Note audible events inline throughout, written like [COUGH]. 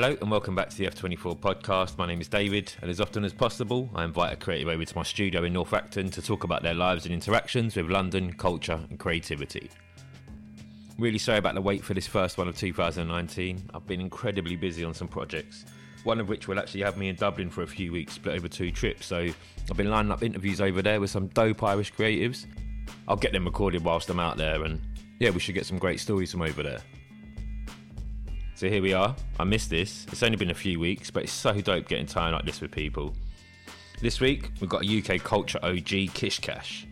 Hello and welcome back to the F24 podcast. My name is David, and as often as possible, I invite a creative over to my studio in North Acton to talk about their lives and interactions with London, culture, and creativity. Really sorry about the wait for this first one of 2019. I've been incredibly busy on some projects, one of which will actually have me in Dublin for a few weeks, split over two trips. So I've been lining up interviews over there with some dope Irish creatives. I'll get them recorded whilst I'm out there, and yeah, we should get some great stories from over there. So here we are. I missed this. It's only been a few weeks, but it's so dope getting time like this with people. This week, we've got a UK culture OG, Kish Kash.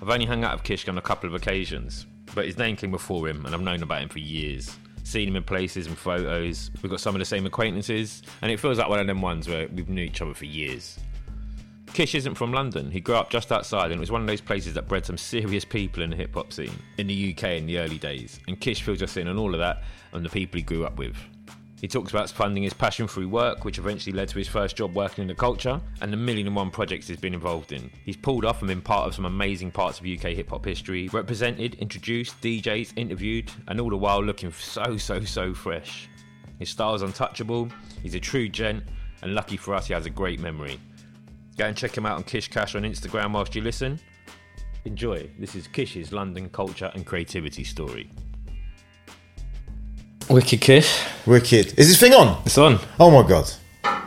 I've only hung out with Kish on a couple of occasions, but his name came before him, and I've known about him for years. Seen him in places and photos. We've got some of the same acquaintances, and it feels like one of them ones where we've known each other for years. Kish isn't from London. He grew up just outside, and it was one of those places that bred some serious people in the hip hop scene in the UK in the early days. And Kish fills us in on all of that and the people he grew up with. He talks about funding his passion through work, which eventually led to his first job working in the culture, and the million and one projects he's been involved in. He's pulled off and been part of some amazing parts of UK hip hop history, represented, introduced, DJs, interviewed, and all the while looking so, so, so fresh. His style's untouchable, he's a true gent, and lucky for us, he has a great memory. Go and check him out on Kish Kash on Instagram whilst you listen. Enjoy. This is Kish's London culture and creativity story. Wicked Kish, Wicked. Is this thing on? it's on. Oh my god.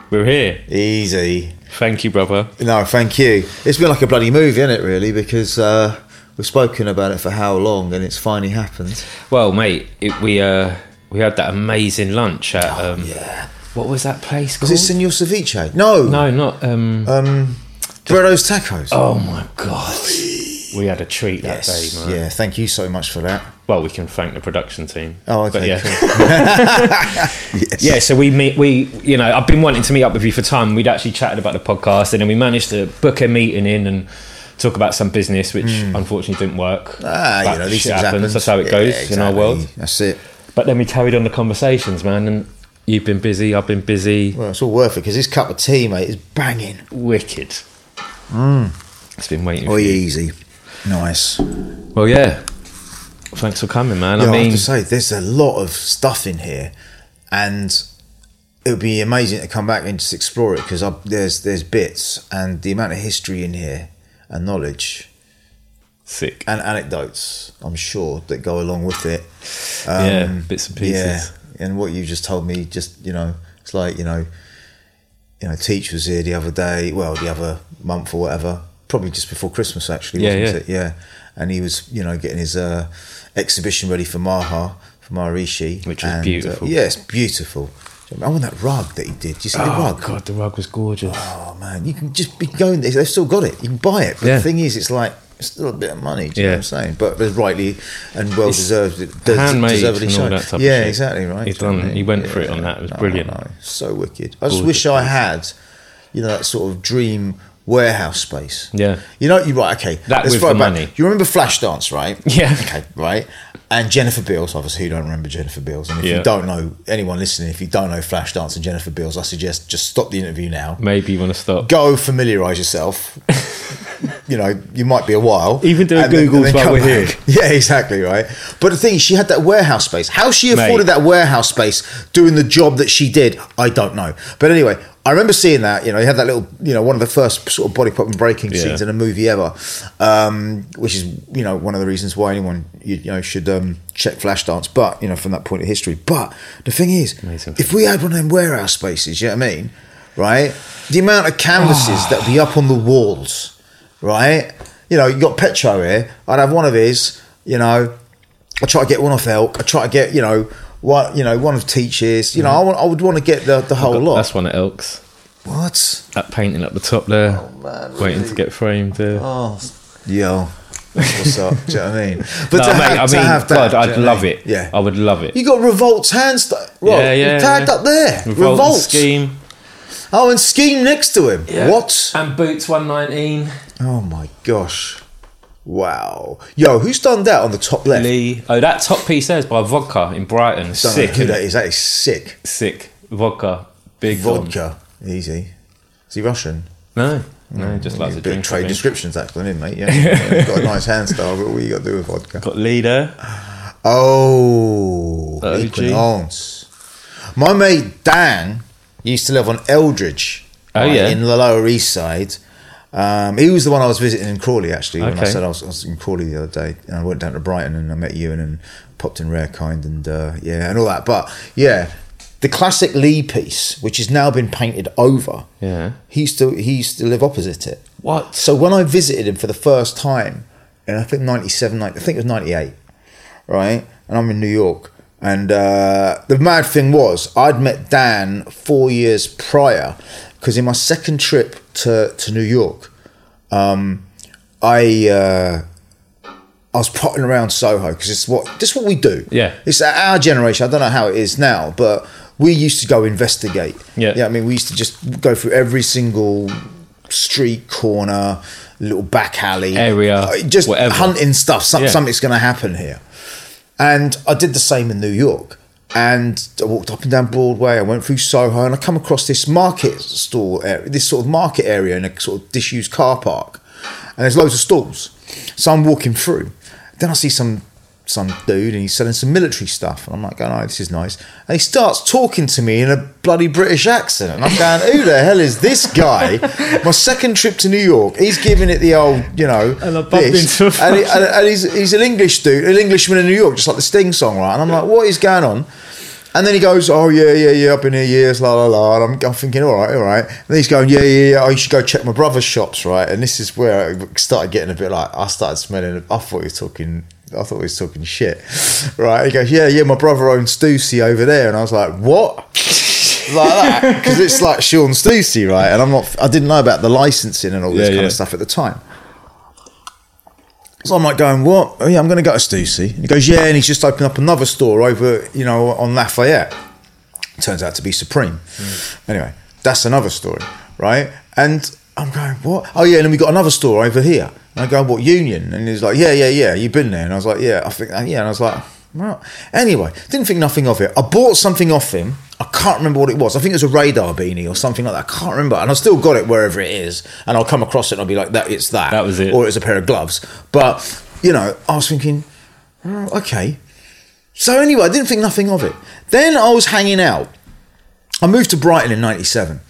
We're here. Easy. Thank you, brother. No, thank you. It's been like a bloody movie, isn't it, really? Because uh, we've spoken about it for how long and it's finally happened. Well, mate, it, we uh we had that amazing lunch at um, Yeah. What was that place Was called? it Senor Ceviche? No. no, not um. Um, Breddos Tacos. oh my god, we had a treat that yes. day, man. Yeah, thank you so much for that. Well, we can thank the production team. Oh, But okay. yeah. cool. [LAUGHS] [LAUGHS] yes. Yeah, so we meet. We, you know, I've been wanting to meet up with you for time. We'd actually chatted about the podcast, and then we managed to book a meeting in and talk about some business, which unfortunately didn't work. Ah, you know, these shit things happen. That's how it goes in our world. That's it. But then we carried on the conversations, man. And you've been busy. I've been busy. Well, it's all worth it because this cup of tea, mate, is banging. Wicked. It's been waiting. Oh, for you. easy. Nice. Well, yeah. Thanks for coming, man. Yeah, I I, mean, have to say, there's a lot of stuff in here, and it would be amazing to come back and just explore it because there's there's bits and the amount of history in here and knowledge sick. and anecdotes. I'm sure that go along with it. yeah, bits and pieces. Um, Yeah, and what you just told me, just you know, it's like you know, you know, Teach was here the other day. Well, the other month or whatever, probably just before Christmas, actually. Yeah, wasn't yeah. it? Yeah, and he was, you know, getting his uh, exhibition ready for Maha for Maharishi, Which was and, uh, beautiful. yeah, it's beautiful. I want that rug that he did. Do you see the Oh rug? god, the rug was gorgeous. Oh man, you can just be going there. They've still got it. You can buy it. But Yeah. the thing is, it's like it's still a bit of money. Do you know Yeah. what I'm saying? But rightly and well It's deserved. des- handmade and all shown. that type yeah, exactly right. He's know done- he went for it on that. It was brilliant. no, so wicked. I just Gorgeous wish I had, you know, that sort of dream warehouse space. Yeah. You know, you're right. Okay, That let's the money. You remember Flashdance, right? [LAUGHS] Yeah. Okay, right. And Jennifer Beals, obviously, you don't remember Jennifer Beals. And if Yeah. you don't know anyone listening, if you don't know Flashdance and Jennifer Beals, I suggest just stop the interview now Maybe you want to stop. go familiarise yourself. [LAUGHS] you know, you might be a while. Even do a and then- Googles and then while we're back. [LAUGHS] Yeah, exactly right. But the thing is, she had that warehouse space. How she afforded Mate. that warehouse space doing the job that she did, I don't know. But anyway, I remember seeing that. You know, he had that little, you know, one of the first sort of body pop and breaking Yeah. scenes in a movie ever, um, which is you know one of the reasons why anyone you, you know should um, check Flashdance. But you know, from that point of history. But the thing is, Amazing. if we had one of them warehouse spaces, you know what I mean, right? The amount of canvases that'd be up on the walls, right? You know, you got Petro here. I'd have one of his. You know, I try to get one off Elk. I try to get you know what you know one of Teachers. You know, I mm-hmm. want I would want to get the the whole lot. That's one at Elks. what? That painting up the top there, Oh, man, waiting really? to get framed. There. Oh, yo, what's up? do you know what I mean? [LAUGHS] But no, to mate, have, I mean, have that, God, I'd know what I love mean? it. Yeah, I would love it. You got Revolt's hands well, Yeah, yeah, tagged yeah. up there. Revolt, Revolt. scheme. Oh, and Scheme next to him. What? And boots one nineteen. Oh my gosh. Wow. Yo, who's done that on the top left? Lee. Oh, that top piece there is by Vodka in Brighton. Don't know Sick. who innit? that is. That is sick. Sick. Vodka. Big one. Vodka. Easy. Is he Russian? No, hmm. no, just likes a a bit drink. of trade descriptions, actually, isn't mate? Yeah. [LAUGHS] yeah. Got a nice hand style, but what you got to do with vodka? Got Lee there. Oh, OG. Equinox. My mate Dan used to live on Eldridge. Oh, yeah. in the Lower East Side. Um, he was the one I was visiting in Crawley actually. When I said I was, I was in Crawley the other day, and I went down to Brighton and I met Ewan and popped in Rare Kind and uh, yeah, and all that. But yeah, the classic Lee piece, which has now been painted over. Yeah. he used to he used to live opposite it. What? So when I visited him for the first time, and I think 97, 90, I think it was 98, right? And I'm in New York. And uh, the mad thing was, I'd met Dan four years prior, because in my second trip to, to New York, um, I uh, I was potting around Soho because it's what is what we do. Yeah. it's our generation. I don't know how it is now, but we used to go investigate. Yeah. yeah. I mean, we used to just go through every single street corner, little back alley Area, just whatever. hunting stuff. Some, Yeah. Something's going to happen here. And I did the same in New York. And I walked up and down Broadway. I went through Soho, and I come across this market store, area, this sort of market area in a sort of disused car park, and there's loads of stalls. So I'm walking through. Then I see some some dude, and he's selling some military stuff, and I'm like, going, "Oh, this is nice." And he starts talking to me in a bloody British accent, and I'm going, "Who the hell is this guy?" [LAUGHS] My second trip to New York, he's giving it the old, you know, And I bumped this. into a and, he- and- and he's he's an English dude, an Englishman in New York, just like the Sting song, right? And I'm like, "What is going on?" And then he goes, "Oh yeah, yeah, yeah, I've been here years, la la la." And I'm, I'm thinking, "All right, all right." And he's going, "Yeah, yeah, yeah. I should go check my brother's shops, right?" And this is where I started getting a bit like I started smelling. I thought he was talking. I thought he was talking shit, right? He goes, "Yeah, yeah, my brother owns Stussy over there," and I was like, "What?" like that [LAUGHS] because it's like Shawn Stussy, right? And I'm not. I didn't know about the licensing and all this Yeah, kind yeah. of stuff at the time. So I'm like going, what? Oh yeah, I'm going to go to Stussy. And he goes, yeah, and he's just opened up another store over, you know, on Lafayette. Turns out to be Supreme. Hmm. Anyway, that's another story, right? And I'm going, what? Oh yeah, and then we got another store over here. And I go, what Union? And he's like, yeah, yeah, yeah. You've been there? And I was like, yeah, I think, yeah. And I was like, well, anyway, didn't think nothing of it. I bought something off him. I can't remember what it was. I think it was a radar beanie or something like that. I can't remember. And I still got it wherever it is. And I'll come across it and I'll be like, that it's that. That was it. Or it's a pair of gloves. But, you know, I was thinking, oh, okay. So anyway, I didn't think nothing of it. Then I was hanging out. I moved to Brighton in '97.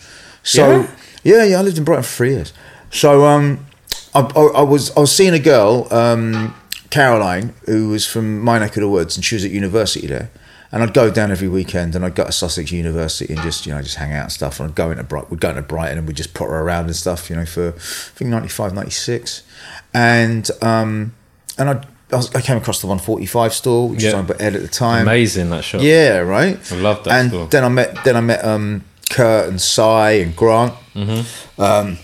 So Yeah? yeah, yeah, I lived in Brighton for three years. So um, I, I, I was I was seeing a girl, um, Caroline, who was from my neck of the woods, and she was at university there. And I'd go down every weekend, and I'd go to Sussex University and just you know just hang out and stuff. And I'd go into Brighton, we'd go into Brighton, and we'd just potter around and stuff, you know, for I think 95, 96. and um, and I I, was, I came across the 145 store, which Yeah. was owned by Ed at the time. Amazing that shot. Yeah, right. I love that And store. then I met then I met um, Kurt and Cy and Grant, Mm-hmm. um,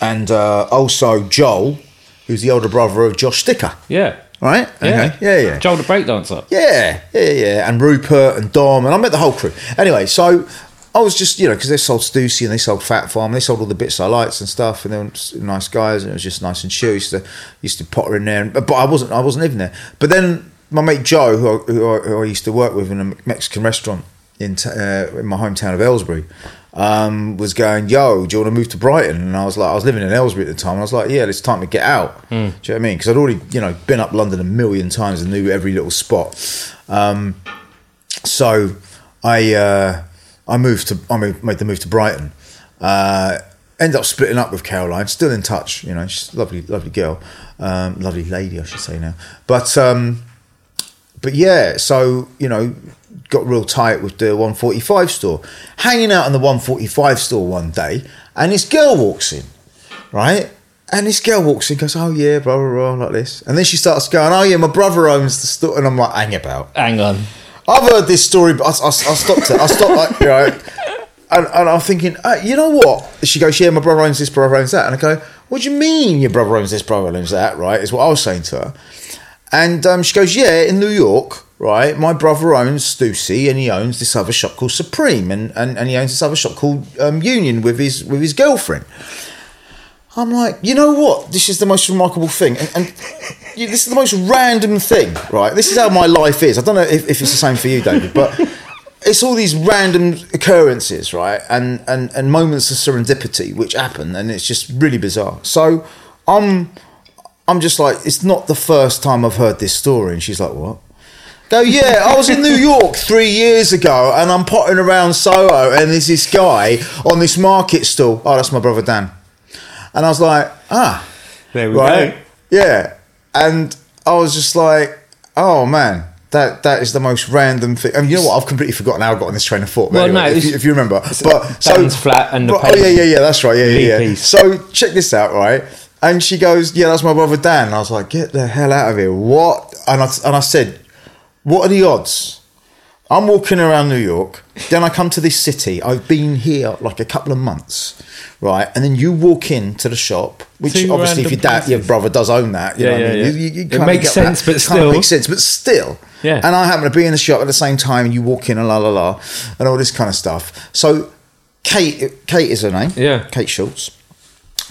and uh, also Joel, who's the older brother of Josh Sticker. Yeah. Right? Yeah. Okay. Yeah, yeah. Joel the breakdancer. Yeah, yeah, yeah. And Rupert and Dom, and I met the whole crew. Anyway, so I was just, you know, because they sold Stussy and they sold Phat Farm, they sold all the bits I liked and stuff, and they were nice guys, and it was just nice and chill. Used to used to potter in there, and, but I wasn't, I wasn't living there. But then my mate Joe, who I, who I, who I used to work with in a Mexican restaurant in t- uh, in my hometown of Aylesbury. Um, was going, yo, do you want to move to Brighton? And I was like, I was living in Aylesbury at the time. And I was like, yeah, it's time to get out. Do you know what I mean? Because I'd already, you know, been up London a million times and knew every little spot. Um, so I uh, I moved to I made the move to Brighton. Uh, ended up splitting up with Caroline. Still in touch, you know. She's a lovely, lovely girl, um, lovely lady, I should say now. But um, but yeah, so you know, got real tight with the 145 store. Hanging out in the 145 store one day, and this girl walks in, right? And this girl walks in, goes, "Oh yeah, blah blah blah," like this, and then she starts going, "Oh yeah, my brother owns the store," and I'm like, "Hang about." Hang on. I've heard this story, but I, I, I stopped it. I stopped, like, you know, and, and I'm thinking, uh, you know what? She goes, yeah, my brother owns this, brother owns that. And I go, what do you mean your brother owns this, brother owns that, right? Is what I was saying to her. And um, she goes, yeah, in New York, right, my brother owns Stussy and he owns this other shop called Supreme and, and, and he owns this other shop called um, Union with his with his girlfriend. I'm like, you know what? This is the most remarkable thing. And, and this is the most random thing, right? This is how my life is. I don't know if, if it's the same for you, David, but it's all these random occurrences, right? And, and, and moments of serendipity which happen, and it's just really bizarre. So I'm, I'm just like, it's not the first time I've heard this story. And she's like, what? Go, yeah, I was in New York three years ago and I'm potting around Soho and there's this guy on this market stall. Oh, that's my brother Dan. And I was like, ah, There we right? go. Yeah. And I was just like, oh man, that that is the most random thing. And you know what? I've completely forgotten how I got on this train of thought. Well, anyway, no, if, you, if you remember. But Dan's flat and the But- oh yeah, yeah, yeah. That's right. Yeah, yeah, yeah. So check this out, right? And she goes, "Yeah, that's my brother Dan." And I was like, "Get the hell out of here!" What? And I and I said, "What are the odds?" I'm walking around New York. Then I come to this city. I've been here like a couple of months, right? And then you walk into the shop, which Two obviously, if your dad, your brother does own that, you Yeah, know what I yeah, mean? yeah. You- you It kinda makes sense, that. but It still. makes sense, but still. Yeah. And I happen to be in the shop at the same time, and you walk in and la la la, and all this kind of stuff. So, Kate, Kate is her name. Yeah. Kate Schultz.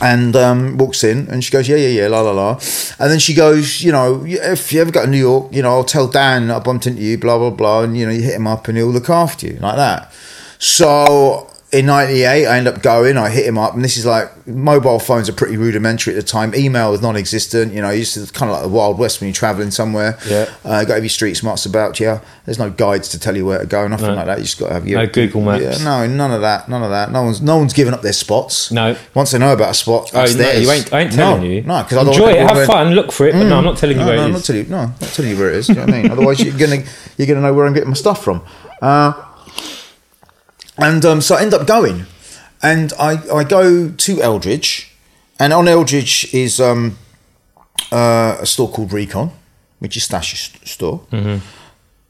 And um, walks in and she goes, yeah, yeah, yeah, la la la. And then she goes, you know, if you ever go to New York, you know, I'll tell Dan I bumped into you, blah blah blah, and you know, you hit him up and he'll look after you like that. So in '98, I end up going. I hit him up, and this is like mobile phones are pretty rudimentary at the time. Email was non-existent. You know, you used to kind of like the Wild West when you're traveling somewhere. Yeah. uh, got every street smarts about you. There's no guides to tell you where to go, nothing No. like that. You just got to have your No Google Maps. Yeah, no, none of that. None of that. No one's no one's giving up their spots. No. Once they know about a spot, Oh, no, theirs. you ain't, I ain't telling no, you. No, because I enjoy it, have fun, look for it, but no, I'm not telling you no, where no, it I'm not telling you. No, I'm not telling you where it is. You know what I mean? [LAUGHS] Otherwise, you're gonna you're gonna know where I'm getting my stuff from. Uh, and um, so I end up going, and I I go to Eldridge, and on Eldridge is um, uh, a store called Recon, which is Stash's store. Mm-hmm.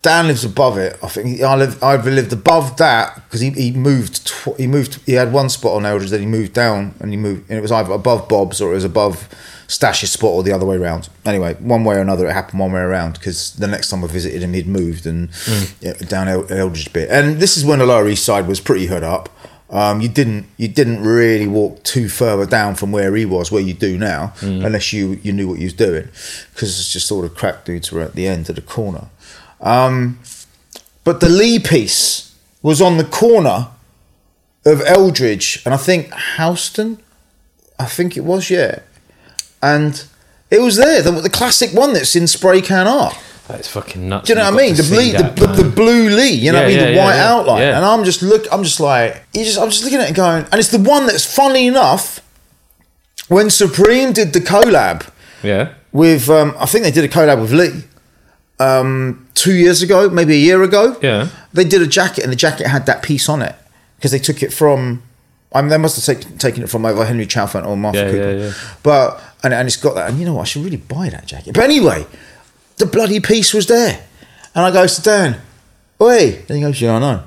Dan lives above it. I think I live. I lived above that because he, he moved. Tw- he moved. He had one spot on Eldridge, then he moved down, and he moved. And it was either above Bob's or it was above Stash's spot, or the other way around. Anyway, one way or another, it happened one way around because the next time I visited him, he'd moved and yeah, down El- Eldridge bit. And this is when the Lower East Side was pretty hood up. Um, you didn't you didn't really walk too further down from where he was, where you do now, unless you you knew what you was doing, because it's just all the crack dudes were at the end of the corner. Um, but the Lee piece was on the corner of Eldridge and I think Houston. I think it was, yeah. And it was there, the, the classic one that's in spray can art. That's fucking nuts. Do you know You've what I mean? The, that, the, the, the blue Lee, you know what I Yeah, mean? The yeah, white yeah, outline. yeah. And I'm just look I'm just like you just I'm just looking at it going and it's the one that's funny enough when Supreme did the collab yeah. with um, I think they did a collab with Lee um, two years ago, maybe a year ago. Yeah. they did a jacket, and the jacket had that piece on it because they took it from. I mean, they must have take, taken it from either Henry Chalfant or Martha Yeah, Cooper. yeah, yeah. But and, and it's got that, and you know what? I should really buy that jacket. But anyway, the bloody piece was there, and I goes to Dan, "Oi!" And he goes, "Yeah, I know."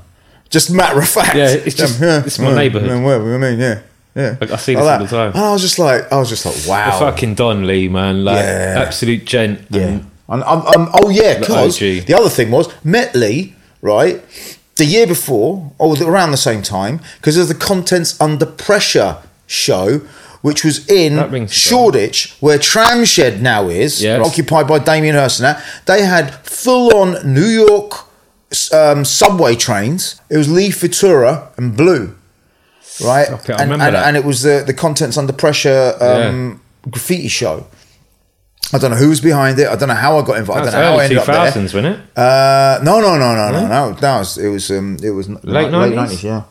Just matter of fact. Yeah, it's just- it's my neighbourhood. Yeah, well, I mean, yeah, yeah. I- I see Like this all the time. And I was just like, I was just like, wow. The fucking Don Lee, man. Like, Yeah. absolute gent. Yeah. And um, um, oh yeah, because OG. the other thing was met Lee right the year before or around the same time because of the contents under pressure show. Which was in. Shoreditch, where Tramshed now is, Yes. occupied by Damien Hirst. That. They had full-on New York um, subway trains. It was Lee Futura and Blue, right? Okay, I and, remember and, that. and it was the the contents under pressure um, graffiti show. I don't know who was behind it. I don't know how I got invited. I That's don't know how I ended up there. 2000s, wasn't it? Uh, no, no, no, no, no, no. That was it. Was um, it was Late late 90s? nineties? Yeah.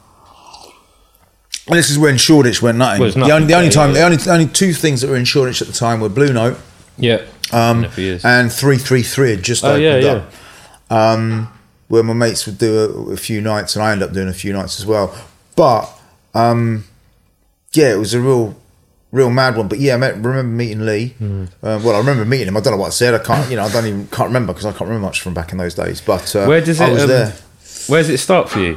And this is when Shoreditch went nutting. Was the, only, the only yeah, time, yeah. the only, the only two things that were in Shoreditch at the time were Blue Note Yeah. um, Been there for years. and Three Three Three had just Oh, opened yeah, yeah. up. Um, where my mates would do a, a few nights, and I ended up doing a few nights as well. But um, yeah, it was a real, real mad one. But yeah, I met, remember meeting Lee. Hmm. Uh, well, I remember meeting him. I don't know what I said. I can't, you know, I don't even can't remember because I can't remember much from back in those days. But uh, Where does it? I was um, there. Where does it start for you?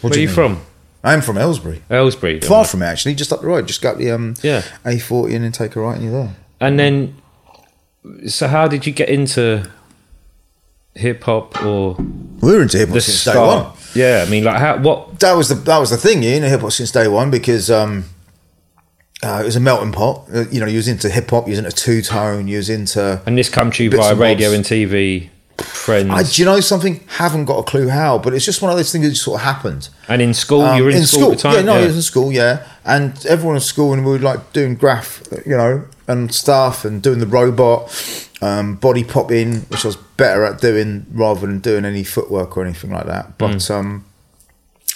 Where do are you you mean? from? I'm from Aylesbury. Aylesbury. Far from it, actually, just up the road. Just go up the um, Yeah. A40 and then take a right, and you're there. And then, so how did you get into hip hop or We were into hip hop since day one. Yeah, I mean, like, how? What? that was the that was the thing, you know, hip hop since day one because um, uh, it was a melting pot. Uh, you know, you was into hip hop, you was into two tone, you was into And this come to you via radio and TV. Friends? I, do you know something? Haven't got a clue how, but it's just one of those things that just sort of happened. and in school, Um, you were in, school, at the time. Yeah, no, I was in school, yeah. And everyone in school, and we were like doing graph, you know, and stuff, and doing the robot, um, body popping, which I was better at doing rather than doing any footwork or anything like that. But um,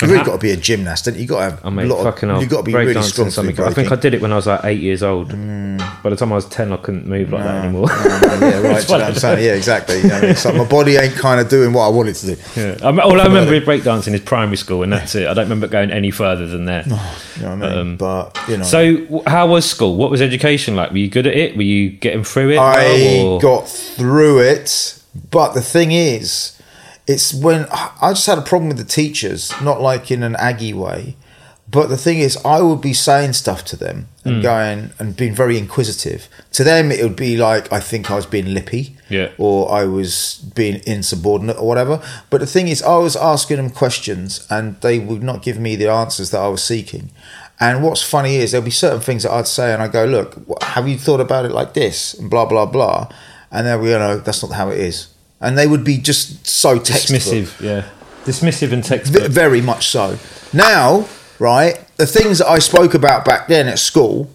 you've really got to be a gymnast, and you got to have I mean, a lot fucking of, you've got to be really strong. something. I think I did it when I was like eight years old. By the time I was ten, I couldn't move like that anymore. yeah, [LAUGHS] right. you know I'm saying? Yeah, exactly. You know, it's like my body ain't kind of doing what I want it to do. Yeah. I, all I remember with breakdancing is primary school, and that's it. I don't remember going any further than there. [SIGHS] You know what I mean? Um, but you know, So, how was school? What was education like? Were you good at it? Were you getting through it? I or- got through it, but the thing is, it's when I just had a problem with the teachers, not like in an Aggie way. But the thing is, I would be saying stuff to them and Hmm. going and being very inquisitive. To them, it would be like I think I was being lippy, Yeah. or I was being insubordinate or whatever. But the thing is, I was asking them questions and they would not give me the answers that I was seeking. And what's funny is there'll be certain things that I'd say, and I go, "Look, have you thought about it like this?" And blah blah blah, and then we you know that's not how it is. And they would be just so textbook. dismissive, yeah, dismissive and V- textbook. very much so. Now, right, the things that I spoke about back then at school,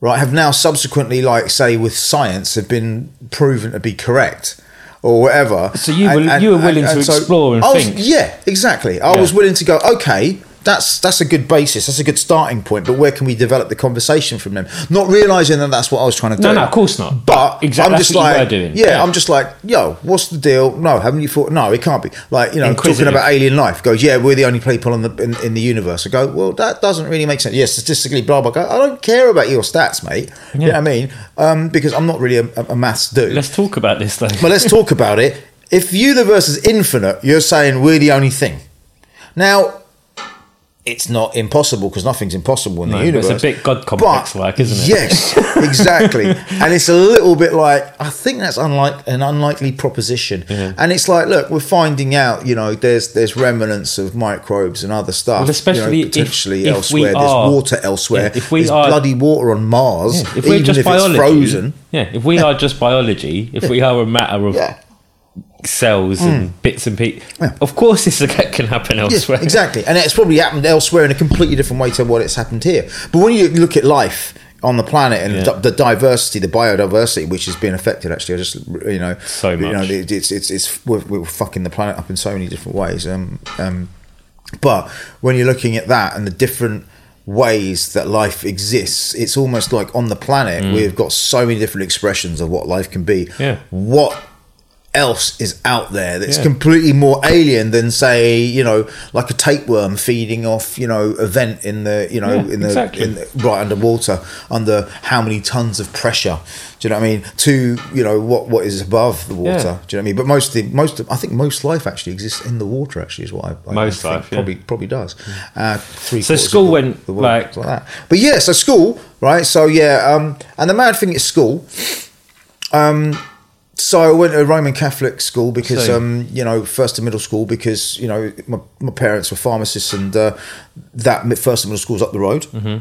right, have now subsequently, like say with science, have been proven to be correct or whatever. So you were- you were willing to explore and I was- think. yeah, exactly. I Yeah. was willing to go. Okay. That's that's a good basis. That's a good starting point. But where can we develop the conversation from them? Not realizing that that's what I was trying to do. No, no, of course not. But Exactly, I'm just like, were doing. Yeah, Yeah. I'm just like, yo, what's the deal? No, haven't you thought? No, it can't be. Like, you know, talking about alien life. Goes, yeah, we're the only people on the in, in the universe. I go, well, that doesn't really make sense. Yes, statistically, blah blah. blah. I don't care about your stats, mate. You know Yeah. what I mean? Um, because I'm not really a, a maths dude. Let's talk about this though. But let's talk about it. If universe is infinite, you're saying we're the only thing. Now, it's not impossible because nothing's impossible in No, the but it's universe. a bit God complex like, isn't it? Yes, [LAUGHS] exactly. and it's a little bit like I think that's unlike an unlikely proposition. And it's like, look, we're finding out, you know, there's there's remnants of microbes and other stuff. Well, especially you know, if- potentially if we elsewhere. are- there's water elsewhere. Yeah, if we there's are- bloody water on Mars, Yeah, if we're even just if biology, it's frozen. yeah. If we are just biology, if we are a matter of Yeah. Cells and bits and pieces, of course this [LAUGHS] can happen Yeah, elsewhere. exactly. And it's probably happened elsewhere in a completely different way to what it's happened here. But when you look at life on the planet and Yeah. the, diversity, the biodiversity, which is being affected, actually, I just you know, So you know, much. it's it's it's we're, we're fucking the planet up in so many different ways. Um, um, but when you're looking at that and the different ways that life exists, it's almost like on the planet we've got so many different expressions of what life can be. Mm. Yeah. What else is out there that's Yeah. completely more alien than say you know like a tapeworm feeding off you know a vent in the you know Yeah, in the exactly. in the, right underwater under how many tons of pressure do you know what I mean to you know what what is above the water Yeah. do you know what I mean but most of the, most of, I think most life actually exists in the water actually is what I, I Most think life, yeah. probably probably does uh, three So school the- went, the world, like- like that but yeah so school right so yeah um and the mad thing is school um, so I went to a Roman Catholic school because, um, you know, first to middle school because you know my, my parents were pharmacists and uh, that first to middle school was up the road. Mm-hmm.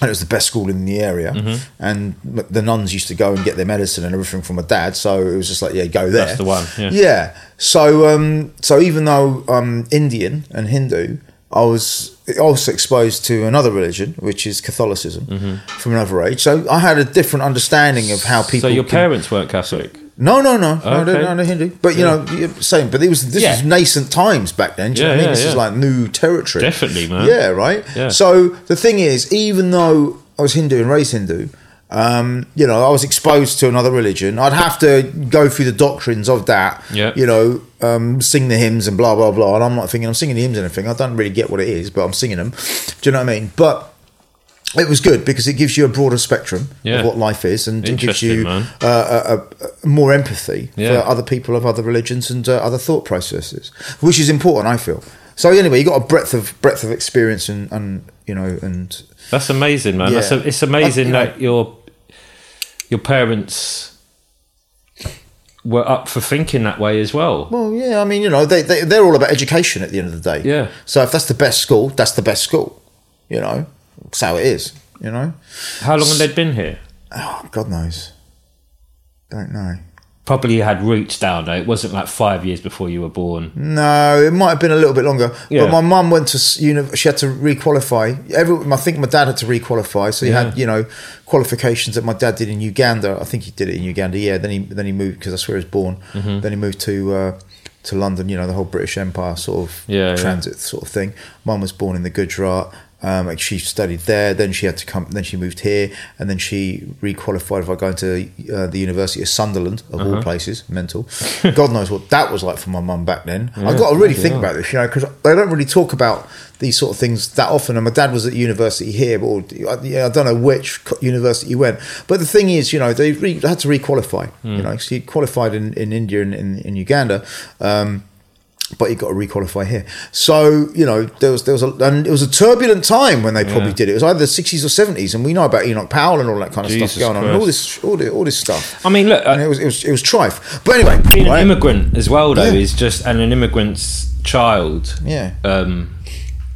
And it was the best school in the area, Mm-hmm. and the nuns used to go and get their medicine and everything from my dad. So it was just like, yeah, go there. That's the one, yeah. So, um, so even though I'm Indian and Hindu, I was also exposed to another religion, which is Catholicism, from another age. So I had a different understanding of how people. Mm-hmm. So your can- parents weren't Catholic. No, no, no, no, Okay. no, no, Hindu. But you know, you're but it was this Yeah. was nascent times back then. Do you know Yeah, what I mean? yeah, This is like new territory. Definitely, man. Yeah, right. Yeah. So the thing is, even though I was Hindu and raised Hindu, um, you know, I was exposed to another religion. I'd have to go through the doctrines of that. Yeah. You know, um, sing the hymns and blah blah blah. And I'm not thinking I'm singing the hymns and everything. I don't really get what it is, but I'm singing them. Do you know what I mean? But it was good because it gives you a broader spectrum Yeah. of what life is, and it gives you uh, a, a, a more empathy Yeah. for other people of other religions and uh, other thought processes, which is important, I feel. So anyway, you got a breadth of breadth of experience and, and you know and That's amazing, man. That's a, it's amazing Uh, you know- that your your parents were up for thinking that way as well. well, yeah, I mean, you know, they, they they're all about education at the end of the day. Yeah. So if that's the best school, that's the best school. You know, that's how it is. You know, How long have they been here? oh, God knows, don't know. probably had roots down though. It wasn't like five years before you were born. No, it might have been a little bit longer. Yeah. But my mum went to uni- She had to requalify. Every, I think my dad had to requalify. So he Yeah. had, you know, qualifications that my dad did in Uganda. I think he did it in Uganda. Yeah. Then he then he moved because that's where he was born. Mm-hmm. Then he moved to uh, to London. You know, the whole British Empire sort of Yeah, yeah. transit sort of thing. Mum was born in the Gujarat. Um, like she studied there. Then she had to come. Then she moved here, and then she requalified by going to uh, the University of Sunderland, of Uh-huh. all places. Mental. [LAUGHS] God knows what that was like for my mum back then. I've got to really think hell. about this, you know, because they don't really talk about these sort of things that often. And my dad was at university here, but yeah, I don't know which university he went. But the thing is, you know, they re- had to requalify. Hmm. You know, so he qualified in, in India and in, in Uganda. Um, but he got to requalify here. So you know there was there was a and it was a turbulent time when they probably Yeah. did it. It was either the sixties or seventies, and we know about Enoch Powell and all that kind of Jesus stuff going on, and all this all, the, all this stuff. I mean, look, And uh, it was it was it was trife. But anyway, being right? an immigrant as well though Yeah. is just and an immigrant's child. Yeah. Um,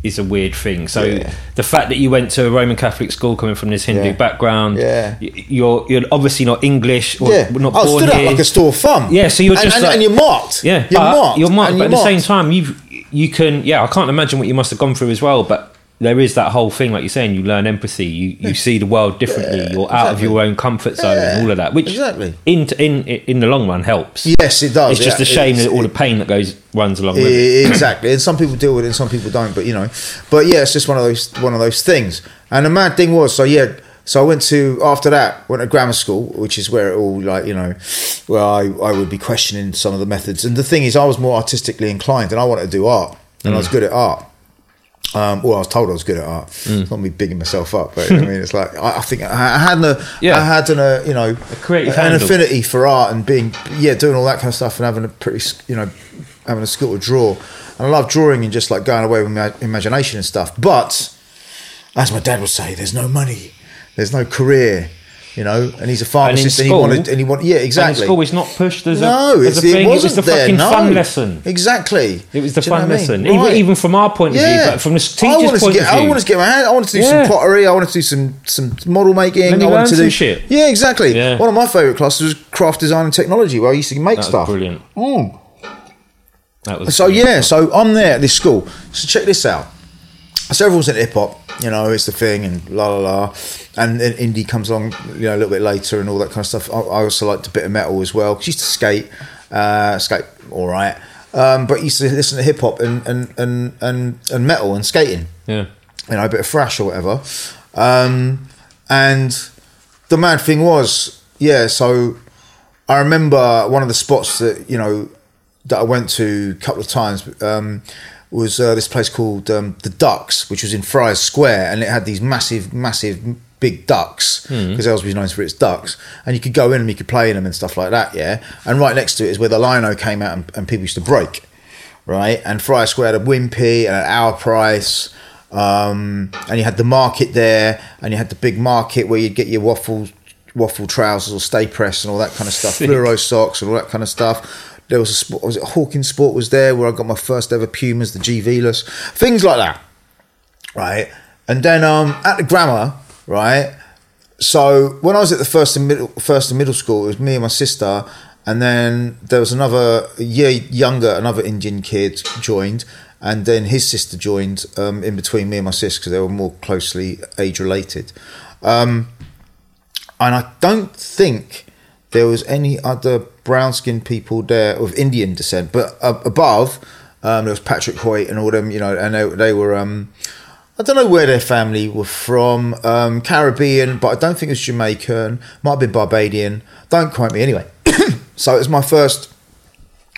is a weird thing. So Yeah. the fact that you went to a Roman Catholic school coming from this Hindu Yeah. background, Yeah. you're you're obviously not English or yeah, not I born stood here. like a store of fun. Yeah, so you're And- just and, like- and you're marked. Yeah, you're marked. You're marked, but at you're the same time, you've you can. Yeah, I can't imagine what you must have gone through as well. But there is that whole thing, like you're saying, you learn empathy. You you hmm. see the world differently. you're out of your own comfort zone and all of that, which exactly. in in in the long run helps. Yes, it does. It's just yeah. a shame that all the pain that goes runs along with it. Exactly and some people deal with it and some people don't but you know but yeah it's just one of those one of those things and the mad thing was so yeah so I went to after that went to grammar school which is where it all like you know where I, I would be questioning some of the methods and the thing is I was more artistically inclined and I wanted to do art and I was hmm. good at art um, well, I was told I was good at art. It's not me bigging myself up, but I mean, it's like I, I think I, had a, Yeah. I had an, uh, you know, creative an handle. affinity for art and being, yeah, doing all that kind of stuff and having a pretty, you know, having a skill to draw. And I love drawing and just like going away with my imagination and stuff. But as my dad would say, there's no money, there's no career, you know. And he's a pharmacist, and, he school- wanted, and he wanted, yeah, And exactly. school is not pushed as a, no, as it's, a it thing. wasn't it was the there, fucking no. fun lesson. Exactly. It was the fun I mean? lesson, even, Right. even from our point of view, but from the teacher's point get, of view. I wanted to get my hand. I wanted to do Yeah. some pottery. I wanted to do some some model making. I wanted to do shit. Yeah, exactly. Yeah. One of my favourite classes was craft design and technology, where I used to make that was stuff. brilliant. Mm. That was So brilliant. yeah, so I'm there at this school. So check this out. So everyone's into hip hop, you know, it's the thing, and la la la. And then indie comes along, you know, a little bit later, and all that kind of stuff. I, I also liked a bit of metal as well. 'cause I used to skate, uh, skate all right, um, but used to listen to hip hop and and, and and and metal and skating yeah. you know, a bit of thrash or whatever. Um, and the mad thing was, yeah, so I remember one of the spots that, you know, that I went to a couple of times um, was uh, this place called um, The Ducks, which was in Friars Square, and it had these massive, massive big ducks because Aylesbury's known for its ducks, and you could go in and you could play in them and stuff like that, yeah. And right next to it is where the Lino came out and, and people used to break, right? And Friars Square had a Wimpy and an Our Price, um, and you had the market there, and you had the big market where you'd get your waffle waffle trousers or stay press and all that kind of stuff, Sick. fluoro socks and all that kind of stuff. There was a sport, was it Hawkins Sport was there where I got my first ever Pumas, the G Vilas, things like that, right? And then um, at the grammar, right? So when I was at the first and middle, first and middle school, it was me and my sister, and then there was another year younger, another Indian kid joined, and then his sister joined um, in between me and my sister because they were more closely age related. Um, and I don't think there was any other brown skinned people there of Indian descent, but uh, above um, there was Patrick Hoyt and all them, you know, and they, they were. Um, I don't know where their family were from, um, Caribbean, but I don't think it was Jamaican. Might have been Barbadian. Don't quote me anyway. [COUGHS] so it was my first.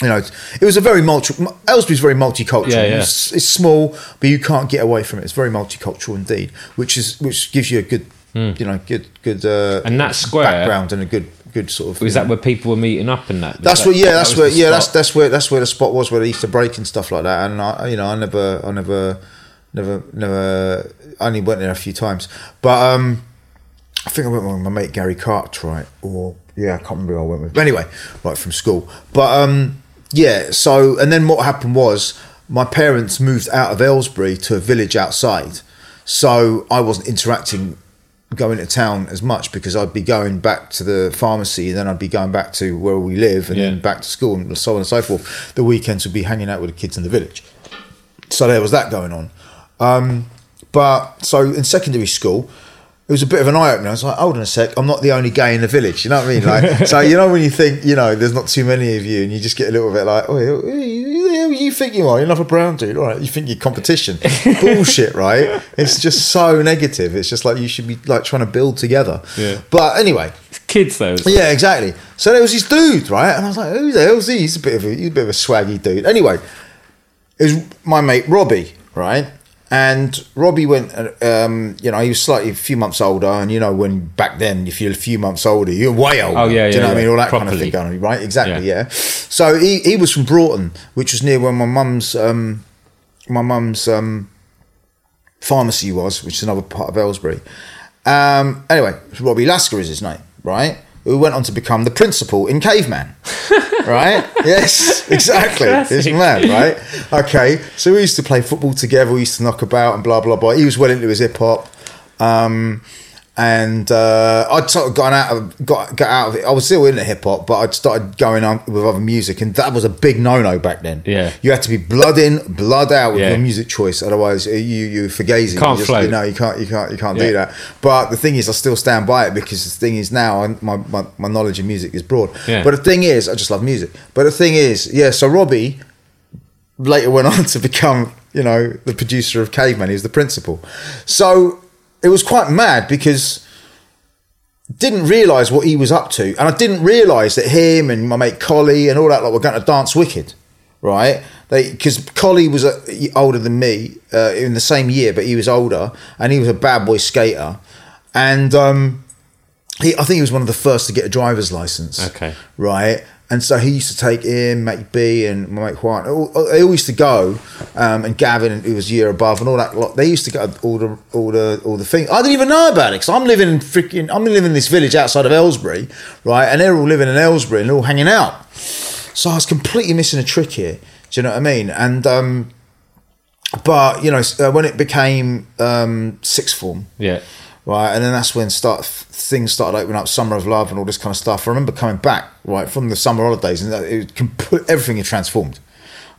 You know, it was a very multi. Aylesbury's very multicultural. Yeah, yeah. It's, it's small, but you can't get away from it. It's very multicultural indeed, which is which gives you a good, you know, good good uh. And that square- background and a good good sort of. Was that know- where people were meeting up and that? Was that's that- where, yeah, that's was where, yeah, that's that's where that's where the spot was where they used to break and stuff like that. And I, you know, I never, I never, never, never, I only went there a few times. But um, I think I went with my mate Gary Cartwright, or yeah, I can't remember who I went with. But anyway, right from school. But um, yeah, so and then what happened was my parents moved out of Aylesbury to a village outside, so I wasn't interacting go into town as much because I'd be going back to the pharmacy, and then I'd be going back to where we live, and Yeah. then back to school, and so on and so forth. The weekends would be hanging out with the kids in the village. So there was that going on. Um, but so in secondary school, it was a bit of an eye opener. I was like, hold on a sec, I'm not the only gay in the village. You know what I mean? Like, so you know when you think, you know, there's not too many of you, and you just get a little bit like, oh, who you think you are? You're not a brown dude, all right? You think you're competition? [LAUGHS] Bullshit, right? It's just so negative. It's just like you should be like trying to build together. Yeah. But anyway, Kids though. yeah, exactly. So there was this dude, right? And I was like, who the hell's he? He's a bit of a, he's a bit of a swaggy dude. Anyway, it was my mate Robbie, right? And Robbie went, um, you know, he was slightly a few months older, and you know, when back then, if you're a few months older, you're way older. Oh, yeah, Do you yeah, know what I mean? All that kind of thing going on, right? Exactly, Yeah. yeah. So he, he was from Broughton, which was near where my mum's um, my mum's um, pharmacy was, which is another part of Aylesbury. Um, anyway, Robbie Lasker is his name, right? Who went on to become the principal in Caveman, [LAUGHS] right? yes, exactly. It's mad, right? Okay, so we used to play football together. We used to knock about and blah blah blah. He was well into his hip hop. Um, and uh, I'd sort of gotten out of got got out of it. I was still into hip hop, but I'd started going on with other music, and that was a big no no back then. Yeah. you had to be blood in, blood out with Yeah. your music choice, otherwise you you fugazi. Can't you float. No, you can't. You can't. You can't Yeah. do that. But the thing is, I still stand by it because the thing is now I- my my, my knowledge of music is broad. Yeah. But the thing is, I just love music. But the thing is, yeah. So Robbie later went [LAUGHS] on to become, you know, the producer of Caveman. He was the principal. So it was quite mad because didn't realise what he was up to, and I didn't realise that him and my mate Collie and all that lot were going to dance wicked, right? Because Collie was uh, older than me uh, in the same year, but he was older, and he was a bad boy skater, and um, he I think he was one of the first to get a driver's license. Okay. right. And so he used to take him, mate B, and my mate Juan. They all used to go, um, and Gavin, who was a year above, and all that. lot. They used to go all the all the all the things. I didn't even know about it because I'm living in freaking. I'm living in this village outside of Aylesbury, right? And they're all living in Aylesbury and they're all hanging out. So I was completely missing a trick here. Do you know what I mean? And um, but you know, uh, when it became um, sixth form, Yeah. Right? And then that's when start things started opening up, summer of love and all this kind of stuff. I remember coming back right from the summer holidays, and it com- everything had transformed.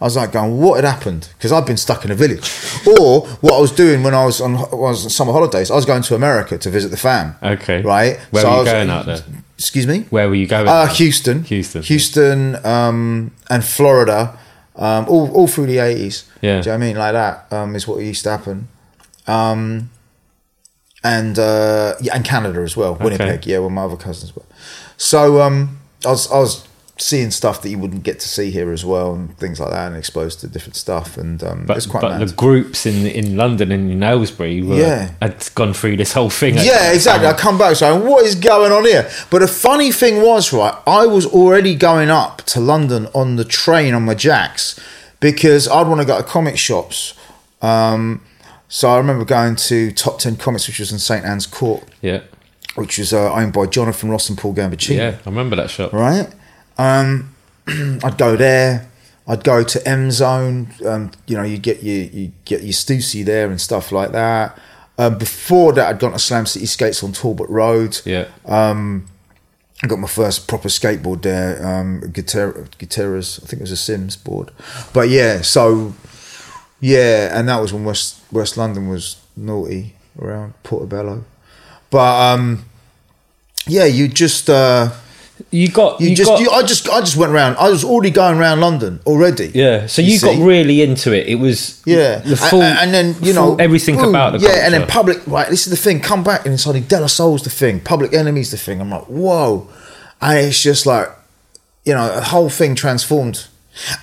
I was like going, what had happened? Because I'd been stuck in a village, [LAUGHS] or what I was doing when I was on I was on summer holidays. I was going to America to visit the fam. Okay. right. Where So were you was- going out there? Excuse me. Where were you going? Uh, Houston, Houston. Houston, um, and Florida, um, all all through the eighties. Yeah. do you know what I mean? Like that um, is what used to happen. Um, and uh, yeah, and Canada as well, Winnipeg. Yeah, where my other cousins were. So um, I was I was seeing stuff that you wouldn't get to see here as well, and things like that, and exposed to different stuff, and um, but it's quite but mad. the groups in in London and in Aylesbury were, Yeah. had gone through this whole thing. Yeah, exactly. I come back saying, what is going on here? But the funny thing was, right, I was already going up to London on the train on my jacks because I'd want to go to comic shops. Um, so I remember going to Top 10 Comics, which was in St. Anne's Court, Yeah. which was uh, owned by Jonathan Ross and Paul Gambaccini Yeah. I remember that shop. right? Um, [CLEARS THROAT] I'd go there. I'd go to M Zone. Um, you know, you get your you get your Stussy there and stuff like that. Um, before that, I'd gone to Slam City Skates on Talbot Road. Yeah. I got my first proper skateboard there. Um, Guitar- I think it was a Sims board. But yeah, so yeah, and that was when West West London was naughty around Portobello. But um, yeah, you just. Uh, You got you, you, just, got, you, I just, I just went around. I was already going around London already. yeah. So you you, got really into it. It was Yeah, the full and, and then you know everything boom, about the yeah, and then public. Right, this is the thing. Come back and suddenly De La Soul's the thing. Public Enemy's the thing. I'm like, whoa, and it's just like, you know, the whole thing transformed.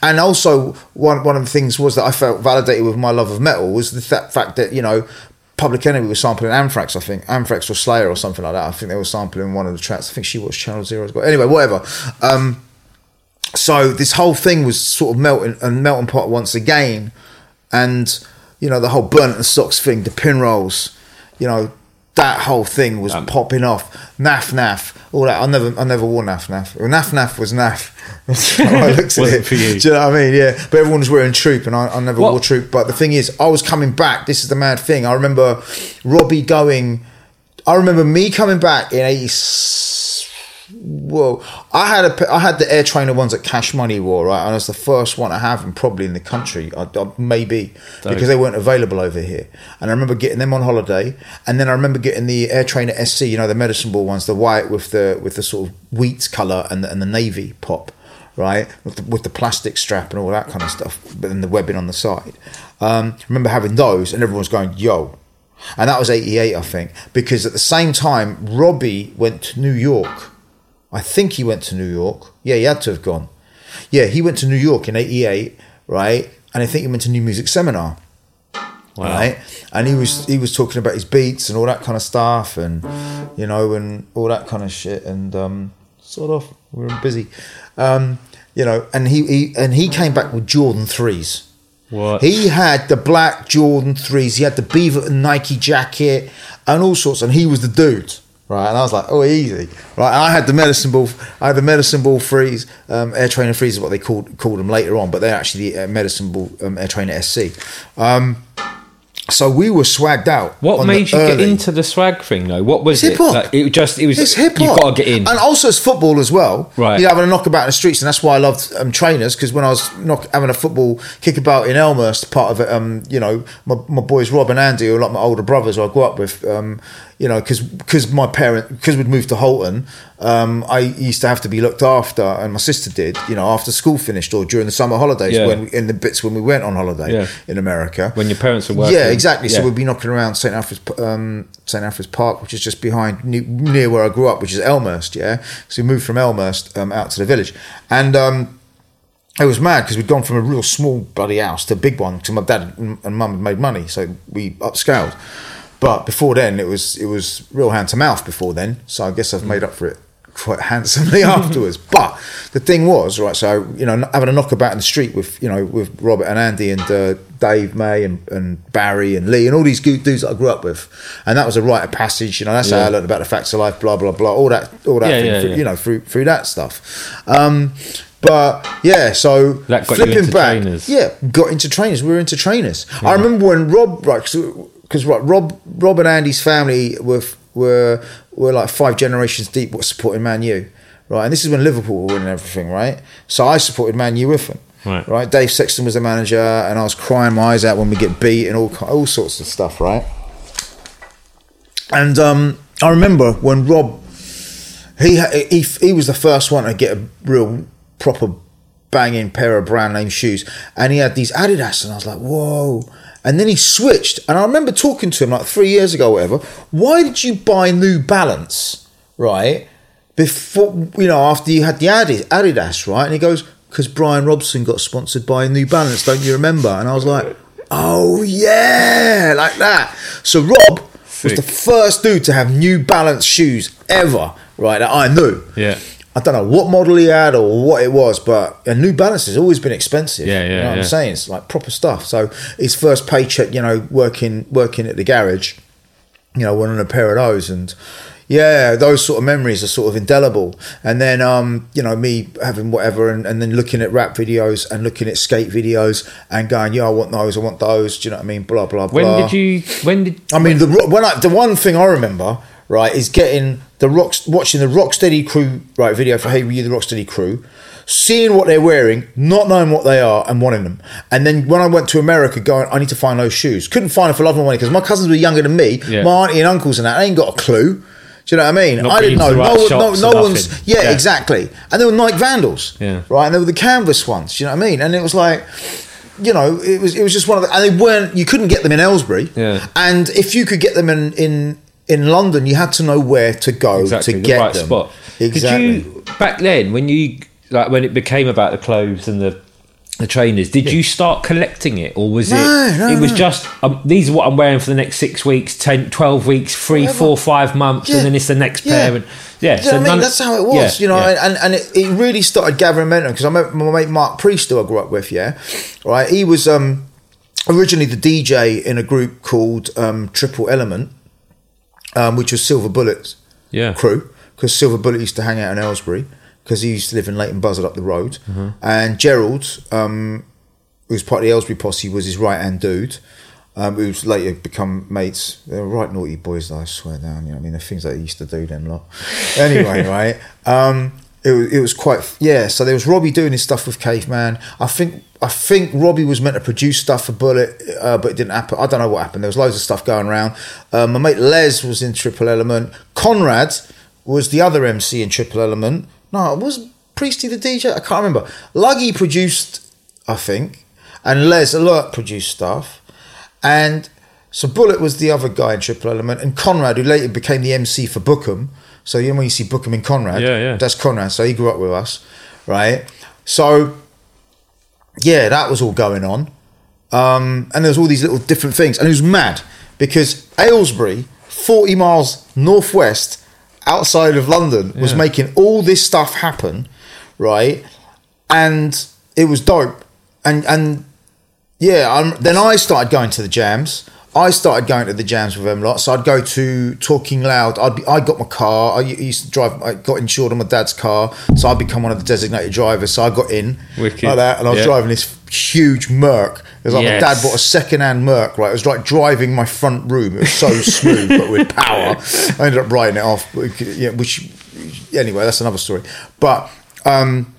And also, one one of the things was that I felt validated with my love of metal was the th- fact that you know, Public Enemy was sampling Anthrax. I think Anthrax or Slayer or something like that. I think they were sampling one of the tracks. I think she was Channel Zero as well. Anyway, whatever. Um, so this whole thing was sort of melting and melting pot once again, and you know the whole Burlington socks thing, the pin rolls, you know that whole thing was um, popping off. Naf naf, all that. I never, I never wore naf naf. Well, naf naf was naf. [LAUGHS] I looked at [LAUGHS] it. For you. Do you know what I mean? Yeah. But everyone was wearing troop, and I, I never what? wore troop. But the thing is, I was coming back. This is the mad thing. I remember Robbie going. I remember me coming back in '86 Whoa! I had a I had the Air Trainer ones that Cash Money wore, right? And was the first one I have, and probably in the country, I, I, maybe because they weren't available over here. And I remember getting them on holiday, and then I remember getting the Air Trainer SC, you know, the medicine ball ones, the white with the with the sort of wheat color and the, and the navy pop, right, with the, with the plastic strap and all that kind of stuff, but then the webbing on the side. Um, remember having those, and everyone's going, "Yo." And that was 88, I think, because at the same time, Robbie went to New York I think he went to New York. Yeah, he had to have gone. Yeah, he went to New York in 88, right? And I think he went to New Music Seminar. Right, and he was he was talking about his beats and all that kind of stuff, and you know, and all that kind of shit, and um, sort of we were busy, um, you know, and he, he and he came back with Jordan threes. What? He had the black Jordan threes. He had the Beaver and Nike jacket and all sorts. And he was the dude, right? And I was like, oh, easy, right? And I had the medicine ball. I had the medicine ball freeze. Um, air trainer freeze is what they called called them later on, but they're actually the uh, medicine ball um, air trainer SC. Um, so we were swagged out. What made you get into the swag thing though? What was It's it? Like, it just it was It's hip You've hop. got to get in. and also it's football as well. Right. you having a knockabout in the streets, and that's why I loved um, trainers because when I was knock, having a football kickabout in Elmhurst, part of it, um, you know, my, my boys Rob and Andy, who are like my older brothers, who I grew up with, um, you know, because because my parent because we'd moved to Holton, um, I used to have to be looked after, and my sister did, you know, after school finished or during the summer holidays Yeah. when in the bits when we went on holiday Yeah. in America. When your parents were working. Yeah, exactly. So we'd be knocking around St Alfred's, um, St Alfred's Park, which is just behind near, where I grew up, which is Elmhurst. Yeah, so we moved from Elmhurst um, out to the village, and um, it was mad because we'd gone from a real small bloody house to a big one. Because my dad and mum had made money, so we upscaled. But before then, it was it was real hand to mouth. Before then, so I guess I've made up for it quite [LAUGHS] handsomely afterwards. [LAUGHS] But the thing was, right? So you know, having a knockabout in the street with you know with Robert and Andy and uh, Dave May and, and Barry and Lee and all these good dudes that I grew up with, and that was a rite of passage. You know, that's how I learned about the facts of life, blah blah blah, all that, all that Yeah, thing, yeah, through, yeah. you know, through through that stuff. Um, but yeah, so That got flipping into back, trainers. yeah, got into trainers. We were into trainers. I remember when Rob, right, because right, Rob, Rob and Andy's family were were were like five generations deep. What supporting Man U, right? And this is when Liverpool were winning everything, right? So I supported Man U with them. Right. Dave Sexton was the manager, and I was crying my eyes out when we get beat and all all sorts of stuff, right? And um, I remember when Rob he, he he was the first one to get a real proper banging pair of brand name shoes, and he had these Adidas, and I was like, whoa. And then he switched, and I remember talking to him like three years ago, or whatever. Why did you buy New Balance, right? Before you know, after you had the Adi- Adidas, right? And he goes, because Brian Robson got sponsored by New Balance, don't you remember? And I was like, oh yeah, like that. So Rob was the first dude to have New Balance shoes ever, right? That I knew. Yeah. I don't know what model he had or what it was, but a New Balance has always been expensive. Yeah, yeah, You know what yeah. I'm saying? It's like proper stuff. So his first paycheck, you know, working working at the garage, you know, went on a pair of those and yeah, those sort of memories are sort of indelible. And then um, you know, me having whatever and, and then looking at rap videos and looking at skate videos and going, Yeah, I want those, I want those, do you know what I mean? Blah blah blah. When did you? When did? I mean, the when I, the one thing I remember right is getting the rocks, watching the Rocksteady crew right video for Hey Were You the Rocksteady crew, seeing what they're wearing, not knowing what they are, and wanting them. And then when I went to America, going, I need to find those shoes. Couldn't find them for love or money because my cousins were younger than me. Yeah. My auntie and uncles and that, they ain't got a clue. Do you know what I mean? Not I didn't know. right No, no, no one's. Yeah, Yeah. exactly. And they were Nike Vandals. Yeah. Right. And they were the canvas ones. Do you know what I mean? And it was like, you know, it was it was just one of the, and they weren't. You couldn't get them in Aylesbury. Yeah. And if you could get them in in in London, you had to know where to go exactly to the get right them. spot. Exactly. Did you back then when you like when it became about the clothes and the the trainers? Did you start collecting it, or was No, it? no, it was no. just um, these are what I'm wearing for the next six weeks, 10, 12 weeks, three, Whatever. four, five months, Yeah. and then it's the next Yeah. pair. And yeah, Do you know what I mean? That's how it was, yeah, you know, yeah. and, and it, it really started gathering momentum because I remember my mate Mark Priest, who I grew up with, yeah, right. He was um, originally the DJ in a group called um, Triple Element, um, which was Silver Bullets yeah. crew because Silver Bullet used to hang out in Aylesbury because he used to live in Leighton Buzzard up the road, Mm-hmm. and Gerald, um, who was part of the Aylesbury posse, was his right hand dude. um, who's later become mates. They're right naughty boys, though, I swear down. You know, what I mean, the things that they used to do, them lot. Anyway, [LAUGHS] right. Um, it, was- it was quite yeah. So there was Robbie doing his stuff with Caveman. I think I think Robbie was meant to produce stuff for Bullet, uh, but it didn't happen. I don't know what happened. There was loads of stuff going around. Um, my mate Les was in Triple Element. Conrad was the other MC in Triple Element. No, it was Priesty the DJ. I can't remember. Luggy produced, I think, and Les Alert produced stuff, and so Bullet was the other guy in Triple Element, and Conrad, who later became the MC for Bookham. So you know when you see Bookham in Conrad, Yeah, yeah. that's Conrad. So he grew up with us, right? So yeah, that was all going on. Um, and there was all these little different things. And it was mad because Aylesbury, 40 miles northwest outside of London, was Yeah. making all this stuff happen, right? And it was dope. And and yeah, um, then I started going to the jams. I started going to the jams with them lot. So I'd go to Talking Loud. I'd be, I got my car. I used to drive. I got insured on my dad's car, so I'd become one of the designated drivers. So I got in Wicked. like that, and I was Yeah. driving this huge Merc. It was like Yes. my dad bought a second-hand Merc. Right, it was like driving my front room. It was so smooth, but with power. I ended up writing it off. Yeah, which anyway, that's another story. But. um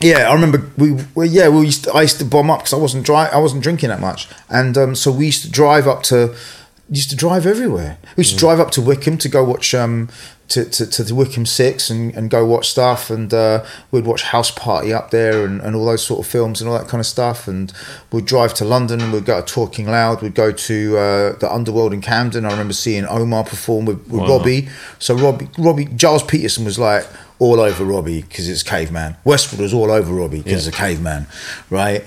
yeah, I remember we, we yeah we used to, I used to bomb up because I wasn't dry I wasn't drinking that much, and um, so we used to drive up to used to drive everywhere. We used to drive up to Wycombe to go watch um to, to, to the Wycombe Six and, and go watch stuff, and uh, we'd watch House Party up there and, and all those sort of films and all that kind of stuff, and we'd drive to London and we'd go to Talking Loud, we'd go to uh, the Underworld in Camden. I remember seeing Omar perform with, with Wow. Robbie. So Robbie Robbie Gilles Peterson was like all over Robbie because it's caveman. Westwood was all over Robbie because it's a caveman, right?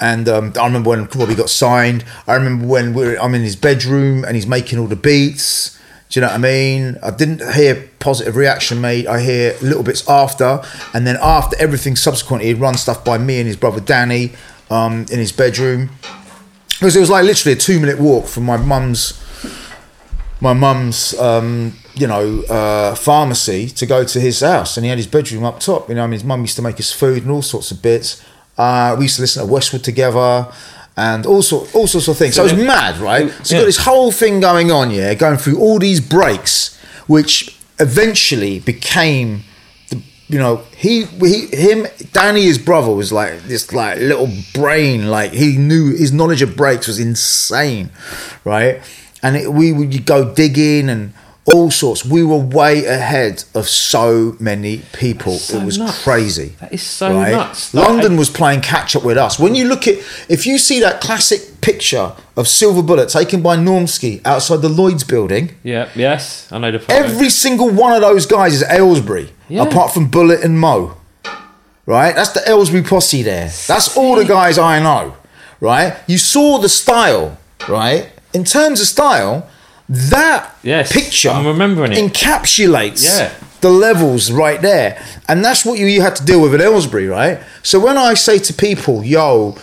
And um, I remember when Robbie got signed. I remember when we're I'm in his bedroom and he's making all the beats. Do you know what I mean? I didn't hear positive reaction made. I hear little bits after, and then after everything subsequently, he'd run stuff by me and his brother Danny um, in his bedroom. Because it was like literally a two minute walk from my mum's my mum's um, you know uh, pharmacy to go to his house, and he had his bedroom up top. You know, I mean, his mum used to make us food and all sorts of bits. Uh, we used to listen to Westwood together. And all, sort, all sorts of things. So it was mad, right? So Yeah. got this whole thing going on, yeah, going through all these breaks, which eventually became the, you know, he, he, him, Danny, his brother, was like this, like little brain, like he knew his knowledge of breaks was insane, right? And it, we would go digging and all sorts. We were way ahead of so many people. so it was nuts. crazy. That is so nuts. Like, London was playing catch up with us. When you look at, if you see that classic picture of Silver Bullet taken by Normski outside the Lloyd's building, Yeah, yes, I know the photo. every single one of those guys is Aylesbury, Yeah. apart from Bullet and Mo. Right? That's the Aylesbury posse there. That's all the guys I know. Right? You saw the style, right? In terms of style, that Yes, picture I'm remembering it. encapsulates Yeah. the levels right there. And that's what you, you had to deal with at Aylesbury, right? So when I say to people, yo,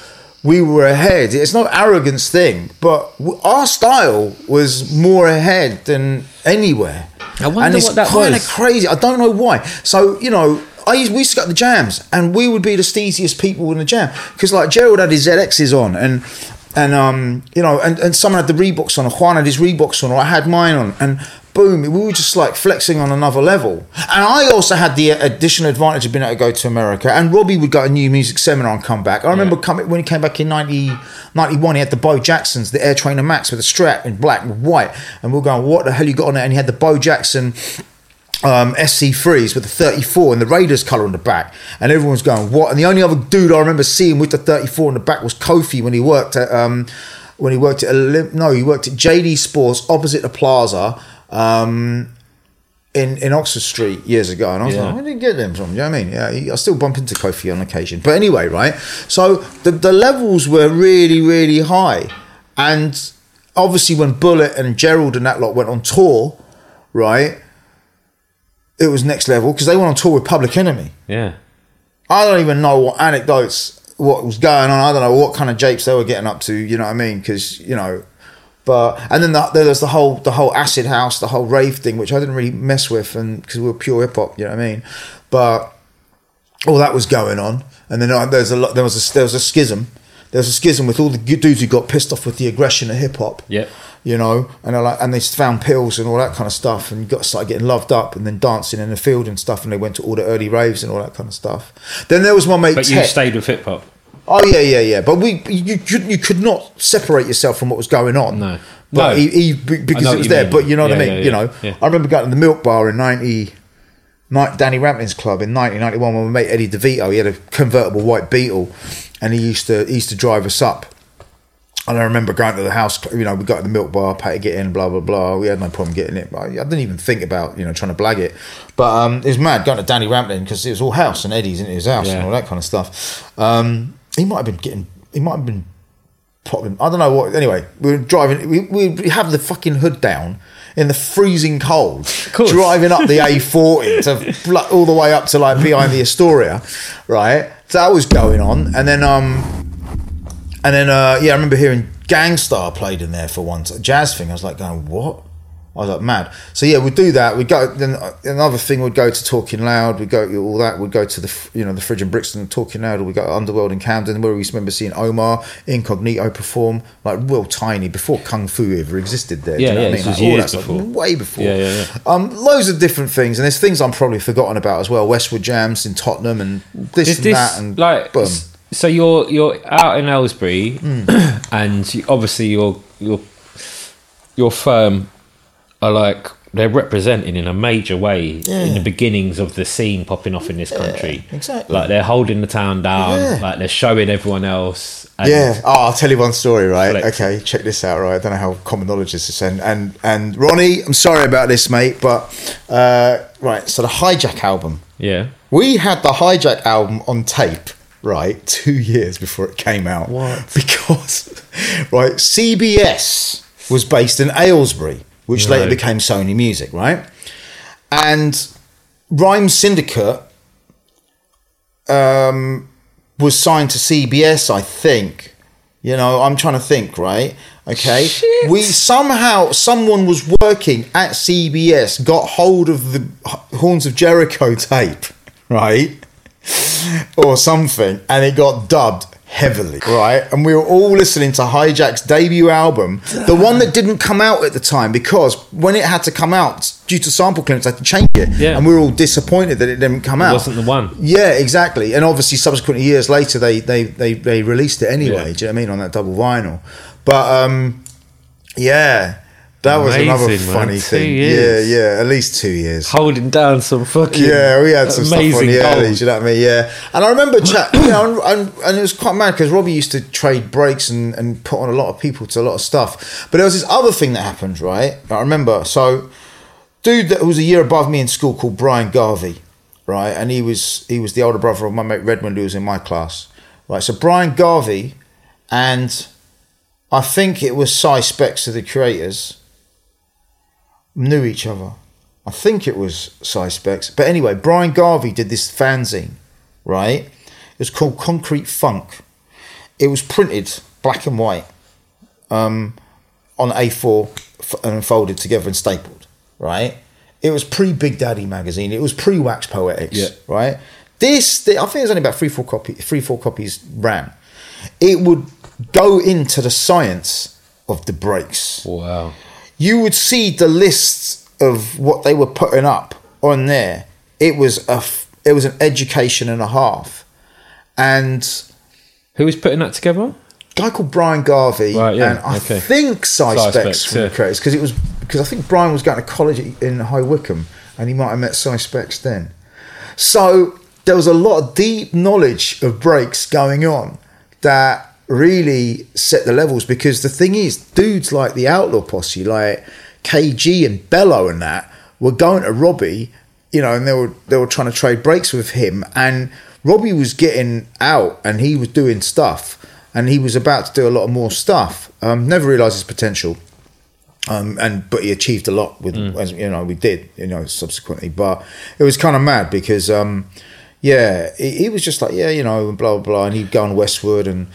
we were ahead, it's not arrogance thing, but our style was more ahead than anywhere. I wonder and it's what that kind of crazy. I don't know why. So, you know, I used, we used to go to the jams and we would be the steeziest people in the jam. Because like Gerald had his ZXs on and and um, you know, and, and someone had the Reeboks on, or Juan had his Reeboks on, or I had mine on, and boom, we were just like flexing on another level. And I also had the additional advantage of being able to go to America. And Robbie would go to New Music Seminar and come back. I remember Yeah. coming when he came back in 90, 91, he had the Bo Jacksons, the Air Trainer Max with a strap in black and white. And we are going, what the hell you got on it? And he had the Bo Jackson um, SC3s with the 34 and the Raiders colour on the back, and everyone's going what? And the only other dude I remember seeing with the 34 on the back was Kofi when he worked at um, when he worked at Olymp- no, he worked at JD Sports opposite the Plaza. Um, in, in Oxford Street years ago, and I was Yeah. like, where did you get them from? Do you know what I mean? Yeah, he- I still bump into Kofi on occasion. But anyway, right? So the, the levels were really, really high. And obviously, when Bullet and Gerald and that lot went on tour, right, it was next level because they went on tour with Public Enemy. Yeah. I don't even know what anecdotes, what was going on. I don't know what kind of japes they were getting up to. You know what I mean? Because you know, but and then the, there's the whole the whole acid house, the whole rave thing, which I didn't really mess with, and because we were pure hip hop. You know what I mean? But all that was going on, and then uh, there's a lot. There was a there was a schism. there was a schism with all the dudes who got pissed off with the aggression of hip hop. Yep. You know, and like, and they found pills and all that kind of stuff, and got started getting loved up, and then dancing in the field and stuff, and they went to all the early raves and all that kind of stuff. Then there was my mate But you stayed with hip hop. Oh yeah, yeah, yeah. But we, you, could, you could not separate yourself from what was going on. No. but No. he, he because it was there. mean. But you know what I mean. yeah, you know, yeah. I remember going to the Milk Bar in ninety. Danny Rampling's club in 1991 when my mate Eddie DeVito he had a convertible white Beetle and he used to he used to drive us up and I remember going to the house you know we got to the milk bar pay to get in blah blah blah we had no problem getting it I, I didn't even think about you know trying to blag it but um, it was mad going to Danny Rampling because it was all house and Eddie's in his house Yeah. and all that kind of stuff um, he might have been getting he might have been popping. I don't know what. Anyway, we were driving. We, we have the fucking hood down in the freezing cold, driving up the [LAUGHS] A40 to all the way up to like behind the Astoria, right? So that was going on, and then um, and then uh, yeah, I remember hearing Gang Starr played in there for once, a jazz thing. I was like going, what? I was like mad. So yeah, we'd do that. We'd go. Then another thing we'd go to Talking Loud. We'd go all that. We'd go to the you know the Fridge and Brixton Talking Loud. Or we go to Underworld in Camden, where we remember seeing Omar Incognito perform like real tiny before Kung Fu ever existed there. Do Yeah, you know yeah, what I mean? Like, all years before. way before. Yeah, yeah, yeah. Um, loads of different things, and there's things I'm probably forgotten about as well. Westwood Jams in Tottenham, and this Is and this that, and like boom. So you're you're out in Aylesbury, Hmm. [CLEARS THROAT] and you, obviously your your your firm are like they're representing in a major way in the beginnings of the scene popping off in this country. exactly. Like they're holding the town down. Yeah. Like they're showing everyone else. And Yeah. Oh, I'll tell you one story, right? Okay, check this out, right? I don't know how common knowledge this is. And and, and Ronnie, I'm sorry about this, mate, but uh, right. So the Hijack album, Yeah. we had the Hijack album on tape, right? Two years before it came out. What? [LAUGHS] Because, right, CBS was based in Aylesbury, which later became Sony Music, right? And Rhyme Syndicate um, was signed to CBS, I think. You know, I'm trying to think, right? Okay. Shit. We somehow, someone was working at CBS, got hold of the Horns of Jericho tape, [LAUGHS] right? [LAUGHS] Or something, and it got dubbed heavily, right? And we were all listening to Hijack's debut album, the one that didn't come out at the time because when it had to come out, due to sample clearance, I had to change it. Yeah. And we were all disappointed that it didn't come out. wasn't the one. Yeah, exactly. And obviously, subsequently years later, they they they, they released it anyway. Yeah. Do you know what I mean on that double vinyl? But um, yeah, that was another Amazing, funny thing. Yeah, yeah, at least two years. Holding down some fucking Yeah, we had some stuff on the early, gold. you know what I mean? Yeah. And I remember chat, [COUGHS] you know, and, and, and it was quite mad because Robbie used to trade breaks and, and put on a lot of people to a lot of stuff. But there was this other thing that happened, right? I remember. So, dude that was a year above me in school called Brian Garvey, right? And he was he was the older brother of my mate Redmond who was in my class, right? So Brian Garvey and I think it was Si Spex of the creators knew each other. I think it was Si Spex. But anyway, Brian Garvey did this fanzine, right? It was called Concrete Funk. It was printed black and white um, on A4 f- and folded together and stapled, right? It was pre Big Daddy magazine. It was pre Wax Poetics, Yeah. right? This, I think it was only about three, four copy, three, four copies ran. It would go into the science of the breaks Wow. You would see the lists of what they were putting up on there. It was a f- it was an education and a half, and Who was putting that together? a guy called Brian Garvey, Right, yeah, and I okay. think Si Si Spex Spex, from yeah. the because it was because I think Brian was going to college in High Wycombe, and he might have met Spex then. So there was a lot of deep knowledge of breaks going on that really set the levels because the thing is, dudes like the Outlaw Posse, like KG and Bello and that, were going to Robbie, you know, and they were they were trying to trade breaks with him, and Robbie was getting out and he was doing stuff, and he was about to do a lot of more stuff. Um, never realised his potential. Um, and but he achieved a lot with as you know we did you know subsequently. But it was kind of mad because um yeah he, he was just like yeah you know blah blah blah and he'd gone westward and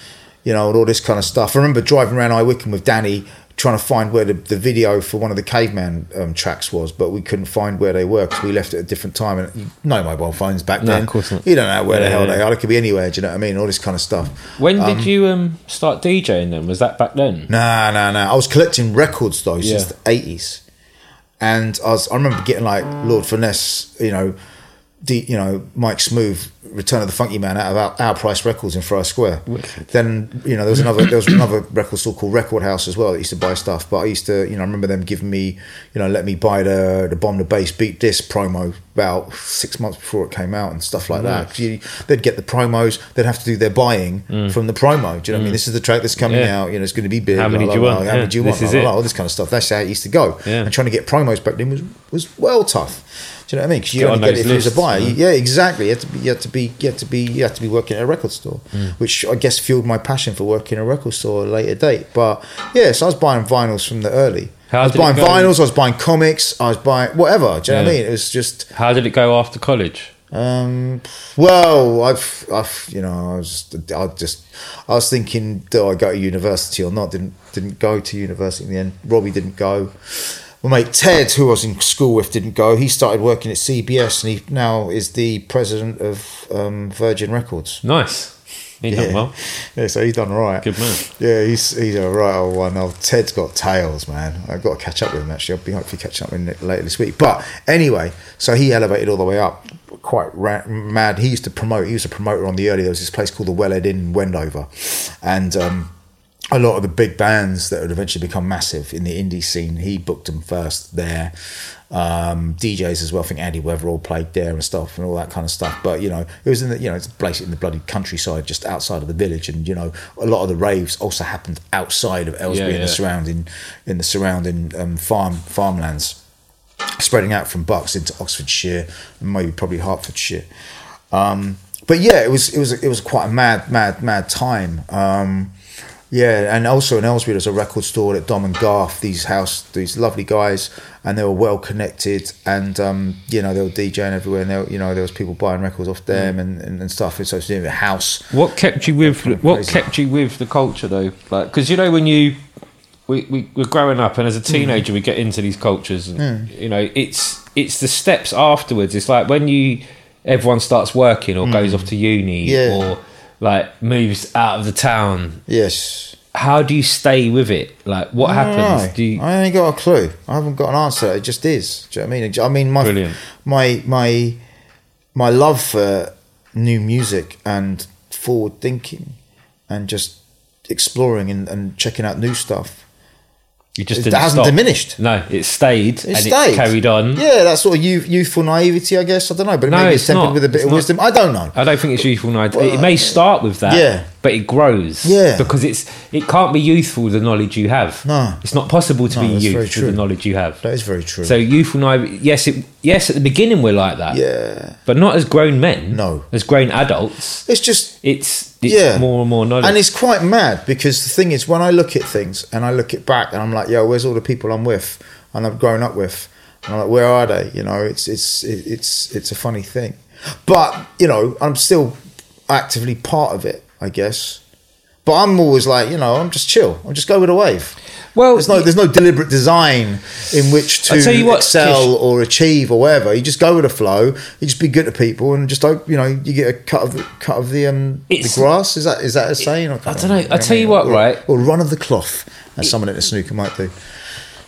you know and all this kind of stuff I remember driving around I Wycombe with Danny trying to find where the, the video for one of the caveman um, tracks was, but we couldn't find where they were because we left at a different time. And you- no mobile phones back No, then. of course not. You don't know where the hell yeah. they are. They could be anywhere. Do you know what I mean? All this kind of stuff. When did you um, start DJing then? Was that back then? Nah, nah, nah. I was collecting records though since Yeah. the eighties, and I was. I remember getting like Lord Finesse, you know, D, you know, Mike Smooth, Return of the Funky Man out of our, Our Price records in Friar Square. Then you know there was another there was another record store called Record House as well that used to buy stuff. But I used to you know I remember them giving me you know let me buy the the Bomb the Bass Beat Dis promo about six months before it came out and stuff like that. 'Cause you, they'd get the promos, they'd have to do their buying from the promo. Do you know what I mean? This is the track that's coming Mm. Yeah. out. You know it's going to be big. How many blah, do you blah, want? blah, How many do you this want? is Blah, blah, it. blah, all this kind of stuff. That's how it used to go. Yeah. And trying to get promos back then was was well tough. Do you know what I mean? Because you only on get it those if you was a buyer. yeah. Yeah, exactly. You had to be, you had to be, you had to be, you had to be working at a record store, Mm. which I guess fueled my passion for working at a record store at a later date. But yeah, so I was buying vinyls from the early. How I was buying vinyls. I was buying comics. I was buying whatever. Do you know what I mean? It was just. How did it go after college? Um, well, I've, I've, you know, I was, I just, I was thinking, do I go to university or not? Didn't, didn't go to university in the end. Robbie didn't go. My mate Ted, who I was in school with, didn't go. He started working at CBS, and he now is the president of um, Virgin Records. Nice. He done well. [LAUGHS] yeah, so he's done right. Good man. Yeah, he's he's a right old one. Oh, Ted's got tails, man. I've got to catch up with him actually. I'll be hopefully catching up with him later this week. But anyway, so he elevated all the way up, quite ra- mad. He used to promote. He was a promoter on the early. There was this place called the Wellhead Inn in Wendover, and um, a lot of the big bands that would eventually become massive in the indie scene. He booked them first there. Um, DJs as well. I think Andy Weatherall played there and stuff and all that kind of stuff. But you know, it was in the you know it's basically in the bloody countryside, just outside of the village. And you know, a lot of the raves also happened outside of Aylesbury Yeah, and the surrounding in the surrounding um, farm farmlands, spreading out from Bucks into Oxfordshire and maybe probably Hertfordshire. Um, but yeah, it was it was it was quite a mad mad mad time. Um, yeah, and also in Aylesbury there's a record store at Dom and Garth. These house, these lovely guys, and they were well connected. And um, you know they were DJing everywhere, and they were, you know there was people buying records off them and, and, and stuff. And so it's doing a house. What kept you with Kind of what kept you with the culture though? Like, because you know when you we, we we're growing up and as a Mm. teenager we get into these cultures and you know it's it's the steps afterwards. It's like when you everyone starts working or goes off to uni Mm. Yeah. or like moves out of the town. Yes. How do you stay with it? Like, what don't happens? Do you, I ain't got a clue. I haven't got an answer. It just is. Do you know what I mean? I mean, my Brilliant. my my my love for new music and forward thinking and just exploring and, and checking out new stuff. You just It hasn't stop? diminished. No, it stayed It and stayed. it carried on. Yeah, that sort of youth, youthful naivety, I guess. I don't know, but No, maybe it's it's tempered not. with a bit It's of not. wisdom. I don't know. I don't think it's youthful night. it may uh, start with that, Yeah. but it grows. Yeah. because it's it can't be youthful the knowledge you have. No. it's not possible to No, be that's very youth with the knowledge you have. That is very true. So youthful naivety. Yes, it, yes. At the beginning, we're like that. yeah, but not as grown men. No. as grown adults. it's just it's yeah, more and more knowledge. And it's quite mad because the thing is, when I look at things and I look it back, and I'm like, yo, where's all the people I'm with and I've grown up with? And I'm like, where are they? You know, it's it's it's it's a funny thing, but you know, I'm still actively part of it, I guess. But I'm always like, you know, I'm just chill. I'll just go with the wave. Well, There's no there's no deliberate design in which to what, excel Kish- or achieve or whatever. You just go with the flow. You just be good to people and just don't you know you get a cut of the cut of the um the grass. Is that is that a saying? I, I don't know. I tell you what, or, right? Or run of the cloth, as someone at the snooker might do.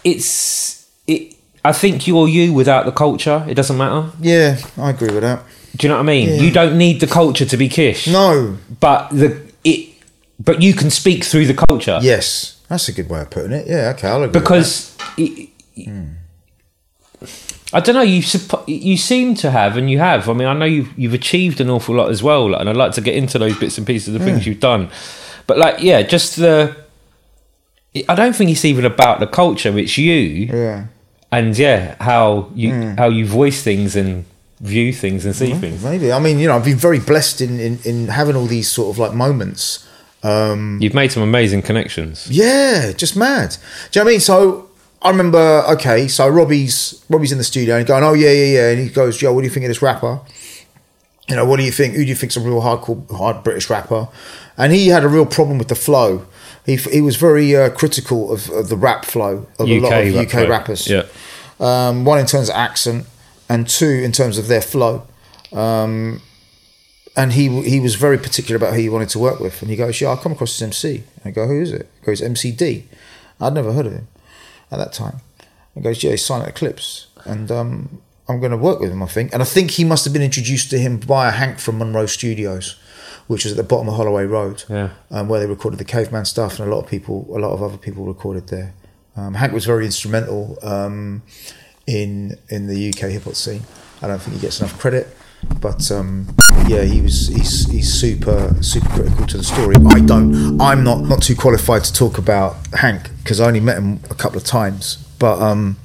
it's it. I think you're you without the culture. It doesn't matter. Yeah, I agree with that. Do you know what I mean? Yeah. You don't need the culture to be Kish. No, but the it. But you can speak through the culture. yes, that's a good way of putting it. Yeah, okay, I'll agree. because it, I don't know. You you seem to have, and you have. I mean, I know you've you've achieved an awful lot as well, and I'd like to get into those bits and pieces of the things you've done. But like, yeah, just the. I don't think it's even about the culture. It's you, yeah. and yeah, how you hmm. how you voice things and view things and see things. Maybe I mean you know I've been very blessed in in, in having all these sort of like moments. Um, You've made some amazing connections. Yeah, just mad. Do you know what I mean? So I remember, okay, so Robbie's Robbie's in the studio and going, oh yeah, yeah, yeah, and he goes, Joe, what do you think of this rapper? You know, what do you think? Who do you think's a real hardcore, hard British rapper? And he had a real problem with the flow He, he was very uh, critical of, of the rap flow of a lot of rap UK flow. rappers. Yeah. Um, one in terms of accent, and two in terms of their flow. Um, and he he was very particular about who he wanted to work with. And he goes, "Yeah, I come across this MC." And I go, "Who is it?" He goes, "MCD." I'd never heard of him at that time. He goes, "Yeah, he's Silent Eclipse," and um, I'm going to work with him. I think, and I think he must have been introduced to him by a Hank from Monroe Studios, which was at the bottom of Holloway Road, Yeah. um, where they recorded the Caveman stuff, and a lot of people, a lot of other people recorded there. Um, Hank was very instrumental um, in in the UK hip hop scene. I don't think he gets enough credit, but um, yeah, he was he's, he's super super critical to the story. I don't. I'm not not too qualified to talk about Hank because I only met him a couple of times, but. Um,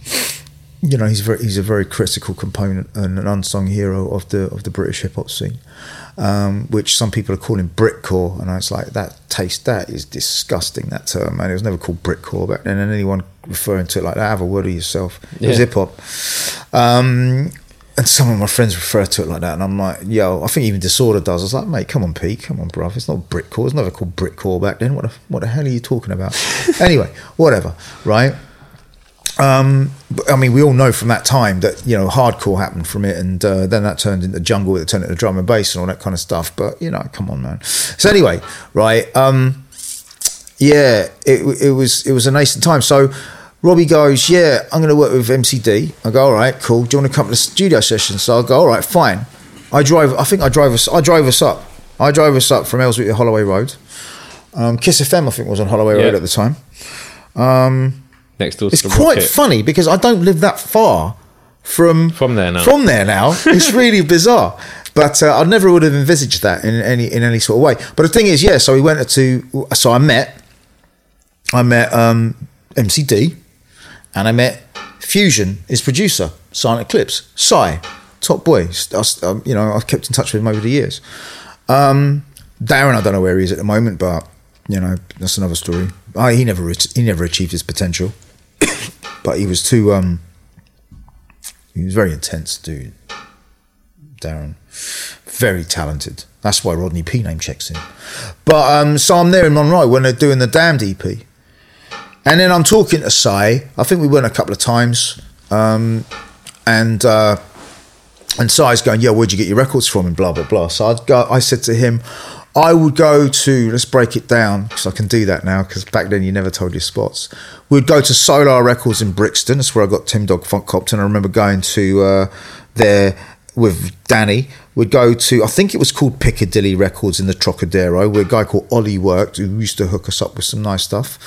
you know, he's very he's a very critical component and an unsung hero of the of the British hip hop scene, um, which some people are calling Britcore, and I was like that taste that is disgusting. That term, man, it was never called Britcore back then, and anyone referring to it like that, have a word of yourself. It was hip hop, um, and some of my friends refer to it like that, and I'm like, yo, I think even Disorder does. I was like, mate, come on, Pete, come on, bruv, it's not Britcore. It's never called Britcore back then. What the, what the hell are you talking about? [LAUGHS] anyway, whatever, right? Um, I mean, we all know from that time that you know hardcore happened from it, and uh, then that turned into jungle, with it turned into drum and bass and all that kind of stuff. But you know, come on, man. So anyway, right? Um, yeah, it, it was it was a nascent time. So Robbie goes, yeah, I'm going to work with MCD. I go, all right, cool. Do you want to come to the studio session? So I go, all right, fine. I drive. I think I drive us. I drove us up. I drove us up from Ellswick to Holloway Road. Um, Kiss FM, I think, was on Holloway Yeah. Road at the time. Um, Next door to it's quite Rocket. funny because I don't live that far from From there now. From there now, [LAUGHS] it's really bizarre. But uh, I never would have envisaged that in any in any sort of way. But the thing is, yeah. So we went to. So I met. I met um, MCD, and I met Fusion, his producer, Silent Eclipse, Psy, top boy. I um, you know, I've kept in touch with him over the years. Um, Darren, I don't know where he is at the moment, but you know, that's another story. Uh, he never he never achieved his potential, [COUGHS] but he was too. Um, he was very intense, dude. Darren, very talented. That's why Rodney P name checks him. But um, so I'm there in Monroe when they're doing the Damned EP, and then I'm talking to Sai. I think we went a couple of times, um, and uh, and Sai's going, "Yeah, where'd you get your records from?" And blah blah blah. So I'd go. I said to him, "I would go to let's break it down because I can do that now because back then you never told your spots." We'd go to Solar Records in Brixton. That's where I got Tim Dog Funk Compton. I remember going to uh, there with Danny. We'd go to I think it was called Piccadilly Records in the Trocadero, where a guy called Ollie worked, who used to hook us up with some nice stuff.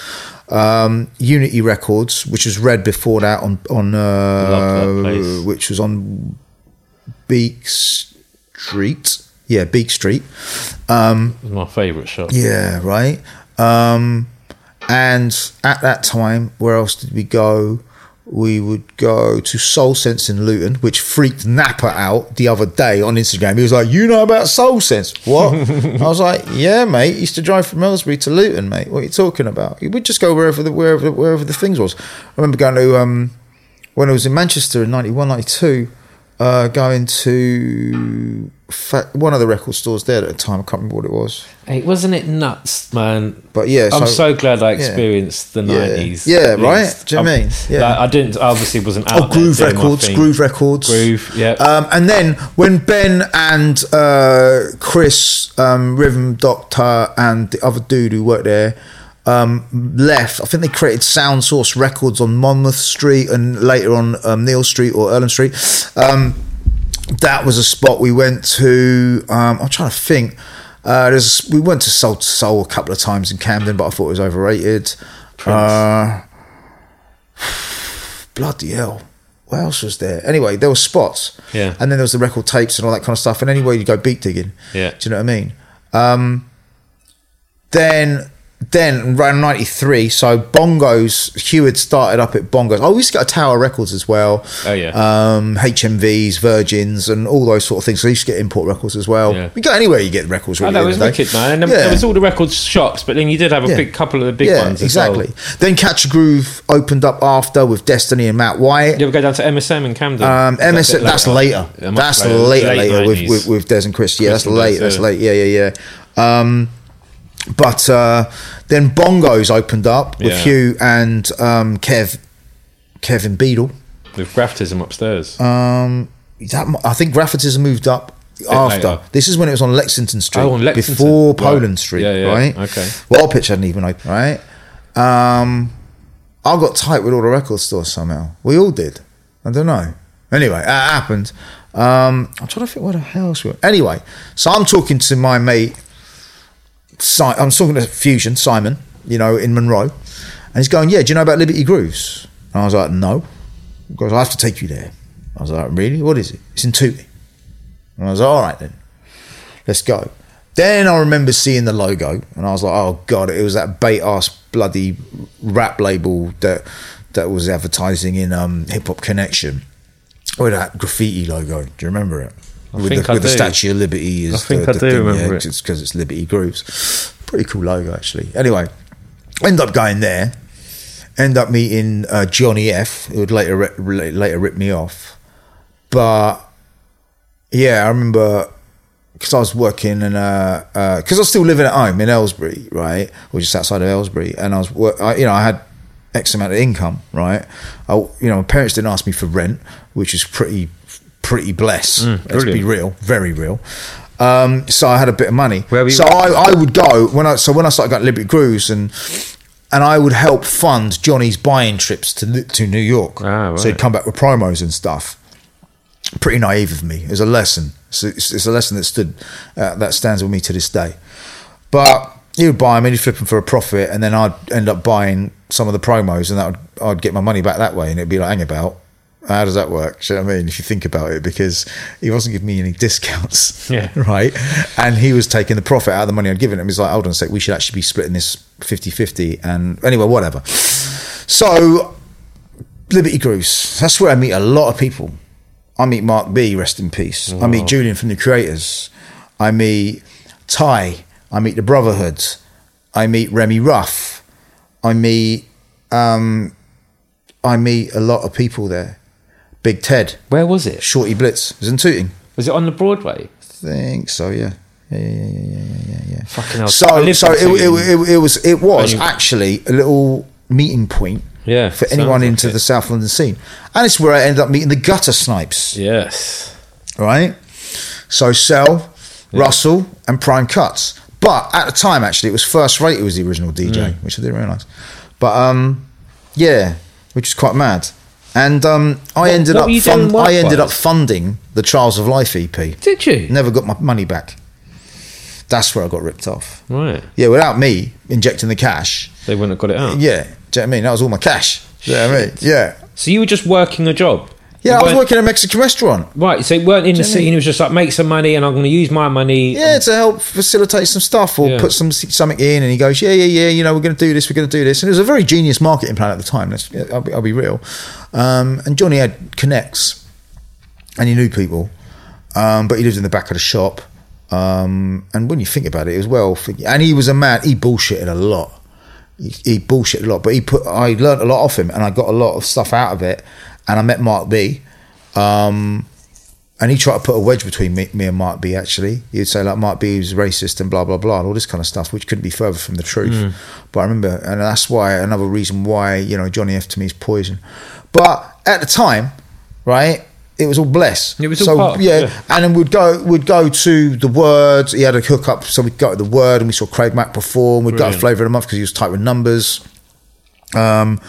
Um, Unity Records, which was red before that on on uh, which was on Beak Street. Yeah, Beak Street. Um, It was my favourite shop. yeah, right. Um, and at that time, where else did we go? We would go to Soul Sense in Luton, which freaked Napper out the other day on Instagram. He was like, "You know about Soul Sense? What?" [LAUGHS] I was like, "Yeah, mate. Used to drive from Aylesbury to Luton, mate. What are you talking about? We'd just go wherever the wherever wherever the things was." I remember going to um, when I was in Manchester in 91, 92, uh, going to fa- one of the record stores there at the time. I can't remember what it was. Hey, wasn't it nuts, man? But yeah, I'm so- so glad I yeah. experienced the nineties. Yeah, right? Do you know what I mean? Yeah. Like, I didn't. Obviously wasn't out. Oh, Groove Records. Groove Records, Groove, yeah. Um, and then when Ben and uh, Chris, um, Rhythm Doctor, and the other dude who worked there um, left, I think they created Sound Source Records on Monmouth Street and later on um, Neal Street or Earlham Street. Um, that was a spot we went to. Um, I'm trying to think. Uh, there's we went to Soul to Soul a couple of times in Camden, but I thought it was overrated. Uh, [SIGHS] bloody hell. What else was there? Anyway, there were spots. Yeah. And then there was the record tapes and all that kind of stuff. And anyway, you go beat digging. Yeah. Do you know what I mean? Um, then then around 93 so bongos had started up at bongos oh we used to go to tower records as well Oh, yeah. um hmvs virgins and all those sort of things so you used to get import records as well Yeah. you go anywhere you get records Oh, that was the end of the wicked, man. And there, Yeah. there was all the record shops, but then you did have a Yeah. big couple of the big yeah ones. as exactly well. then catch a groove opened up after with destiny and matt white You ever go down to MSM in Camden? Um, Is that a MS, bit that's later? That's later. later, Late later with, with, with Des and Chris. Yeah, that's late. That's late. Yeah, yeah, yeah. Um, but uh, then Bongos opened up with Yeah. Hugh and um, Kev, Kevin Beadle. With graftism upstairs. Um, that, I think Graphitism moved up after. later. This is when it was on Lexington Street, Oh, on Lexington. before Right. Poland Street, Yeah, yeah, right? okay. Well, Pitch hadn't even opened, right? Um, I got tight with all the record stores somehow. We all did. I don't know. Anyway, that happened. Um, I'm trying to think what the hell else we were. Anyway, so I'm talking to my mate. Si- I'm talking to Fusion Simon, you know, in Monroe, and he's going, "Yeah, do you know about Liberty Grooves?" And I was like, "No." He goes, "I have to take you there." I was like, "Really? What is it?" It's in Tooting. And I was like, "All right then, let's go." Then I remember seeing the logo, and I was like, "Oh god!" It was that bait ass bloody rap label that that was advertising in um, Hip Hop Connection with that graffiti logo. Do you remember it? With think the, I with the. Statue of Liberty is I think the, I do thing, remember yeah, it. It's because it's Liberty Grooves. Pretty cool logo actually. Anyway, end up going there. End up meeting uh, Johnny F, who would later ri- later rip me off. But yeah, I remember because I was working and because uh, I was still living at home in Aylesbury, right, or just outside of Aylesbury, and I was, I, you know, I had X amount of income, right. I, you know, my parents didn't ask me for rent, which is pretty, pretty blessed. Let's be real, very real. Um, so I had a bit of money. Where were you so? I, I would go when I so when I started going to Liberty Grooves and and I would help fund Johnny's buying trips to to New York. Ah, So he'd come back with promos and stuff pretty naive of me. It was a lesson. So it's, it's a lesson that stood uh, that stands with me to this day. But he would buy them, and he'd flip them for a profit, and then I'd end up buying some of the promos, and that would, I'd get my money back that way, and it'd be like, hang about. How does that work? Do you know what I mean? If you think about it, because he wasn't giving me any discounts, [LAUGHS] Yeah. [LAUGHS] right? And he was taking the profit out of the money I'd given him. He's like, hold on a sec, we should actually be splitting this 50 50. And [SIGHS] anyway, whatever. So Liberty Grooves. That's where I meet a lot of people. I meet Mark B, rest in peace. I meet Julian from the Creators. I meet Ty. I meet the Brotherhood. I meet Remy Ruff. I meet um, I meet a lot of people there. Big Ted, Where was it? Shorty Blitz. It was in Tooting. Was it on the Broadway? think so. Yeah. Yeah, yeah, yeah, yeah, yeah, yeah, yeah. Fucking hell. So, so it, it, it, it was it was you- actually a little meeting point Yeah, for anyone like into it. the South London scene, and it's where I ended up meeting the Gutter Snipes. Yes. right? So Cell, Russell, and Prime Cuts. But at the time, actually, it was First Rate who was the original DJ, Mm. which I didn't realise. But um, yeah, which is quite mad. And um, I ended what up were you doing fund- I ended up funding the Trials of Life EP. Did you? Never got my money back. That's where I got ripped off. Right. Yeah, without me injecting the cash. They wouldn't have got it out. Yeah, do you know what I mean? That was all my cash. Do you know what I mean? Yeah. So you were just working a job? Yeah, I was working at a Mexican restaurant. Right, so it weren't in the Do you know what I scene. It was just like make some money, and I'm going to use my money. Yeah, to help facilitate some stuff or Yeah. put some something in. And he goes, yeah, yeah, yeah. You know, we're going to do this. We're going to do this. And it was a very genius marketing plan at the time. Let's, I'll, be, I'll be real. Um, and Johnny had connects, and he knew people, um, but he lived in the back of the shop. Um, and when you think about it, it was well. And he was a man. He bullshitted a lot. He, he bullshitted a lot, but he put. I learned a lot off him, and I got a lot of stuff out of it. And I met Mark B. Um, and he tried to put a wedge between me, me and Mark B. Actually, he'd say like Mark B. was racist and blah blah blah and all this kind of stuff, which couldn't be further from the truth. But I remember, and that's why another reason why you know Johnny F. to me is poison. But at the time, right, it was all bless. It was all so part yeah, yeah. and then we'd go we'd go to the Word. He had a hookup, so we'd go to the Word and we saw Craig Mack perform. We'd go to Flavour of the Month because he was tight with numbers. Um,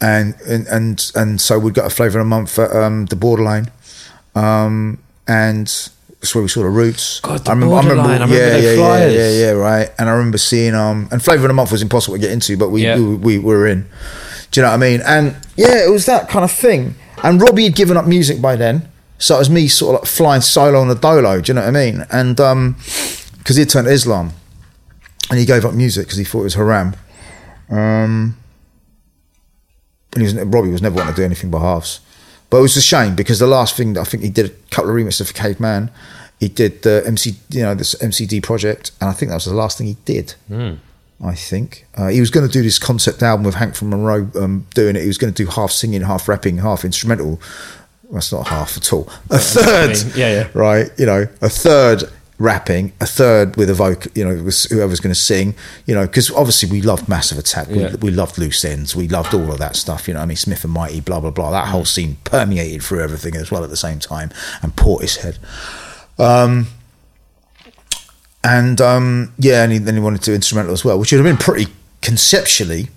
and and and and so we'd got a flavour of the month at um, the Borderline, um, and that's where we saw the Roots. God, the Borderline, I remember yeah, their yeah, flyers. yeah, yeah, yeah, right. And I remember seeing um, and flavour of the month was impossible to get into, but we Yeah. we, we were in. Do you know what I mean? And yeah, it was that kind of thing. And Robbie had given up music by then, so it was me sort of like flying solo on the dolo. Do you know what I mean? And um, because he had turned to Islam, and he gave up music because he thought it was haram. Um, and he was, Robbie was never wanting to do anything by halves. But it was a shame because the last thing that I think he did a couple of remixes for Caveman. He did the MC, you know, this MCD project, and I think that was the last thing he did. I think uh, he was going to do this concept album with Hank from Monroe um, doing it. He was going to do half singing, half rapping, half instrumental. That's not half at all. A third, mean, yeah, yeah. right? You know, a third rapping, a third with a vocal, you know, it was whoever's going to sing, you know, because obviously we loved Massive Attack, we, Yeah. we loved Loose Ends, we loved all of that stuff, you know, I mean, Smith and Mighty, blah, blah, blah. That whole scene permeated through everything as well at the same time, and Portishead. Um, and um, yeah, and he, then he wanted to instrumental as well, which would have been pretty conceptually.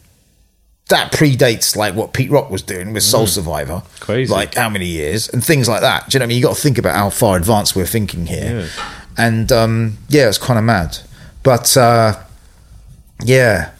That predates like what Pete Rock was doing with Soul Survivor, Mm. Crazy. like how many years and things like that. Do you know what I mean? You got to think about how far advanced we're thinking here, Yeah. And um, yeah, it's kind of mad, but uh, yeah,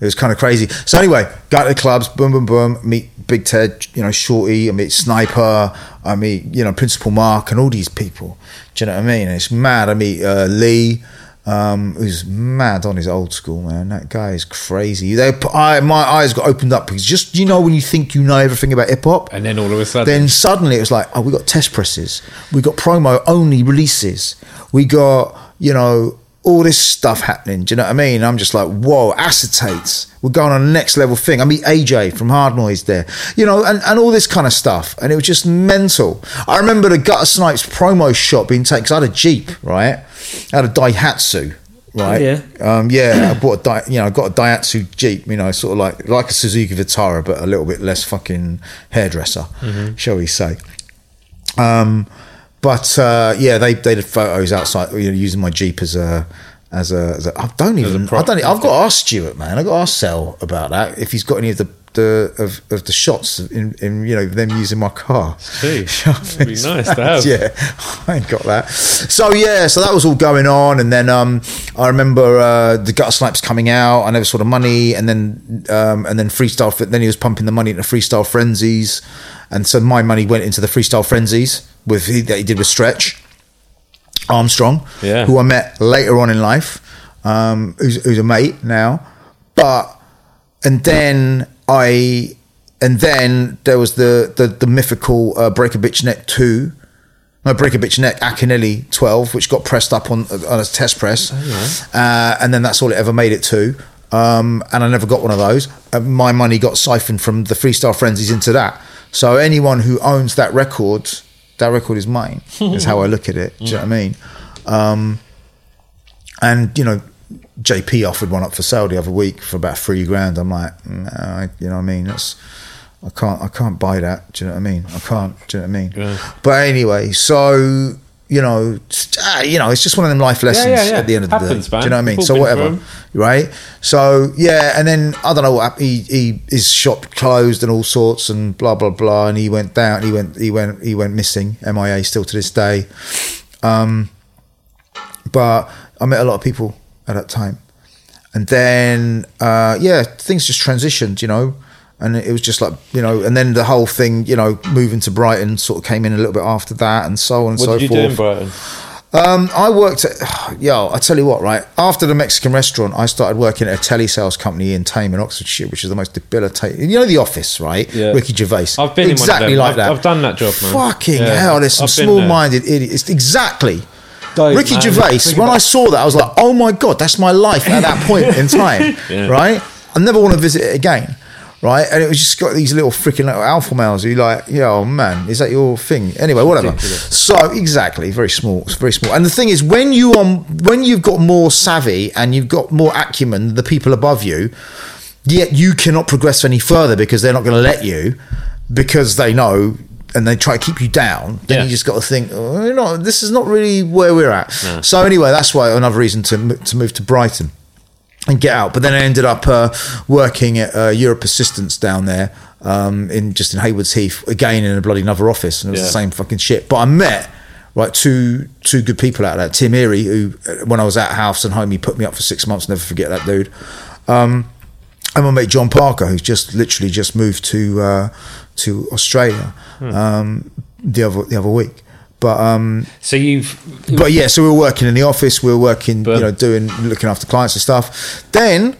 it was kind of crazy. So anyway, go to the clubs, boom, boom, boom. Meet Big Ted, you know, Shorty. I meet Sniper. I meet you know Principal Mark and all these people. Do you know what I mean? It's mad. I meet uh, Lee. Um, who's mad on his old school man? That guy is crazy. They, I, my eyes got opened up because just you know when you think you know everything about hip hop, And then all of a sudden, then suddenly it was like, oh, we got test presses, we got promo only releases, we got you know all this stuff happening. Do you know what I mean? I'm just like, whoa, acetates. We're going on the next level thing. I meet AJ from Hard Noise there, you know, and, and all this kind of stuff. And it was just mental. I remember the Gutter Snipes promo shot being taken, because I had a Jeep, right? I had a Daihatsu. Right. Yeah. Um, yeah. I bought a, Dai- you know, I got a Daihatsu Jeep. You know, sort of like like a Suzuki Vitara, but a little bit less fucking hairdresser, shall we say? Um, but uh, yeah, they they did photos outside, you know, using my Jeep as a as a. As a I don't even. I don't. I've got to ask Stuart, man. I've got to ask Sel about that if he's got any of the. The of, of the shots in, in you know them using my car. Gee, [LAUGHS] that'd be nice to have. [LAUGHS] Yeah, [LAUGHS] I ain't got that. So yeah, so that was all going on, and then um, I remember uh, the gutter snipes coming out. I never saw the money, and then um, and then freestyle. Then he was pumping the money into freestyle frenzies, and so my money went into the freestyle frenzies with he, that he did with Stretch Armstrong, Yeah. who I met later on in life, um, who's, who's a mate now, but and then I and then there was the the, the mythical uh, Break a Bitch Neck two. No, Break a Bitch Neck Akinelli 12, which got pressed up on on a test press. uh, and then that's all it ever made it to. Um, and I never got one of those. Uh, my money got siphoned from the Freestyle Frenzies into that. So anyone who owns that record, that record is mine, is how I look at it. Do you know what I mean? Um, and, you know, JP offered one up for sale the other week for about three grand. I'm like, I, you know what I mean? That's I can't I can't buy that. Do you know what I mean? I can't. Do you know what I mean? Yeah. But anyway, so you know, it's- ah, you know, it's just one of them life lessons yeah, yeah. at the end of the Happens, day. man. Do you know what I mean? So whatever, right? So yeah, and then I don't know what hap- he, he his shop closed and all sorts and blah blah blah, and he went down. He went he went he went missing. MIA still to this day. Um, but I met a lot of people at that time, and then uh, yeah, things just transitioned, you know, and it was just like you know, and then the whole thing, you know, moving to Brighton sort of came in a little bit after that, and so on and what so did you forth. do in Brighton? Um, I worked at, [SIGHS] yo, I tell you what, right? After the Mexican restaurant, I started working at a telesales company in Thame in Oxfordshire, which is the most debilitating. You know the office, right? Yeah. Ricky Gervais. I've been in one of exactly like I've- that. I've done that job, man. Fucking Yeah. hell, there's some there. small-minded idiots. Exactly. Don't, Ricky man. Gervais. When I saw that, I was like, "Oh my god, that's my life at that point in [LAUGHS] time." Yeah. Right? I never want to visit it again. Right? And it was just got these little freaking little alpha males. who like, yeah, oh man, is that your thing? Anyway, whatever. So exactly, very small. Very small. And the thing is, when you um, when you've got more savvy and you've got more acumen than the people above you, yet you cannot progress any further because they're not going to let you because they know and they try to keep you down then Yeah. you just got to think oh, you know this is not really where we're at so anyway that's why another reason to, to move to brighton and get out. But then i ended up uh, working at uh, Europ Assistance down there um, in just in haywards heath again in a bloody another office and it was Yeah. the same fucking shit. But i met right two two good people out of that. Tim erie who uh, when i was at house and home he put me up for six months never forget that dude. Um, and my mate John Parker, who's just literally just moved to uh, to Australia um, the other the other week. But um, So you've but yeah, so we were working in the office. We were working, But- you know, doing looking after clients and stuff. Then,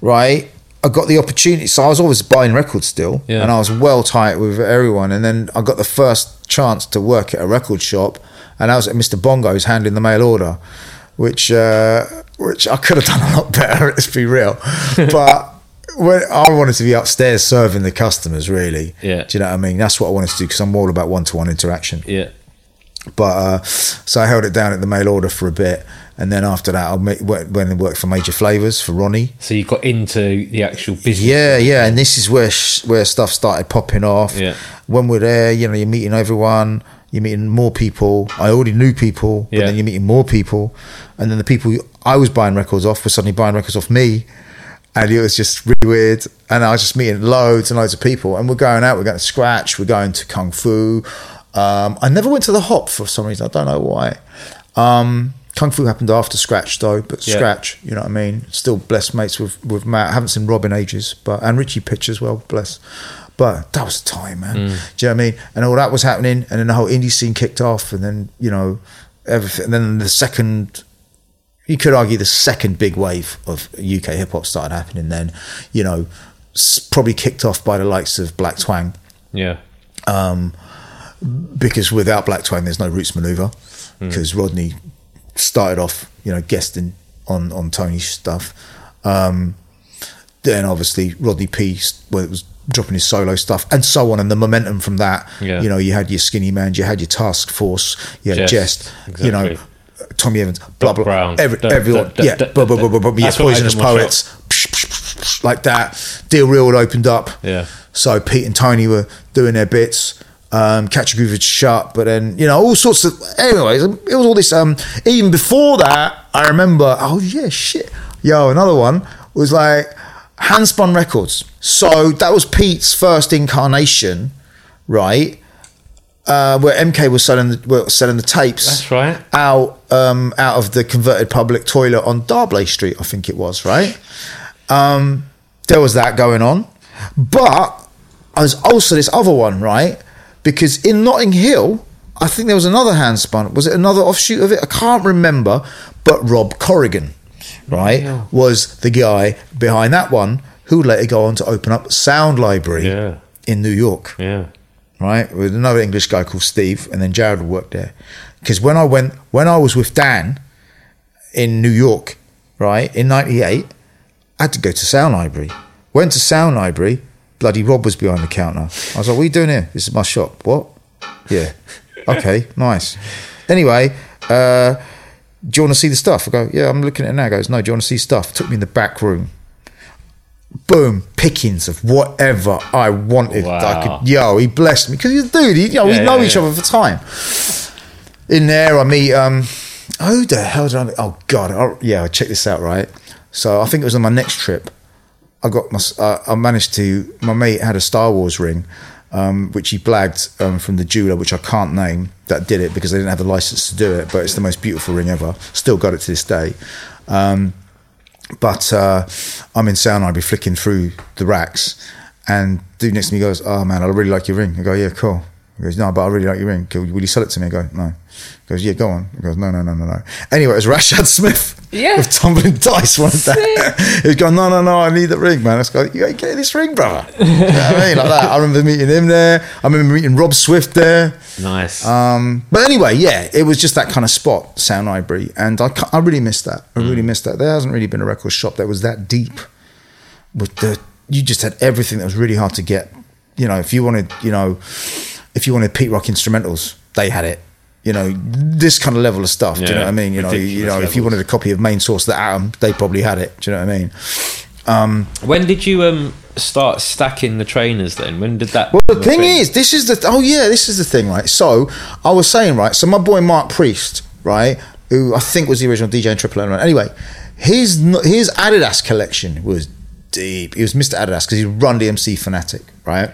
right, I got the opportunity. So I was always buying records still, Yeah. and I was well tight with everyone. And then I got the first chance to work at a record shop, and I was at Mr. Bongo's handling the mail order, which uh, which I could have done a lot better. [LAUGHS] Let's be real, but. When I wanted to be upstairs serving the customers, really. Yeah. Do you know what I mean? That's what I wanted to do because I'm all about one-to-one interaction. yeah. But uh, so I held it down at the mail order for a bit, and then after that, I went and worked for Major Flavors for Ronnie. So you got into the actual business. Yeah, yeah, and this is where sh- where stuff started popping off. Yeah. When we're there, you know, you're meeting everyone, you're meeting more people. I already knew people, but Yeah. then you're meeting more people, and then the people I was buying records off were suddenly buying records off me, and it was just really weird. And I was just meeting loads and loads of people, and we're going out. We're going to Scratch. We're going to Kung Fu. Um, I never went to the Hop for some reason. I don't know why. Um, Kung Fu happened after Scratch though, but Yeah. Scratch, you know what I mean. Still blessed mates with with Matt. I haven't seen Rob in ages, but and Richie Pitch as well, bless. But that was the time, man. Do you know what I mean? And all that was happening, and then the whole indie scene kicked off, and then you know everything. And then the second, you could argue, the second big wave of UK hip hop started happening. Then, you know, probably kicked off by the likes of Black Twang Yeah. Because without Black Twang, there's no Roots Manuva. Because Rodney started off, you know, guesting on on Tony's stuff. Um, then obviously Rodney P well, was dropping his solo stuff and so on, and the momentum from that. Yeah. You know, you had your Skinny Man, you had your Task Force, you had Jest, Jest, you know. Tommy Evans, blah Doc blah, every, Da- everyone, da- da- yeah, blah, blah, blah, blah, blah, yeah, poisonous opened my poets, like that. Deal Real opened up, Yeah. so Pete and Tony were doing their bits. Um, Catch a Groove had shut, but then you know all sorts of. Anyways, it was all this. Um, even before that, I remember. Oh yeah, shit. Yo, another one was like Handspun Records. So that was Pete's first incarnation, right? Uh, where MK was selling the, were selling the tapes. That's right. Out um, out of the converted public toilet on D'Arblay Street, I think it was. Right. Um, there was that going on, but there's also this other one, right? Because in Notting Hill, I think there was another handspun. Was it another offshoot of it? I can't remember. But Rob Corrigan, right, Yeah. was the guy behind that one who later go on to open up Sound Library Yeah. in New York Yeah. right, with another English guy called Steve, and then Jared worked there. Because when I went, when I was with Dan in New York, right, in '98, I had to go to Sound Library. Went to Sound Library, bloody Rob was behind the counter. I was like, "What are you doing here? This is my shop." What? Yeah. Okay, [LAUGHS] nice. Anyway, uh, do you want to see the stuff? I go, "Yeah, I'm looking at it now." He goes, "No, do you want to see stuff?" Took me in the back room. Boom, pickings of whatever I wanted. that I could yo, he blessed me because he's a dude. He, you know, Yeah, we know yeah, each yeah. other for time. In there, I meet um, who the hell did I meet? Oh God, Yeah, I, yeah, check this out. Right, so I think it was on my next trip. I got my, uh, I managed to. My mate had a Star Wars ring, um, which he blagged um, from the jeweler, which I can't name that did it because they didn't have the license to do it. But it's the most beautiful ring ever. Still got it to this day. Um, but uh, I'm in sound I'd be flicking through the racks, and dude next to me goes, "Oh man, I really like your ring." I go, "Yeah, cool." He goes, "No, but I really like your ring. Will you sell it to me?" I go, "No." He goes, "Yeah, go on." He goes, "No, no, no, no, no." Anyway, it was Rashad Smith. [LAUGHS] Yeah. with tumbling dice wanted that. [LAUGHS] he was going, "No, no, no, I need the ring, man." I was going, "You ain't getting this ring, brother." [LAUGHS] you know what I mean, like that. I remember meeting him there. I remember meeting Rob Swift there. Nice. Um, but anyway, yeah, it was just that kind of spot, Sound Library, and I, I really missed that. I really missed that. There hasn't really been a record shop that was that deep. With the, you just had everything that was really hard to get. You know, if you wanted, you know, if you wanted Pete Rock instrumentals, they had it. You know, this kind of level of stuff. do you know what I mean? You know, you ridiculous know, if you wanted a copy of Main Source, the Atom, they probably had it. Do you know what I mean? Um, when did you um start stacking the trainers then? When did that? Well, the thing thing? is, this is the oh yeah, this is the thing, right? So I was saying, right? So my boy Mark Priest, right, who I think was the original DJ in Triple M. Anyway, his his Adidas collection was deep. He was Mr. Adidas because he run DMC fanatic, right?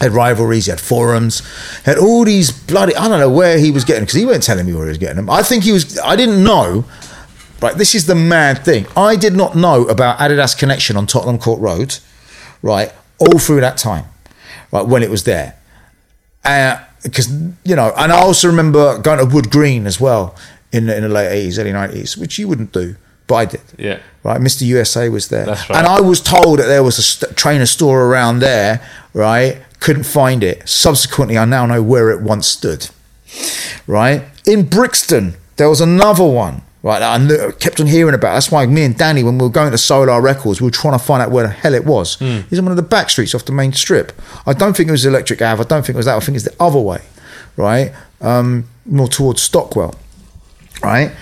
Had rivalries, he had forums, had all these bloody. I don't know where he was getting because he weren't telling me where he was getting them. I think he was. I didn't know. Right, this is the mad thing. I did not know about Adidas Connection on Tottenham Court Road, right, all through that time, right, when it was there. Uh, because, you know, and I also remember going to Wood Green as well in, the- in the late 80s, early 90s, which you wouldn't do, but I did. Yeah. Right, Mr. USA was there. That's right. And I was told that there was a st- trainer store around there, right? Couldn't find it. Subsequently, I now know where it once stood right? In Brixton, there was another one, right? I kept on hearing about. It. That's why me and Danny, when we were going to Solar Records, we were trying to find out where the hell it was. Hmm. It's on one of the back streets off the main strip. I don't think it was Electric Ave. I don't think it was that. I think it's the other way, right? Um, more towards Stockwell, right?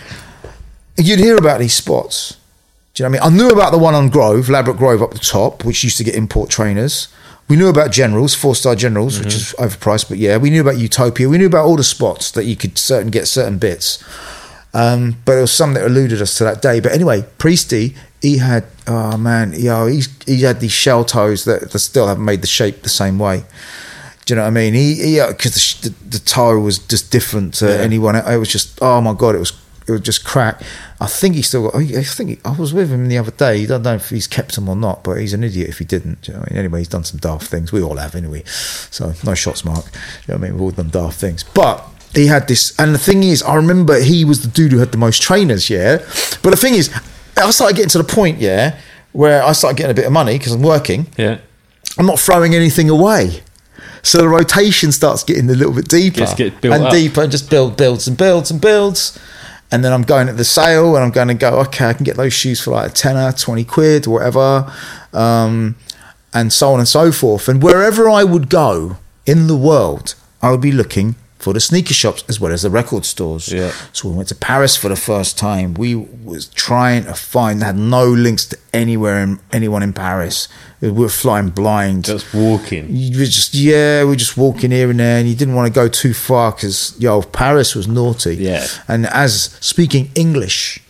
You'd hear about these spots. Do you know what I mean? I knew about the one on Grove, Ladbroke Grove up the top, which used to get import trainers. We knew about Generals, four star Generals, which is overpriced, but yeah, we knew about Utopia. We knew about all the spots that you could certain get certain bits. Um, but it was some that eluded us to that day. But anyway, Priesty, he had oh man, you know, he's he had these shell toes that, that still haven't made the shape the same way. Do you know what I mean? He because the, sh- the, the toe was just different to Yeah. anyone. It was just oh my god, it was it was just crack. I think he still got. Oh, I think he, I was with him the other day. I don't know if he's kept them or not, but he's an idiot if he didn't. You know I mean? Anyway, he's done some daft things. We all have anyway. So no shots, Mark. You know what I mean? We've all done daft things, but. He had this, and the thing is, I remember he was the dude who had the most trainers, yeah. But the thing is, I started getting to the point, yeah, where I started getting a bit of money because I'm working, Yeah. I'm not throwing anything away. So the rotation starts getting a little bit deeper get and up. deeper and just build, builds and builds and builds. And then I'm going at the sale and I'm going to go, okay, I can get those shoes for like a tenner, 20 quid, whatever. Um, and so on and so forth. And wherever I would go in the world, I would be looking for the sneaker shops as well as the record stores. Yeah. So we went to Paris for the first time. We was trying to find had no links to anywhere in anyone in Paris. We were flying blind. Just walking. You were just yeah, we were just walking here and there, and you didn't want to go too far because yo, Paris was naughty. Yeah. and as speaking English,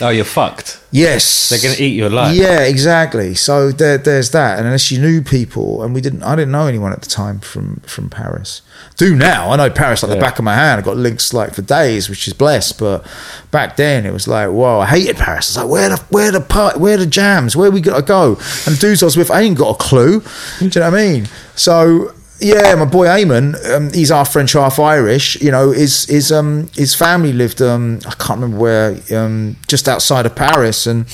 Oh, you're fucked. yes, They're gonna eat your life. Yeah, exactly. So there, there's that. And unless you knew people, and we didn't, I didn't know anyone at the time from from Paris. Do now? I know Paris like the back of my hand. I got links like for days, which is blessed. But back then, it was like, whoa, I hated Paris. It's like, where the where the part, where the jams, where we gotta go? And dudes I was with, I ain't got a clue. Do you know what I mean? So. Yeah, my boy Eamon, um, he's half French, half Irish. You know, his his um his family lived um I can't remember where um just outside of Paris, and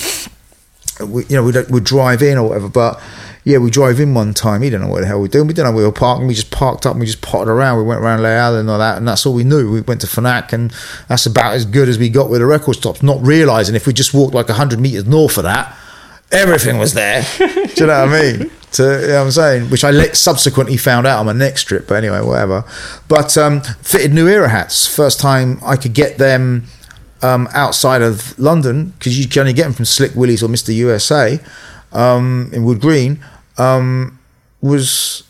we, you know, we'd, we'd drive in or whatever. But yeah, we drove in one time. He didn't know what the hell we were doing. We didn't know where we were parking. We just parked up and we just potted around. We went around Halles and all that, and that's all we knew. We went to Fnac, and that's about as good as we got with the record stops. Not realizing if we just walked like hundred meters north of that, everything was there. [LAUGHS] Do you know what I mean? To, you know what I'm saying, which I let- subsequently found out on my next trip, but anyway, whatever. But um, fitted New Era hats. First time I could get them um, outside of London because you can only get them from Slick Willies or Mr. USA um, in Wood Green. Um, was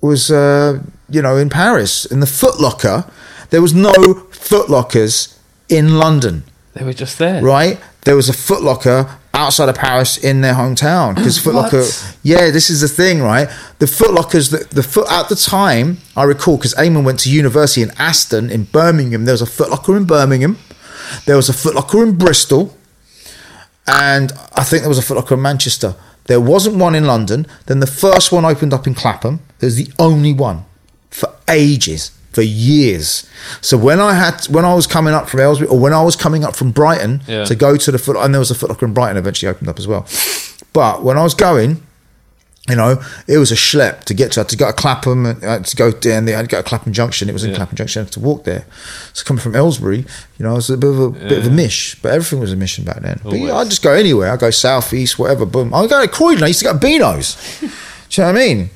was uh, you know in Paris in the Foot Locker. There was no Foot Lockers in London They were just there. right? There was a Foot Locker outside of Paris in their hometown because oh, Foot What? Locker. Yeah, this is the thing, right? The Foot Lockers, the, the foot at the time, I recall because Eamon went to university in Aston in Birmingham. There was a Foot Locker in Birmingham. There was a Foot Locker in Bristol, and I think there was a Foot Locker in Manchester. There wasn't one in London. Then the first one opened up in Clapham. It was the only one for ages, for years. So when I had, when I was coming up from Aylesbury, or when I was coming up from Brighton Yeah. to go to the foot, and there was a footlocker in Brighton eventually opened up as well. But when I was going, you know, it was a schlep to get to. I had to go to Clapham, and to go down there. I had to go to Clapham Junction. It was in Yeah. Clapham Junction. I had to walk there. So coming from Aylesbury, you know, it was a bit of a bit of a mish, but everything was a mission back then. But yeah, I'd just go anywhere. I'd go south, east, whatever. Boom. I'd go to Croydon. I used to go to Beano's. [LAUGHS] Do you know what I mean?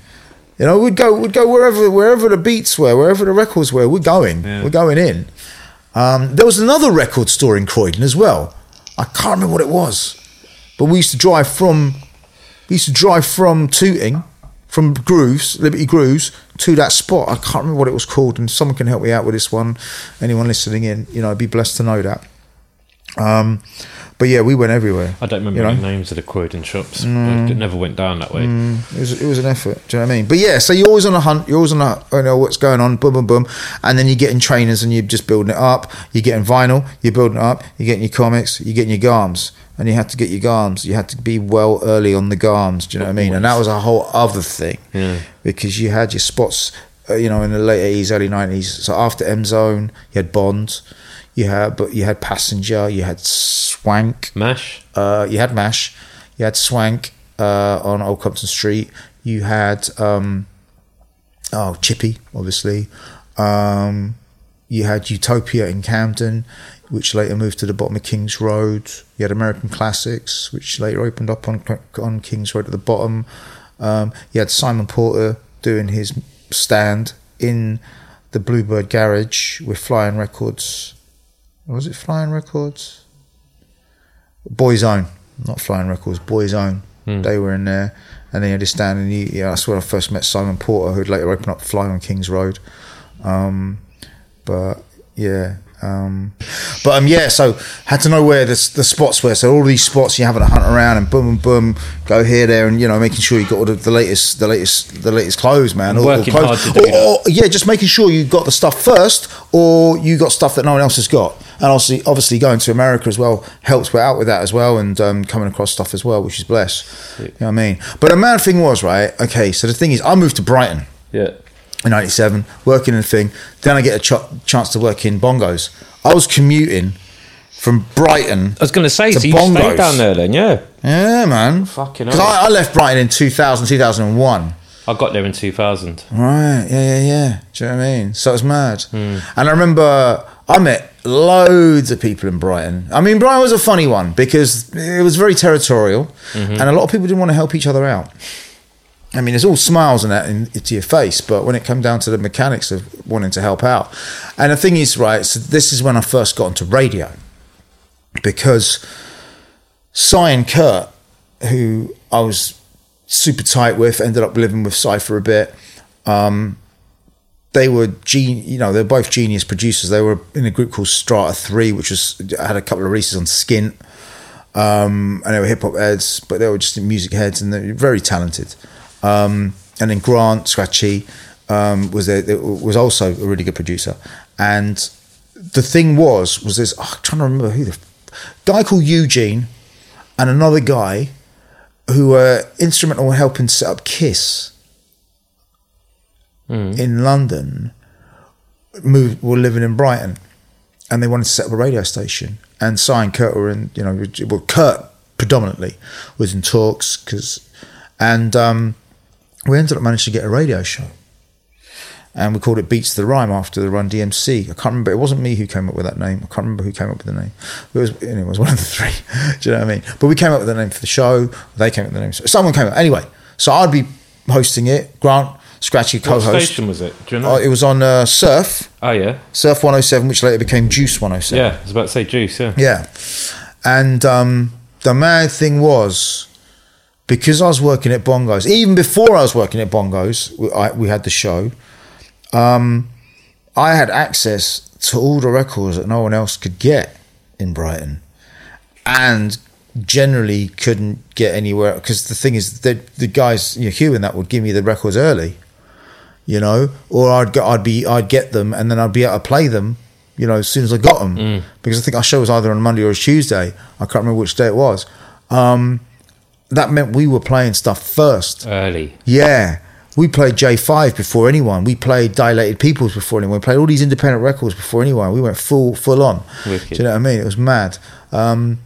You know, we'd go, we'd go wherever, wherever the beats were, wherever the records were. We're going, Yeah. we're going in. Um, there was another record store in Croydon as well. I can't remember what it was, but we used to drive from, we used to drive from Tooting, from Grooves, Liberty Grooves, to that spot. I can't remember what it was called, and someone can help me out with this one. Anyone listening in, you know, I'd be blessed to know that. Um, but yeah, we went everywhere. I don't remember you know? the names of the Croydon shops. It never went down that way. It was, it was an effort. Do you know what I mean? But yeah, so you're always on a hunt. You're always on a, you know, what's going on, boom, boom, boom. And then you're getting trainers and you're just building it up. You're getting vinyl, you're building it up. You're getting your comics, you're getting your garms. And you had to get your garms. You had to be well early on the garms. Do you know what I mean? And that was a whole other thing. Yeah. Because you had your spots, uh, you know, in the late 80s, early 90s. So after M Zone, you had Bond. You had, but you had Passenger, you had Swank, Mash. uh, you had Mash, you had Swank uh, on Old Compton Street, you had um, oh Chippy, obviously, um, you had Utopia in Camden, which later moved to the bottom of Kings Road. You had American Classics, which later opened up on on Kings Road at the bottom. Um, you had Simon Porter doing his stand in the Bluebird Garage with Flying Records. Was it Flying Records? Boys Own, not Flying Records, Boys Own. They were in there, and then you had stand, and you, yeah, that's where I first met Simon Porter, who'd later open up Fly on Kings Road. Um, but yeah. Um, but um, yeah, so had to know where the, the spots were. So all these spots you having to hunt around and boom, boom, boom, go here, there, and you know making sure you got all the, the latest, the latest, the latest clothes, man. All, all Working clothes. hard to do Or- or- yeah, just making sure you got the stuff first, or you got stuff that no one else has got. And obviously, obviously going to America as well helps out with that as well, and um, coming across stuff as well, which is blessed. You know what I mean? But the mad thing was right. Okay, so the thing is, I moved to Brighton Yeah. In 97, working in a thing. Then I get a ch- chance to work in bongos. I was commuting from Brighton. I was going to say, To so you bongos. stayed down there then, yeah. Yeah, man. Fucking Because hell. I, I left Brighton in 2000, 2001. I got there in 2000. Right, yeah, yeah, yeah. Do you know what I mean? So it was mad. Hmm. And I remember I met loads of people in Brighton. I mean, Brighton was a funny one because it was very territorial Mm-hmm. and a lot of people didn't want to help each other out. I mean, there's all smiles and that in, to your face, but when it came down to the mechanics of wanting to help out, and the thing is, right, so this is when I first got into radio because Si and Kurt, who I was super tight with, ended up living with Si for a bit. Um, they were gen- you know, they're both genius producers. They were in a group called Strata Three, which was had a couple of releases on Skint, um, and they were hip hop heads, but they were just music heads, and they're very talented. Um, and then Grant Scratchy um, was there, was also a really good producer, and the thing was was this. Oh, I'm trying to remember who the guy called Eugene, and another guy who were instrumental in helping set up Kiss in London. Moved, were living in Brighton, and they wanted to set up a radio station. And Si and Kurt were in, you know, well, Kurt predominantly was in talks because, and um, we ended up managing to get a radio show and we called it Beats the Rhyme after the Run DMC. I can't remember. It wasn't me who came up with that name. I can't remember who came up with the name. It was it was one of the three. [LAUGHS] Do you know what I mean? But we came up with the name for the show. They came up with the name. Someone came up. Anyway, so I'd be hosting it. Grant Scratchy co-host. station was it? Do you know? Oh, it was on uh, Surf, oh, yeah. Surf 107, which later became Juice 107. Yeah, I was about to say Juice, yeah. Yeah. And um, the mad thing was, because I was working at Bongos, even before I was working at Bongos, we, I, we had the show, um, I had access to all the records that no one else could get in Brighton. And generally couldn't get anywhere because the thing is that the guys, you know, Hugh and that would give me the records early, you know, or I'd go, I'd be I'd get them and then I'd be able to play them, you know, as soon as I got them because I think our show was either on Monday or a Tuesday. I can't remember which day it was. Um, that meant we were playing stuff first. Early. Yeah. We played J5 before anyone. We played Dilated Peoples before anyone. We played all these independent records before anyone. We went full full on. Wicked. Do you know what I mean? It was mad. Um,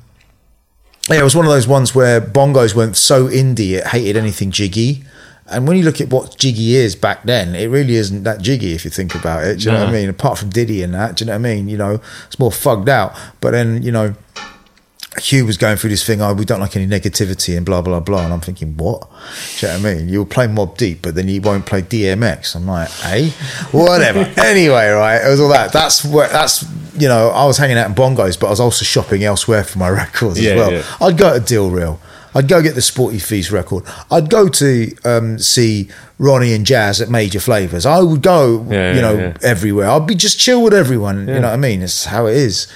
yeah, it was one of those ones where bongos went so indie it hated anything jiggy. And when you look at what jiggy is back then, it really isn't that jiggy if you think about it. Do you know what I mean? Apart from Diddy and that, do you know what I mean? You know, it's more fugged out. But then, you know, Hugh was going through this thing, oh, we don't like any negativity and blah, blah, blah. And I'm thinking, what? Do you know what I mean? You'll play Mobb Deep, but then you won't play DMX. I'm like, hey, whatever. [LAUGHS] anyway, right? It was all that. That's where, that's, you know, I was hanging out in bongos, but I was also shopping elsewhere for my [LAUGHS] records Yeah, as well. yeah. I'd go to Deal Real. I'd go get the Sporty Feast record. I'd go to um, see Ronnie and Jazz at Major Flavors. I would go, Yeah, you know, everywhere. I'd be just chill with everyone. You know what I mean? It's how it is.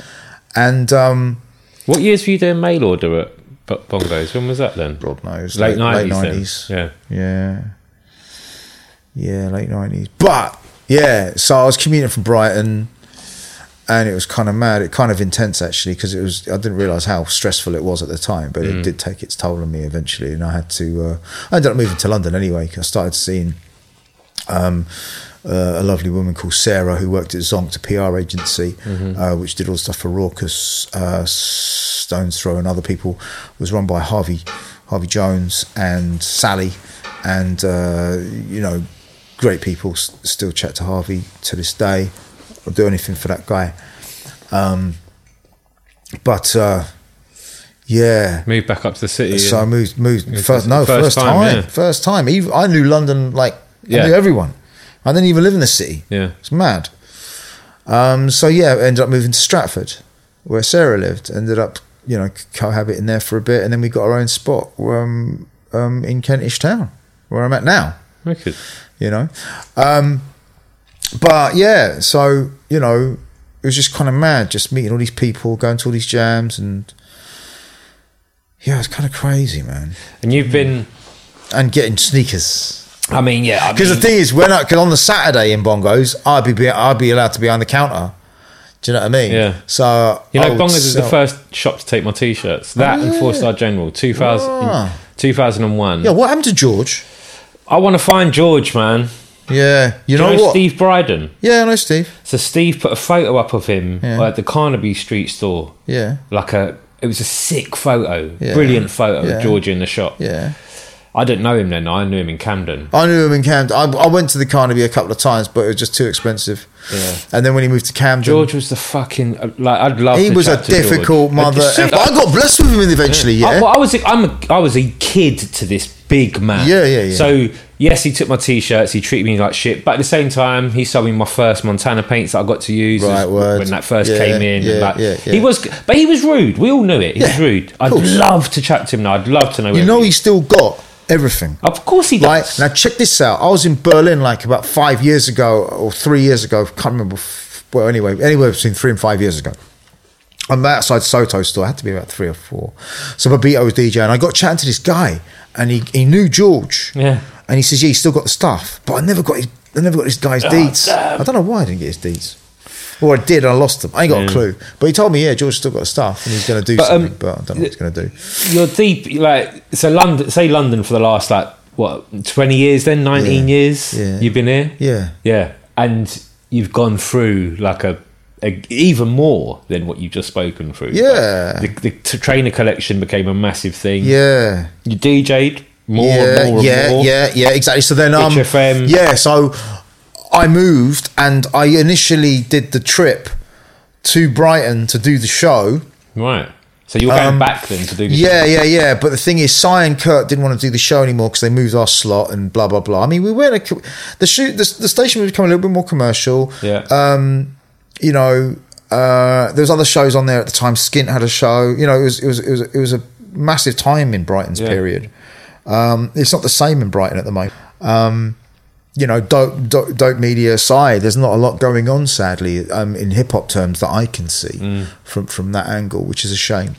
And um, What years were you doing mail order at B- Bongos? When was that then? God knows, Late late 90s. then? Yeah. Yeah. Yeah, late nineties. But yeah, so I was commuting from Brighton and it was kind of mad. It kind of intense actually because it was I didn't realise how stressful it was at the time, but Mm. it did take its toll on me eventually and I had to uh, I ended up moving to London anyway 'cause I started seeing um, uh, a lovely woman called Sarah who worked at Zonk, a PR agency, uh, which did all the stuff for Rawkus, uh, Stones Throw, and other people. Was run by Harvey, Harvey Jones and Sally, and uh, you know, great people. S- Still chat to Harvey to this day. I'll do anything for that guy. Um, but uh, yeah, Moved back up to the city. so I and- moved moved first no first first, time, time, yeah. first time. Even I knew London like Yeah. I knew everyone. I didn't even live in the city. Yeah. It's mad. Um, so yeah, ended up moving to Stratford, where Sarah lived. Ended up, you know, cohabiting there for a bit, and then we got our own spot um, um, in Kentish Town, where I'm at now. Wicked. You know, um, but yeah, so you know, it was just kind of mad, just meeting all these people, going to all these jams, and yeah, it's kind of crazy, man. And you've been. And getting sneakers. I mean, yeah. Because the thing is, when I, cause on the Saturday in Bongos, I'd be, be I'd be allowed to be on the counter. Do you know what I mean? Yeah. So You know, Bongers is the first shop to take my t-shirts. That and. Four Star General, 2000, Ah. 2001. Yeah. What happened to George? I want to find George, man. Yeah. You know, you know what? Steve Bryden? Yeah, I know Steve. So Steve put a photo up of him Yeah. at the Carnaby Street store. Yeah. Like a, it was a sick photo, Yeah. brilliant photo Yeah. of George in the shop. Yeah. I didn't know him then. I knew him in Camden. I knew him in Camden. I, I went to the Carnaby a couple of times, but it was just too expensive. Yeah. And then when he moved to Camden, George was the fucking like. I'd love. he to was a George. difficult But mother. But I got blessed with him eventually. Yeah. I, well, I was a, I'm a, I was a kid to this big man. Yeah, yeah, yeah. So yes, he took my t-shirts. He treated me like shit, but at the same time, he sold me my first Montana paints that I got to use Right, when that first Yeah, came in. yeah, like, yeah, yeah. He was, but he was rude. We all knew it. He was rude. I'd love to chat to him now. I'd love to know. you know, he he still got everything. Of course he does. now, check this out. I was in Berlin like about five years ago or three years ago. Can't remember. Well, anyway, anywhere between three and five years ago. I'm outside Soto store. It had to be about three or four. So Babito was DJ, and I got chatting to this guy, and he, he knew George. Yeah. And he says, "Yeah, he's still got the stuff, but I never got his, I never got this guy's oh, deeds. I don't know why I didn't get his deeds. Or I did, and I lost them. I ain't got a clue. But he told me, yeah, George still got stuff, and he's going to do But, um, something, but I don't know what he's going to do. You're deep. Like so, London. Say London for the last like what twenty years? Then nineteen Yeah. years. Yeah. You've been here. Yeah. Yeah, and you've gone through like a, a even more than what you've just spoken through. Yeah. Like, the, the trainer collection became a massive thing. Yeah. you DJ'd more yeah, and more and yeah, more. yeah, yeah, exactly. So then, um, Itch FM. yeah, so I moved and I initially did the trip to Brighton to do the show. Right. So you're going back then to do this. show? Yeah, yeah, yeah. But the thing is, Si and Kurt didn't want to do the show anymore because they moved our slot and blah blah blah. I mean, we weren't a, the shoot. The, the station was becoming a little bit more commercial. Yeah. Um, you know, uh, there was other shows on there at the time. Skint had a show. You know, it was it was it was it was a massive time in Brighton's Yeah. period. Um, it's not the same in Brighton at the moment. Um, you know, dope, dope, dope media aside, there's not a lot going on, sadly, um, in hip hop terms that I can see Mm. from from that angle, which is a shame.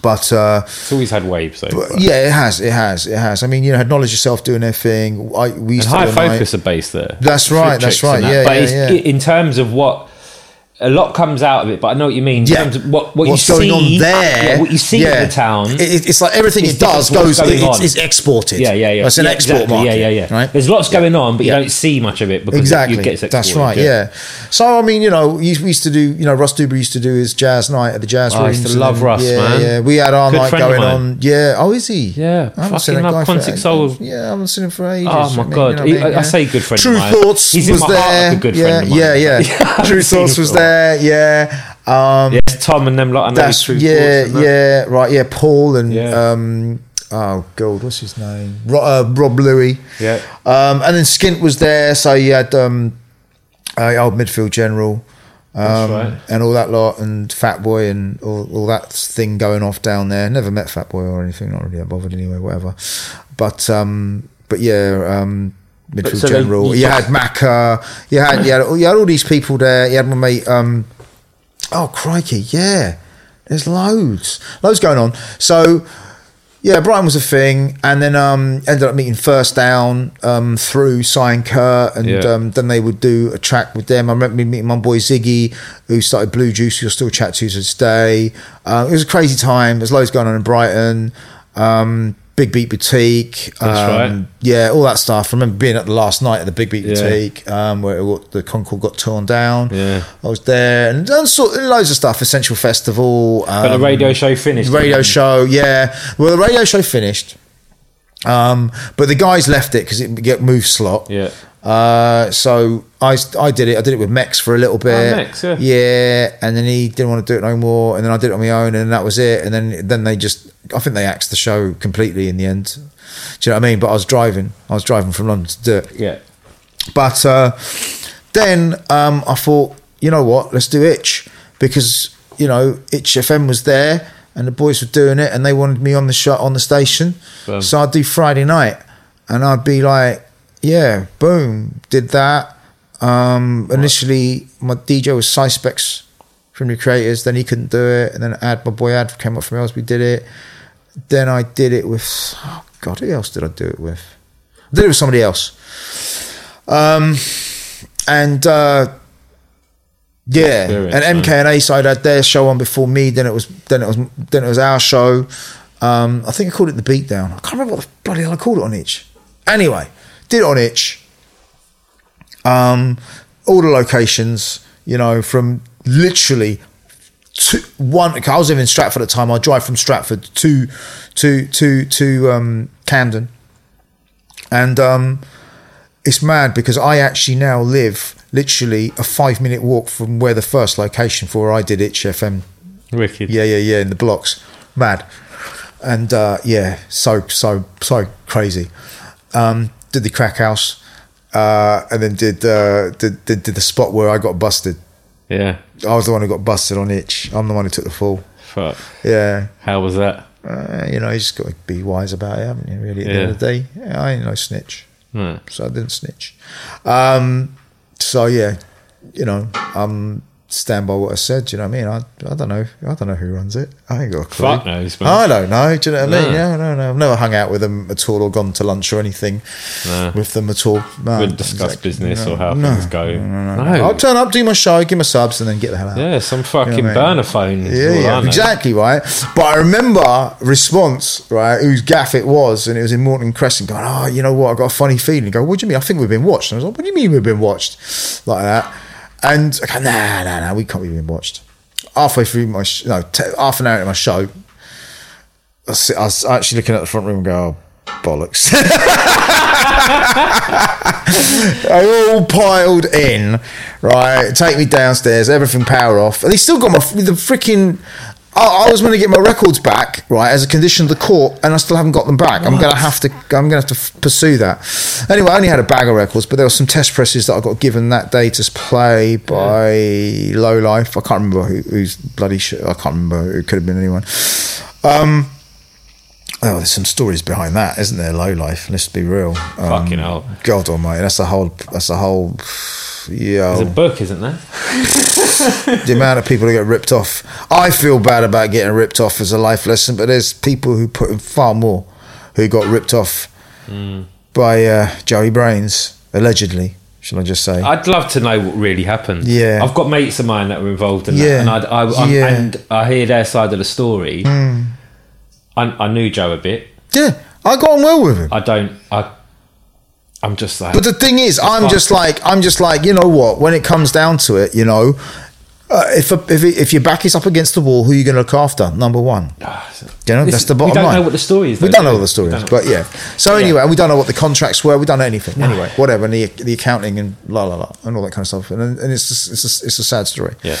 But uh, It's always had waves though. but but- yeah, it has, it has, it has. I mean, you know, had knowledge yourself doing their thing. I, we And used high to night- focus are based there. That's right, that's right, and yeah. But yeah, yeah. in terms of what a lot comes out of it, but I know what you mean. Yeah. what, what What's you going see, on there? yeah, what you see yeah. in the town. It- it- it's like everything it does different to what's goes. It's, it's exported. Yeah, yeah, yeah. It's an Yeah, export exactly. market. Yeah, yeah, yeah. Right. There's lots going on, but you don't see much of it because exactly. you get That's right. Yeah. So I mean, you know, we used to do. You know, Russ Dewbury used to do his jazz night at the jazz Oh, I used to love then- Russ, yeah, man. Yeah, we had our Good night going on. Yeah. Oh, is he? Yeah, I haven't fucking seen that guy for Quantic ages. Soul. Yeah, I haven't seen him for ages. Oh my god! you know He- what I, mean? I, Yeah. say good friend True. Thoughts He's was in my heart there. a good yeah, friend yeah, yeah, [LAUGHS] Tru Thoughts was there. Yeah. Um, Yes, Tom and them lot. I that's True yeah, yeah, right, yeah. Paul and Yeah. um, oh god, what's his name? Ro- uh, Rob Luis. Yeah. Um, and then Skint was there, so you had um, uh, old midfield general. Um, right. And all that lot, and Fat Boy, and all, all that thing going off down there. Never met Fat Boy or anything. Not really that bothered anyway. Whatever. But um, but yeah, um, midfield so general. you You had Macca. You had you had you had all these people there. You had my mate. Um, oh crikey, yeah. There's loads, loads going on. So yeah, Brighton was a thing, and then um, ended up meeting First Down um, through Sign Kurt, and Yeah. um, then they would do a track with them. I remember meeting my boy Ziggy, who started Blue Juice, who I still chat to to this day. Uh, it was a crazy time. There's loads going on in Brighton. Um, Big Beat Boutique, That's um, right. Yeah, all that stuff. I remember being at the last night at the Big Beat Yeah. Boutique, um, where it, the Concorde got torn down. Yeah. I was there and done sort loads of stuff. Essential Festival, um, But the radio show finished. radio show, yeah. Well, the radio show finished, um, but the guys left it because it get moved slot. Yeah. Uh, so I, I did it. I did it with Mex for a little bit. Oh, Mex, yeah. Yeah, and then he didn't want to do it no more, and then I did it on my own, and that was it. And then then they just, I think they axed the show completely in the end. Do you know what I mean? But I was driving. I was driving from London to do it. Yeah. But uh, then um, I thought, you know what, let's do Itch because you know Itch FM was there and the boys were doing it and they wanted me on the shot on the station. Boom. So I'd do Friday night and I'd be like, yeah, boom, did that. Um, initially, my DJ was Si Spex from the creators. Then he couldn't do it, and then Ad, my boy Ad, came up from Aylesbury, did it. Then I did it with oh God, who else did I do it with? I did it with somebody else. Um, and uh, yeah, and MK and A side had their show on before me. Then it was then it was then it was our show. Um, I think I called it the Beatdown. I can't remember what the bloody hell I called it on each. Anyway, did it on Itch. Um, all the locations, you know, from literally two, one. I was living in Stratford at the time. I drive from Stratford to to to to um, Camden, and um, it's mad because I actually now live literally a five minute walk from where the first location for where I did Itch FM Wicked. yeah, yeah, yeah, in the blocks. Mad. And uh, yeah, so, so, so crazy. Um, did the crack house uh, and then did, uh, did, did, did the spot where I got busted. Yeah. I was the one who got busted on itch. I'm the one who took the fall. Fuck. Yeah. How was that? Uh, you know, you just got to be wise about it, haven't you, really, at the end of the day? Yeah, I ain't no snitch. No. So I didn't snitch. Um, so yeah, you know, um, stand by what I said. Do you know what I mean? I, I don't know. I don't know who runs it. I ain't got a clue. Fuck knows, man. I don't know. Do you know what I mean? No. Yeah, no, no. I've never hung out with them at all or gone to lunch or anything No. with them at all. No, Wouldn't discuss business No, or how things go. No, no. I'll turn up, do my show, give my subs, and then get the hell out. Yeah, some fucking You know what I mean? burner phone. Yeah, yeah, exactly, right. But I remember response, right, whose gaff it was, and it was in Morton Crescent, going, "Oh, you know what? I got a funny feeling." Go, "What do you mean? I think we've been watched." And I was like, "What do you mean we've been watched?" Like that. And I go, "Nah, nah, nah, we can't be being watched." Halfway through my, sh- no, t- half an hour into my show, I was, I was actually looking at the front room and go, oh, "Bollocks." [LAUGHS] they all piled in, right? Take me downstairs, everything power off. And they still got my the freaking. I, I was going to get my records back, right, as a condition of the court, and I still haven't got them back. I'm going to have to. I'm going to have to f- pursue that. Anyway, I only had a bag of records, but there were some test presses that I got given that day to play by Low Life. I can't remember who, who's bloody shit. I can't remember. It could have been anyone. Um, Oh, there's some stories behind that, isn't there? Low life. Let's be real. Um, Fucking hell. God Almighty, that's a whole. That's a whole. Yeah, There's a book, isn't there? [LAUGHS] the amount of people who get ripped off. I feel bad about getting ripped off as a life lesson, but there's people who put in far more who got ripped off Hmm. by uh, Joey Brains, allegedly. Shall I just say? I'd love to know what really happened. Yeah. I've got mates of mine that were involved in Yeah. that, and I'd, I, Yeah. and I hear their side of the story. I, I knew Joe a bit. yeah, I got on well with him. I don't. I. I'm just like. But the thing is, I'm just like, I'm just like, you know what? When it comes down to it, you know, uh, if if if your back is up against the wall, who are you going to look after? Number one. You know, that's the bottom line. we don't line. know what the story is, We don't know what the story is, but yeah. So Yeah. anyway, and we don't know what the contracts were. We don't know anything. Anyway, whatever, and the the accounting and la la la and all that kind of stuff. And and it's just, it's a, it's a sad story. yeah.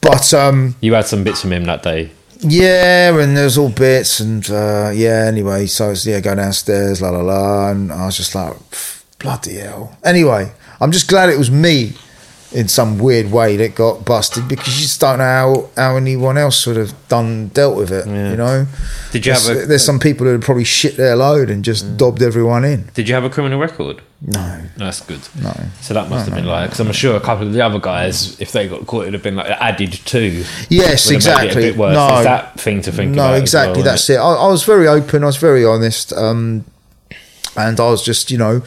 But um, You had some bits from him that day. Yeah, and there's all bits and uh, yeah. Anyway, so yeah, go downstairs, la la la, and I was just like, bloody hell. Anyway, I'm just glad it was me in some weird way that got busted because you just don't know how, how anyone else would have done dealt with it. Yeah. You know, Did you have there's, a- there's some people who probably shit their load and just dobbed everyone in. Did you have a criminal record? No, That's good. no. So that must have been like, because I'm sure a couple of the other guys, if they got caught, it'd have been like added to. Yes, Would it a exactly. worse. No, It's that thing to think no, exactly. well, that's it. I, I was very open. I was very honest. Um, and I was just, you know,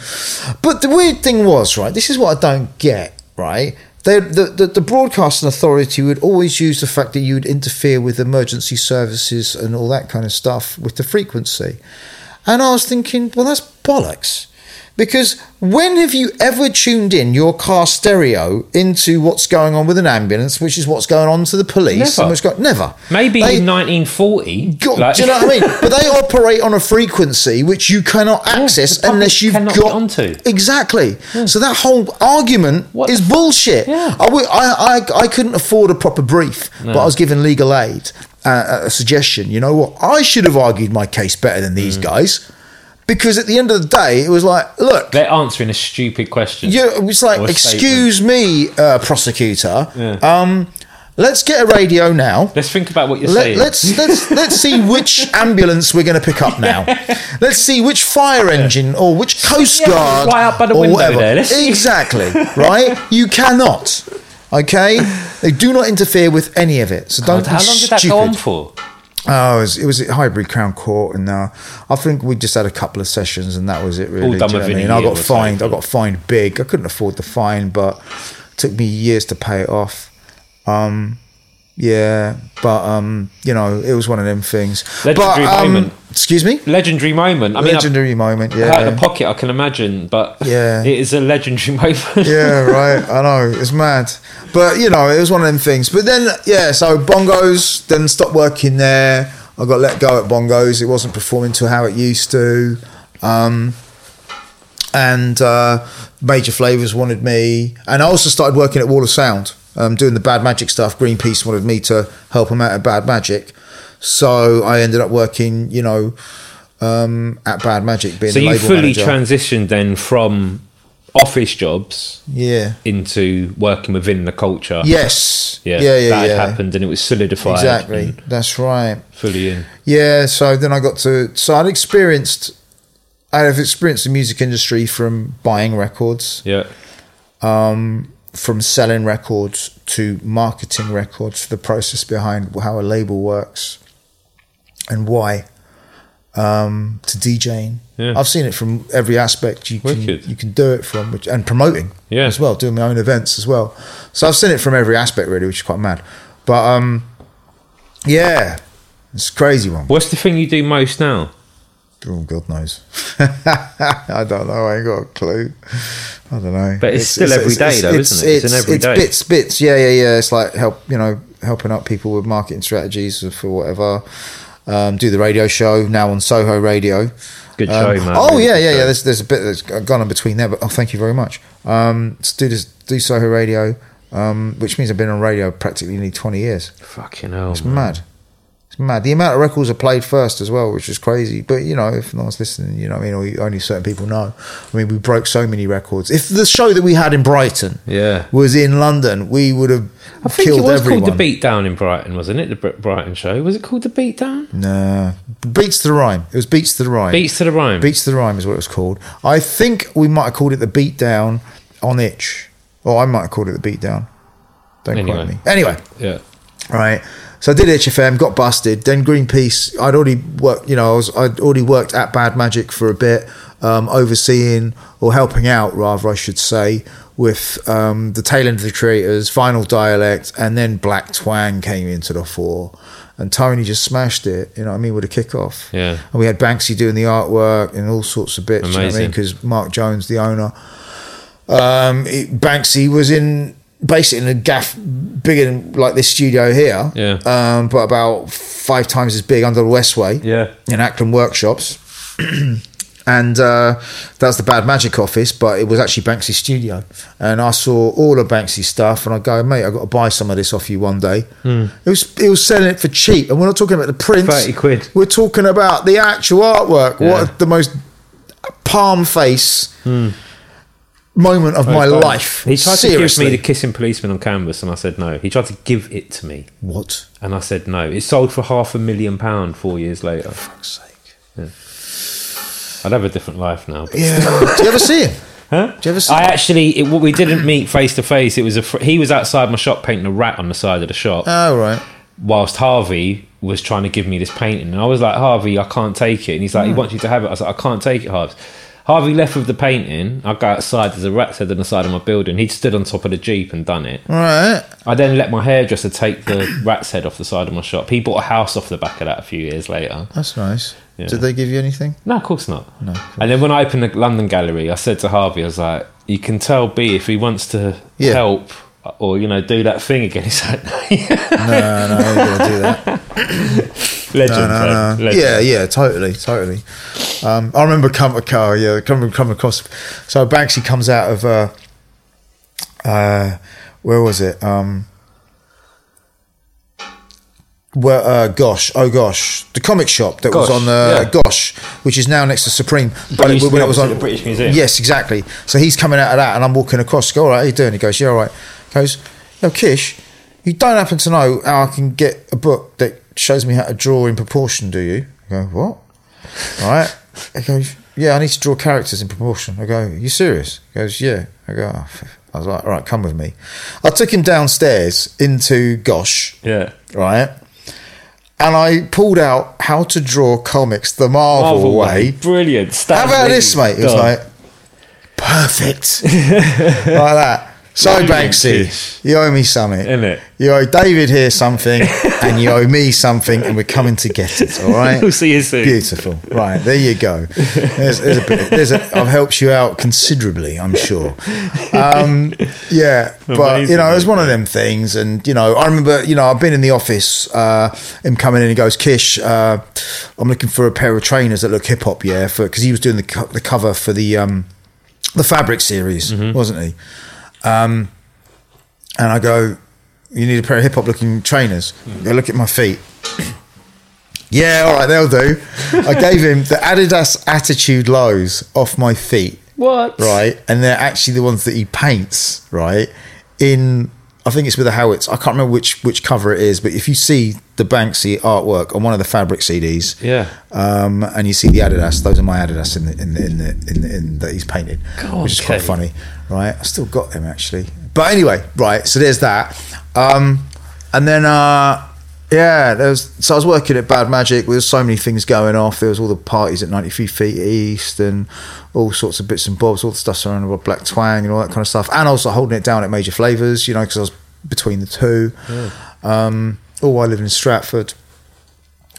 but the weird thing was, right? This is what I don't get, right? The, the the broadcasting authority would always use the fact that you would interfere with emergency services and all that kind of stuff with the frequency, and I was thinking, well, that's bollocks. Because when have you ever tuned in your car stereo into what's going on with an ambulance, which is what's going on to the police? Never. And never. Maybe They- in 1940. God, like- do you know what I mean? But they operate on a frequency which you cannot access public unless you've got onto. exactly. So that whole argument What is bullshit. Yeah. I, w- I, I, I couldn't afford a proper brief, but I was given legal aid, uh, a suggestion. You know what? I should have argued my case better than Mm. these guys because at the end of the day, it was like, look, They're answering a stupid question. yeah, it was like, excuse me, uh, prosecutor, Yeah. um, let's get a radio now. Let's think about what you're Let, saying. let's let's [LAUGHS] let's see which ambulance we're going to pick up now. Let's see which fire engine or which coast Yeah, guard right up by the or whatever. there. Exactly right. You cannot. Okay, they do not interfere with any of it. So don't God, how long did that go on for? Oh, it was, it was at Highbury Crown Court, and uh, I think we just had a couple of sessions, and that was it. Really, All done Do within what mean? I got fined. I got fined big. I couldn't afford the fine, but it took me years to pay it off. Um, yeah, but um, you know, it was one of them things. Legendary but, um, moment. Excuse me. Legendary moment. I mean, Legendary moment. I've, Yeah. out of the pocket, I can imagine, but Yeah. it is a legendary [LAUGHS] moment. yeah, right. I know it's mad, but you know, it was one of them things. But then, yeah, so bongos then stopped working there. I got let go at bongos. It wasn't performing to how it used to, um, and uh, Major Flavors wanted me, and I also started working at Wall of Sound, um, doing the Bad Magic stuff. Greenpeace wanted me to help them out at Bad Magic, so I ended up working, you know. Um, at Bad Magic, being so you fully manager. transitioned then from office jobs yeah. into working within the culture. Yes. Yeah, Yeah. Yeah. that yeah. happened and it was solidified. Exactly. That's right. Fully in. Yeah. So then I got to. So I'd experienced. I've experienced the music industry from buying records, Yeah. From selling records to marketing records, the process behind how a label works, and why. Um, to DJing, Yeah. I've seen it from every aspect you can Wicked. you can do it from, which and promoting Yeah. as well, doing my own events as well. So I've seen it from every aspect really, which is quite mad. But um, yeah, it's a crazy one. What's the thing you do most now? Oh, God knows. [LAUGHS] I don't know. I ain't got a clue. I don't know. But it's still every day though, isn't it? It's it's day. bits, bits. Yeah, yeah, yeah. It's like help, you know, helping out people with marketing strategies for whatever. Um, do the radio show now on Soho Radio. Good Um, show, man. Oh yeah, yeah, yeah. There's there's a bit that's gone in between there, but oh, thank you very much. Um, do this, do Soho Radio, um, which means I've been on radio practically nearly 20 years. Fucking hell. It's man. mad. It's mad. The amount of records are played first as well, which is crazy. But you know, if no one's listening, you know, what I mean, or only certain people know. I mean, we broke so many records. If the show that we had in Brighton Yeah. was in London, we would have I think killed it was everyone. called the Beatdown in Brighton, wasn't it? The Br- Brighton show. Was it called the Beatdown? Nah, beats to the rhyme. It was beats to the rhyme. Beats to the rhyme. Beats to the rhyme is what it was called. I think we might have called it the beatdown on itch, or I might have called it the beatdown. Don't quote me. Anyway, Yeah. right? So I did HFM, got busted. Then Greenpeace, I'd already worked. You know, I was I'd already worked at Bad Magic for a bit, um, overseeing or helping out, rather, I should say, with um, the tail end of the creators, Vinyl Dialect, and then Black Twang came into the fore. And Tony just smashed it, you know what I mean, with a kickoff. Yeah. And we had Banksy doing the artwork and all sorts of bits, you know what I mean? Because Mark Jones, the owner, um, it, Banksy was in basically in a gaff bigger than like this studio here, Yeah. um, but about five times as big under the Westway Yeah. in Acklam Workshops. [CLEARS THROAT] and uh, that was the Bad Magic office, but it was actually Banksy's studio. And I saw all of Banksy's stuff, and I go, mate, I've got to buy some of this off you one day. It was it was selling it for cheap, and we're not talking about the prints. 30 quid. We're talking about the actual artwork. Yeah. What the most palm face moment of my Both. life. He tried Seriously. to give me the kissing policeman on canvas, and I said no. He tried to give it to me, what? and I said no. It sold for half a million pound four years later. For fuck's sake. Yeah. I'd have a different life now. Yeah. Do you ever see him? Huh? Do you ever see? I actually, it, we didn't meet face to face. It was a fr- he was outside my shop painting a rat on the side of the shop, Oh right. whilst Harvey was trying to give me this painting, and I was like, Harvey, I can't take it, and he's like, Hmm. he wants you to have it. I was like, I can't take it, Harvey. Harvey left with the painting. I go outside. There's a rat's head on the side of my building. He'd stood on top of the jeep and done it. All right. I then let my hairdresser take the rat's head off the side of my shop. He bought a house off the back of that a few years later. That's nice. Yeah. Did they give you anything? No, of course not. No. And then when I opened the London gallery, I said to Harvey, I was like, "You can tell B if he wants to Yeah. help or you know do that thing again." [LAUGHS] He's like, No, no, I ain't gonna do that. [LAUGHS] "Legend, No, no, no. Legend. Yeah, yeah, totally, totally. Um, I remember come car, yeah, come come across. So Banksy comes out of uh, uh, where was it? Um, well, uh, gosh, oh gosh, the comic shop that was on uh, yeah. Gosh, which is now next to Supreme. But it used to be opposite the British Museum. Yes, exactly. So he's coming out of that, and I'm walking across. Go, all right, how you doing? He goes, yeah, all right. He goes, yo, Kish, you don't happen to know how I can get a book that shows me how to draw in proportion, do you? I go, what? All right. He goes, yeah, I need to draw characters in proportion. I go, you serious? He goes, yeah. I go, oh. I was like, all right, come with me. I took him downstairs into Gosh Yeah. right? And I pulled out how to draw comics the Marvel, Marvel way. Brilliant. Stan How about Lee this, mate? It was like perfect, [LAUGHS] like that. So Banksy, you owe me something. Innit? You owe David here something, [LAUGHS] and you owe me something, and we're coming to get it. All right. We'll see you soon. Beautiful. Right there you go. There's, there's a bit. There's a. I've helped you out considerably. I'm sure. Um, yeah, but you know, it was one of them things, and you know, I remember. You know, I've been in the office. Uh, him coming in, he goes, "Kish, uh, I'm looking for a pair of trainers that look hip hop, yeah, for because he was doing the co- the cover for the um, the Fabric series, wasn't he? Um, and I go, "You need a pair of hip hop looking trainers." Go look at my feet. [CLEARS THROAT] Yeah, all right, they'll do. I [LAUGHS] gave him the Adidas Attitude lows off my feet, What? right? And they're actually the ones that he paints, right? In I think it's with the Howitz. I can't remember which which cover it is, but if you see the Banksy artwork on one of the Fabric CDs, Yeah. um, and you see the Adidas, those are my Adidas in the in the in the in, the, in that he's painted, God, which is quite funny, right? I still got them actually, but anyway, right. So there's that, um, and then uh, yeah, there was. So I was working at Bad Magic. There was so many things going off. There was all the parties at 93 Feet East and all sorts of bits and bobs, all the stuff surrounding about Black Twang and all that kind of stuff, and also holding it down at Major Flavors, you know, because I was between the two. Um, all while living in Stratford.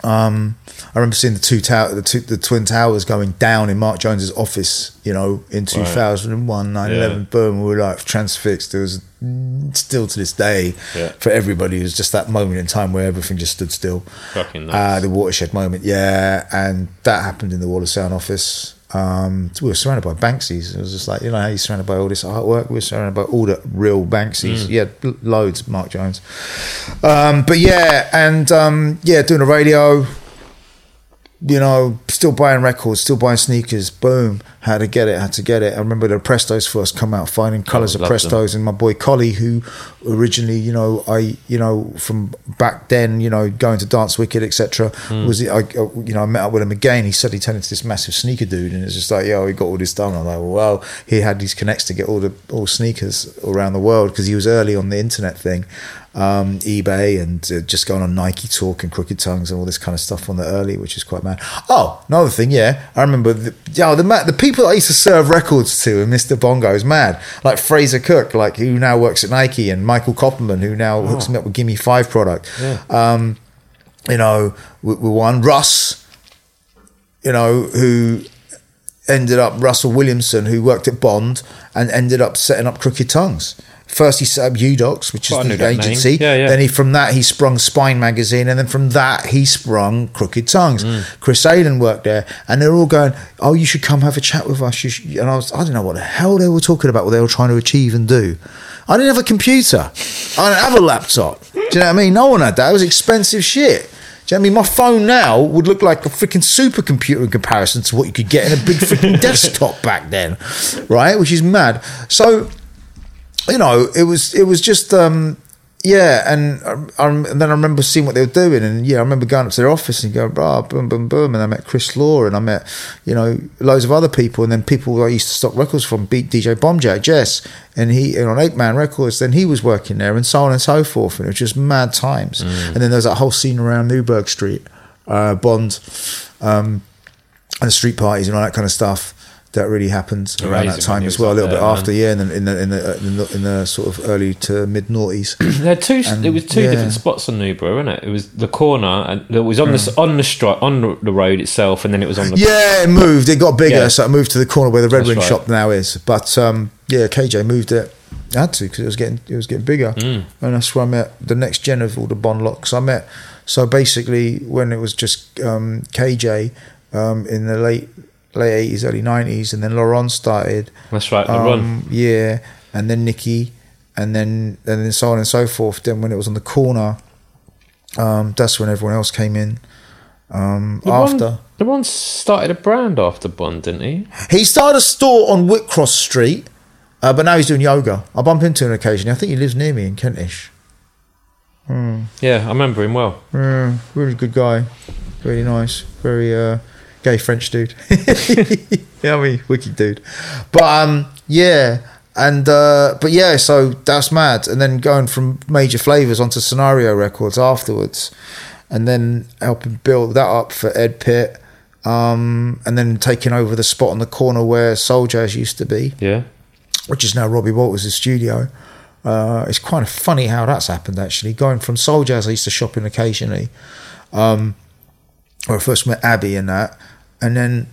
Um, I remember seeing the two tower, the, two, the twin towers going down in Mark Jones's office. You know, in two thousand and one, 9-11, boom. We were like transfixed. There was still to this day Yeah. for everybody. It was just that moment in time where everything just stood still. Fucking nuts. Uh, the watershed moment, yeah, and that happened in the Wall of Sound office. Um, we were surrounded by Banksies. It was just like you know how you're surrounded by all this artwork. We are surrounded by all the real Banksies. Yeah, l- loads. Mark Jones. Um, but yeah, and um, yeah, doing the radio. You know, still buying records, still buying sneakers. Boom, had to get it, had to get it. I remember the Prestos first come out, finding oh, colours of loved them. Prestos, and my boy Collie, who originally, you know, I, you know, from back then, you know, going to Dance Wicked, etc. Hmm. Was it? I, I- you know, I met up with him again. He he turned into this massive sneaker dude, and it's just like, yo, he got all this done. I'm like, well, he had these connects to get all the all sneakers around the world because he was early on the internet thing, um, eBay, and uh, just going on Nike Talk and Crooked Tongues and all this kind of stuff on the early, which is quite mad. Oh, another thing, yeah, I remember, the, the the people I used to serve records to and Mr. Bongo is mad, like Fraser Cook, like who now works at Nike, and Michael Kopelman, who now hooks me up with Gimme Five product. Um, you know, with, with one Russ, you know, who ended up Russell Williamson, who worked at Bond and ended up setting up Crooked Tongues. First, he set up Udocs, which is the agency. Yeah, yeah. Then he, from that, he sprung Spine magazine, and then from that, he sprung Crooked Tongues. Mm. Chris Ayden worked there, and they're all going, "Oh, you should come have a chat with us." And I was, I don't know what the hell they were talking about, what they were trying to achieve and do. I didn't have a computer. I didn't have a laptop. Do you know what I mean? No one had that. It was expensive shit. Do you know what I mean? My phone now would look like a freaking supercomputer in comparison to what you could get in a big freaking [LAUGHS] desktop back then, right? Which is mad. So, you know, it was it was just um, yeah, and, um, um, and then I remember seeing what they were doing, and yeah, I remember going up to their office and going, blah, boom, boom, boom, and I met Chris Law, and I met you know loads of other people, and then people I used to stock records from, beat DJ Bombjack, Jess, and he and on Eight Man Records, then he was working there, and so on and so forth, and it was just mad times. And then there was that whole scene around Newburgh Street, uh, Bond, um, and street parties and all that kind of stuff. That really happened around Amazing that time as well, a little up bit there, after, yeah, in the in the in the, in the, in the sort of early to mid noughties. [CLEARS THROAT] There two. And, there was two yeah. different spots on Newburgh, wasn't it? It was the corner, and it was on the on the stri- on the- road itself, and then it was on the Yeah, it moved. It got bigger, Yeah. so it moved to the corner where the Red That's Wing right. shop now is. But um, yeah, KJ moved it. I had to because it was getting it was getting bigger, Mm. and that's where I met the next gen of all the Bond locks. I met so basically when it was just um, KJ um, in the late late eighties, early nineties, and then Laurent started. That's right, the um. Yeah, and then Nikki, and then and then so on and so forth. Then when it was on the corner, Um, that's when everyone else came in. Um, LeBron- after LeBron started a brand after Bond, didn't he? he started a store on Whitecross Street, uh, but now he's doing yoga. I bump into him occasionally. I think he lives near me in Kentish. Yeah, I remember him well. Really good guy, really nice, very uh, gay French dude. [LAUGHS] yeah, I mean, wicked dude. But um, yeah, and uh, but yeah, so that's mad. And then going from Major Flavors onto Scenario Records afterwards, and then helping build that up for Ed Pitt. Um, and then taking over the spot on the corner where Soul Jazz used to be Yeah. which is now Robbie Walters' studio. Uh, it's kind of funny how that's happened actually. Going from Soul Jazz, I used to shop in occasionally, um, where I first met Abby and that, then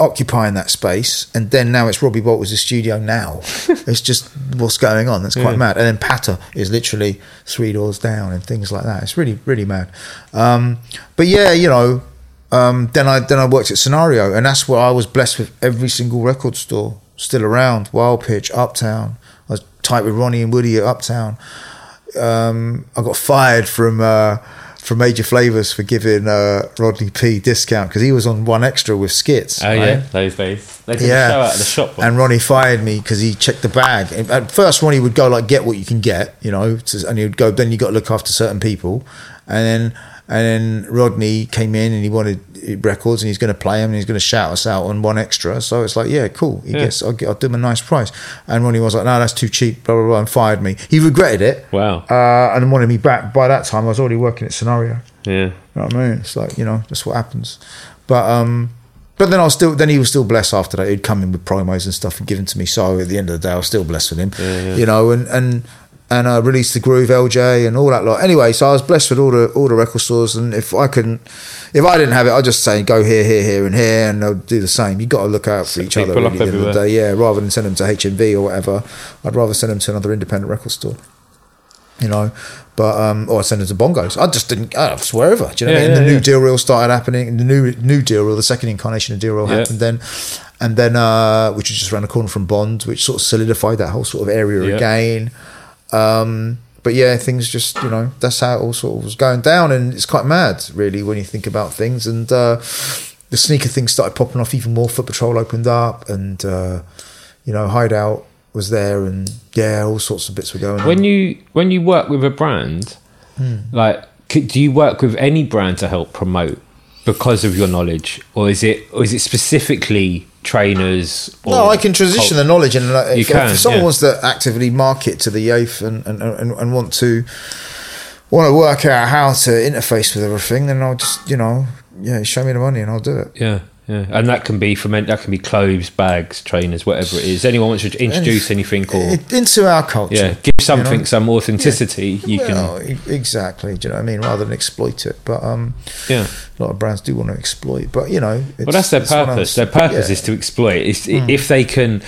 occupying that space, and then now it's Robbie Walters' studio. Now [LAUGHS] it's just what's going on. That's quite Yeah. mad. And then Patter is literally three doors down, and things like that. It's really really mad. Um, but yeah, you know. Um, then I then I worked at Scenario, and that's where I was blessed with every single record store still around. Wild Pitch, Uptown. I was tight with Ronnie and Woody at Uptown. Um, I got fired from uh, from Major Flavors for giving uh, Rodney P discount because he was on 1Xtra with Skitz. Oh right? yeah, those days. They did Yeah. a show out of the shop. And Ronnie fired me because he checked the bag. And At first, Ronnie would go like, "Get what you can get," you know, and he would go. Then you got to look after certain people, and then and then Rodney came in and he wanted records and he's going to play them and he's going to shout us out on 1Xtra. So it's like, yeah, cool. He Yeah. gets, I'll, get, I'll do him a nice price. And Ronnie was like, no, that's too cheap. Blah blah blah, and fired me. He regretted it. Wow. Uh, and wanted me back. By that time, I was already working at Scenario. yeah. You know what I mean? It's like you know that's what happens. But um, but then I was still then he was still blessed after that. He'd come in with promos and stuff and given to me. So at the end of the day, I was still blessed with him. You know, and and and I released the Groove LJ and all that lot. Anyway, so I was blessed with all the all the record stores. And if I couldn't, if I didn't have it, I'd just say go here, here, here, and here, and they'll do the same. You have got to look out for Set each other. Really, the end of the day. Yeah, rather than send them to HMV or whatever, I'd rather send them to another independent record store you know. But um, or I send them to bongos. I just didn't. I was wherever. Do you know what I mean? yeah, the new yeah. Deal Real started happening. The new new Deal Real, the second incarnation of Deal Real Yeah. happened then, and then uh, which was just around the corner from Bond, which sort of solidified that whole sort of area Yeah. again. Um, but yeah, things just you know that's how it all sort of was going down, and it's quite mad really when you think about things. And uh, the sneaker thing started popping off even more. Foot Patrol opened up, and uh, you know Hideout was there, and yeah, all sorts of bits were going on. When you when you work with a brand, Hmm. like do you work with any brand to help promote because of your knowledge, or is it or is it specifically trainers? Or No, I can transition the knowledge, and like, You if, can, if someone yeah. wants to actively market to the youth and and, and, and want to want to work out how to interface with everything, then I'll just you know yeah show me the money and I'll do it. Yeah, yeah, and that can be for men. That can be clothes, bags, trainers, whatever it is. Anyone wants to introduce anything or into our culture. yeah, give something know? some authenticity. You Well, can exactly. Do you know what I mean? Rather than exploit it, but um, yeah. a lot of brands do want to exploit. But you know, it's, Well, that's their purpose. Their purpose yeah. Is to exploit. It's, If they can,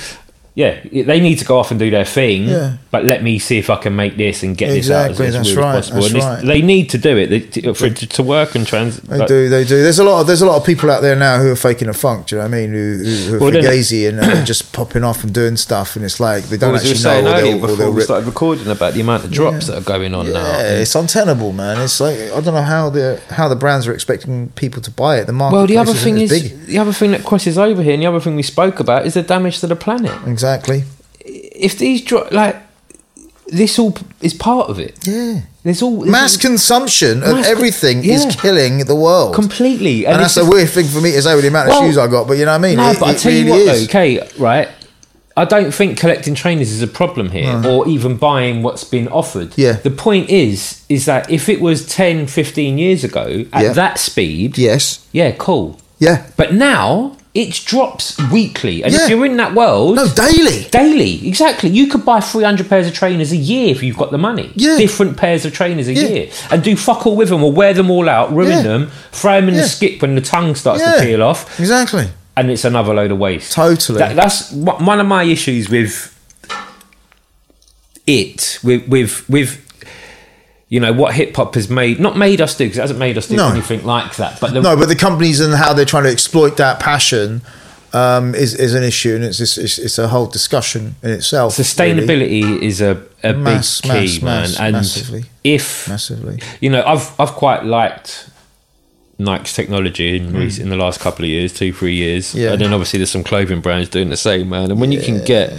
yeah, they need to go off and do their thing. Yeah. But let me see if I can make this and get Exactly, this out as, that's as right, as possible. that's and right. they need to do it they, to, for to, to work and trans. They like- do, they do. There's a lot of there's a lot of people out there now who are faking a funk. Do you know what I mean? Who, who, who are Well, then- fugazi and uh, just popping off and doing stuff, and it's like they don't Well, as we were actually saying know. Or earlier they'll, before they'll we started recording about the amount of drops that are going on Yeah, now. it's untenable, man. It's like I don't know how the how the brands are expecting people to buy it. The market. Well, the other thing is big. the other thing that crosses over here, and the other thing we spoke about is the damage to the planet. exactly. If these dro- like this all is part of it. Yeah. There's all this Mass is consumption of Mass con- everything yeah. is killing the world. completely, and, that's it's a weird thing for me to say with the amount of shoes I got. But you know what I mean? No, It- but I tell you what, though, okay, right? I don't think collecting trainers is a problem here, or even buying what's been offered. Yeah. The point is, is that if it was 10, 15 years ago at Yeah. that speed, Yes. yeah, cool. Yeah. But now it drops weekly, and Yeah. if you're in that world, No, daily. daily, exactly, you could buy three hundred pairs of trainers a year if you've got the money. Yeah. different pairs of trainers a Yeah. year, and do fuck all with them, or wear them all out, ruin Yeah. them, throw them in the skip when the tongue starts to peel off Exactly. and it's another load of waste. Totally. That, that's one of my issues with it, with with with you know what hip hop has made, not made us do because it hasn't made us do No. anything like that. But the, No, but the companies and how they're trying to exploit that passion um, is is an issue, and it's it's, it's, it's a whole discussion in itself. really. Sustainability is a, a Mass- big key, mass- man. and massively. if massively. you know, I've I've quite liked Nike's technology in, rec- in the last couple of years, two three years. Yeah. and then obviously there's some clothing brands doing the same, man. And when you can get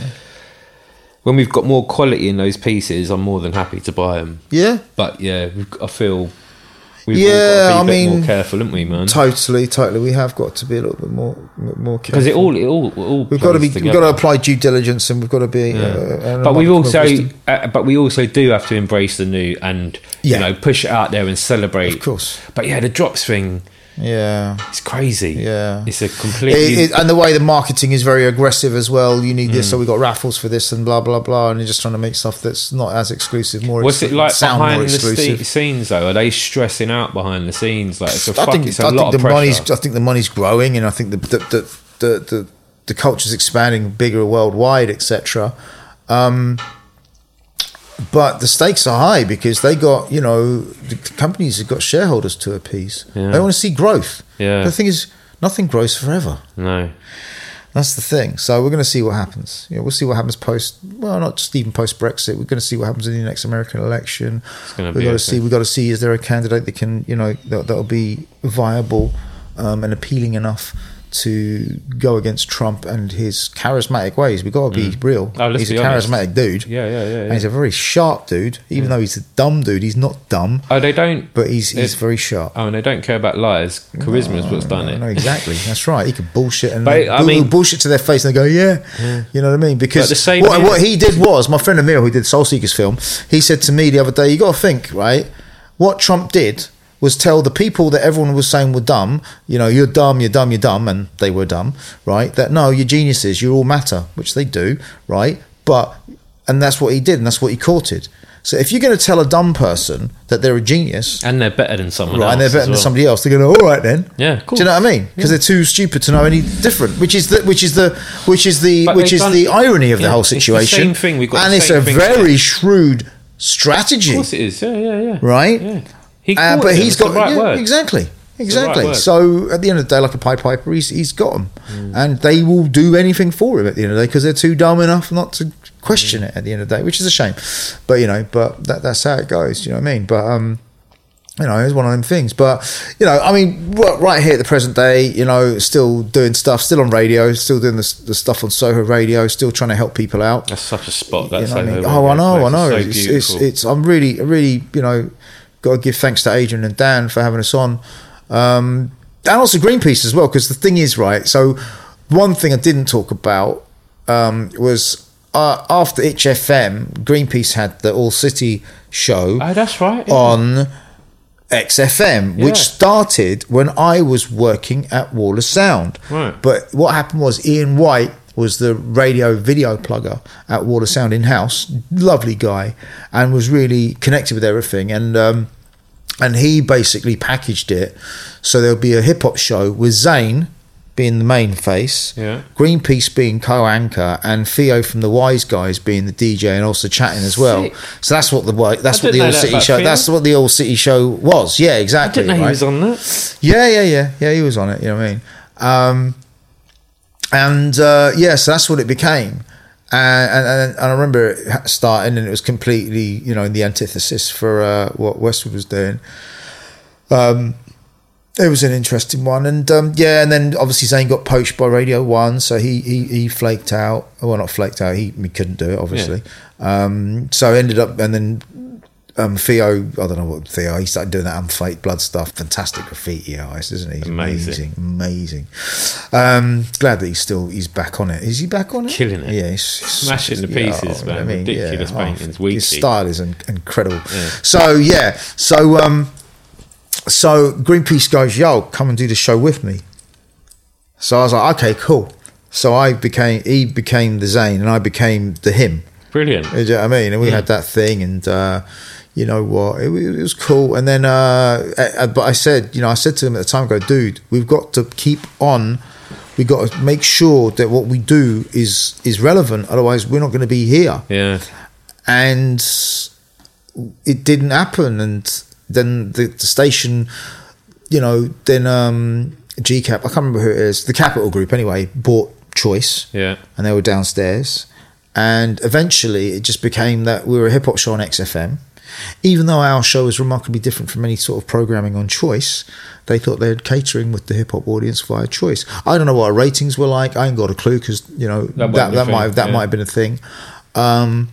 when we've got more quality in those pieces, I'm more than happy to buy them. Yeah, But yeah, I feel we've Yeah, all got to be I a bit mean, more careful, haven't we, man? totally, totally. We have got to be a little bit more more Because careful. it all it all it all We've got to be. plays We've got to apply due diligence, and we've got to be. Uh, but we've also, uh, but we also do have to embrace the new and Yeah. you know push it out there and celebrate. Of course. But yeah, the drops thing, Yeah. it's crazy. Yeah. it's a It, completely. it, and the way the marketing is very aggressive as well. You need Mm. this, so we got raffles for this, and blah blah blah. And you're just trying to make stuff that's not as exclusive, more. What's it like sound behind the scenes though? Are they stressing out behind the scenes? Like it's a I fuck, think, it's a I lot think the money's. I think the money's growing, and I think the the the the, the, the culture's expanding bigger worldwide, etc. Um, but the stakes are high because they got you know the companies have got shareholders to appease. Yeah. They want to see growth. Yeah. The thing is, nothing grows forever. no, That's the thing. So we're going to see what happens. You know, we'll see what happens post. Well, not just even post Brexit. We're going to see what happens in the next American election. We've got to see. We've got to see is there a candidate that can you know that that'll be viable um, and appealing enough to go against Trump and his charismatic ways. We've got to be mm. real. Oh, he's be a honest. charismatic dude. yeah, yeah, yeah. And he's a very sharp dude. Even mm. though he's a dumb dude, he's not dumb, Oh, they don't. but he's he's very sharp. Oh, and they don't care about lies. Charisma is what's done No, it. no, exactly. That's right. He could bullshit and But, I mean- bullshit to their face, and they go, "Yeah," you know what I mean? Because But the same what, is- what he did was my friend Emil, who did Soul Seekers film, he said to me the other day, "You got to think, right? What Trump did was tell the people that everyone was saying were dumb, you know, you're dumb, you're dumb, you're dumb, and they were dumb, right? That no, you're geniuses, you all matter, which they do, right? But and that's what he did, and that's what he courted." So if you're going to tell a dumb person that they're a genius, And they're better than someone right, else. and they're better as than somebody else. They're going to, all right then. Yeah, cool. Do you know what I mean? Because they're too stupid to know any different. Which is the which is the which is the But which is done- the irony of the yeah, whole the situation. same thing. We've got and it's a very shrewd strategy, Of course it is. Yeah, yeah, yeah. right? Yeah. He Uh, but he's It's got right yeah, exactly. Exactly. right so at the end of the day, like a Pied Piper, he's, he's got them, and they will do anything for him at the end of the day because they're too dumb enough not to question it at the end of the day, which is a shame. But you know, but that, that's how it goes. You know what I mean? But um, you know, it's one of them things. But you know, I mean, right here at the present day, you know, still doing stuff, still on radio, still doing the, the stuff on Soho Radio, still trying to help people out. That's such a spot. You know I mean? Oh, I know, I know. It's It's, so it's, beautiful. it's, I'm really, really, you know, got to give thanks to Adrian and Dan for having us on, um, and also Greenpeace as well. Because the thing is, right. So one thing I didn't talk about um, was uh, after HFM, Greenpeace had the All City show oh, that's right. yeah. on XFM, which started when I was working at Wall of Sound. Right. But what happened was Ian White was the radio video plugger at of Sound in house. Lovely guy, and was really connected with everything. And um, and he basically packaged it so there'll be a hip hop show with Zane being the main face, Yeah. Greenpeace being co-anchor, and Theo from the Wise Guys being the DJ and also chatting as well. Sick. So that's what the that's what the didn't All that City show. Theo. That's what the All City show was. Yeah, exactly. I didn't know he was on that. Yeah, yeah, yeah, yeah. He was on it. You know what I mean? Um, and uh, yeah, so that's what it became. And, and, and I remember it starting, and it was completely, you know, in the antithesis for uh, what Westwood was doing. Um, it was an interesting one, and um, yeah, and then obviously Zane got poached by Radio One, so he he, he flaked out. Well, not flaked out. He, he couldn't do it, obviously. Um, so ended up, and then um, Theo, I don't know what Theo. He started doing that unfake blood stuff. Fantastic graffiti artist, isn't he? He's Amazing. amazing, amazing. Um, glad that he's still he's back on it. Is he back on it? Killing it. Yeah, he's, Smashing the pieces, yeah, man. Ridiculous paintings, His weekly. style is in- incredible. Yeah. So yeah, so um, so Greenpeace goes, "Yo, come and do the show with me." So I was like, "Okay, cool." So I became he became the Zane, and I became the him. Brilliant. You know what I mean? And we had that thing, and uh, you know what? It, it was cool. And then, uh, uh, but I said, you know, I said to him at the time, "Go, dude, we've got to keep on. We got to make sure that what we do is is relevant. Otherwise, we're not going to be here." Yeah. And it didn't happen. And then the, the station, you know, then um, GCAP, I can't remember who it is, the Capital Group anyway, bought Choice Yeah. and they were downstairs. And eventually it just became that we were a hip hop show on XFM. Even though our show was remarkably different from any sort of programming on Choice, they thought they had catering with the hip hop audience via Choice. I don't know what our ratings were like. I ain't got a clue because you know That that might that, might thing, that yeah. might have been a thing. Um,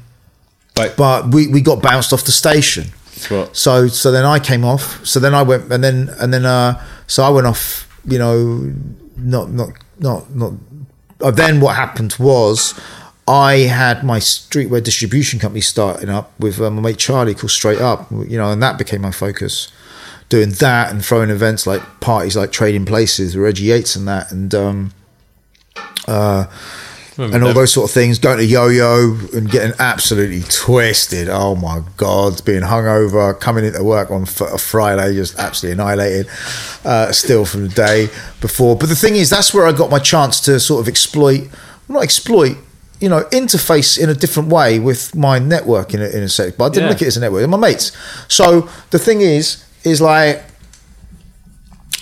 But, but we, we got bounced off the station. What? So so then I came off. So then I went and then and then uh so I went off. You know, not not not not. Uh, then what happened was. I had my streetwear distribution company starting up with uh, my mate Charlie called Straight Up, you know, and that became my focus. Doing that and throwing events like parties like Trading Places, with Reggie Yates and that, and um, uh, and all those sort of things. Going to yo-yo and getting absolutely twisted. Oh my god, being hungover, coming into work on f- a Friday, just absolutely annihilated. Uh, still from the day before. But the thing is, that's where I got my chance to sort of exploit, not exploit. You know, interface in a different way with my network in a, in a sec. But I didn't Yeah. look at it as a network. They're my mates. So the thing is, is like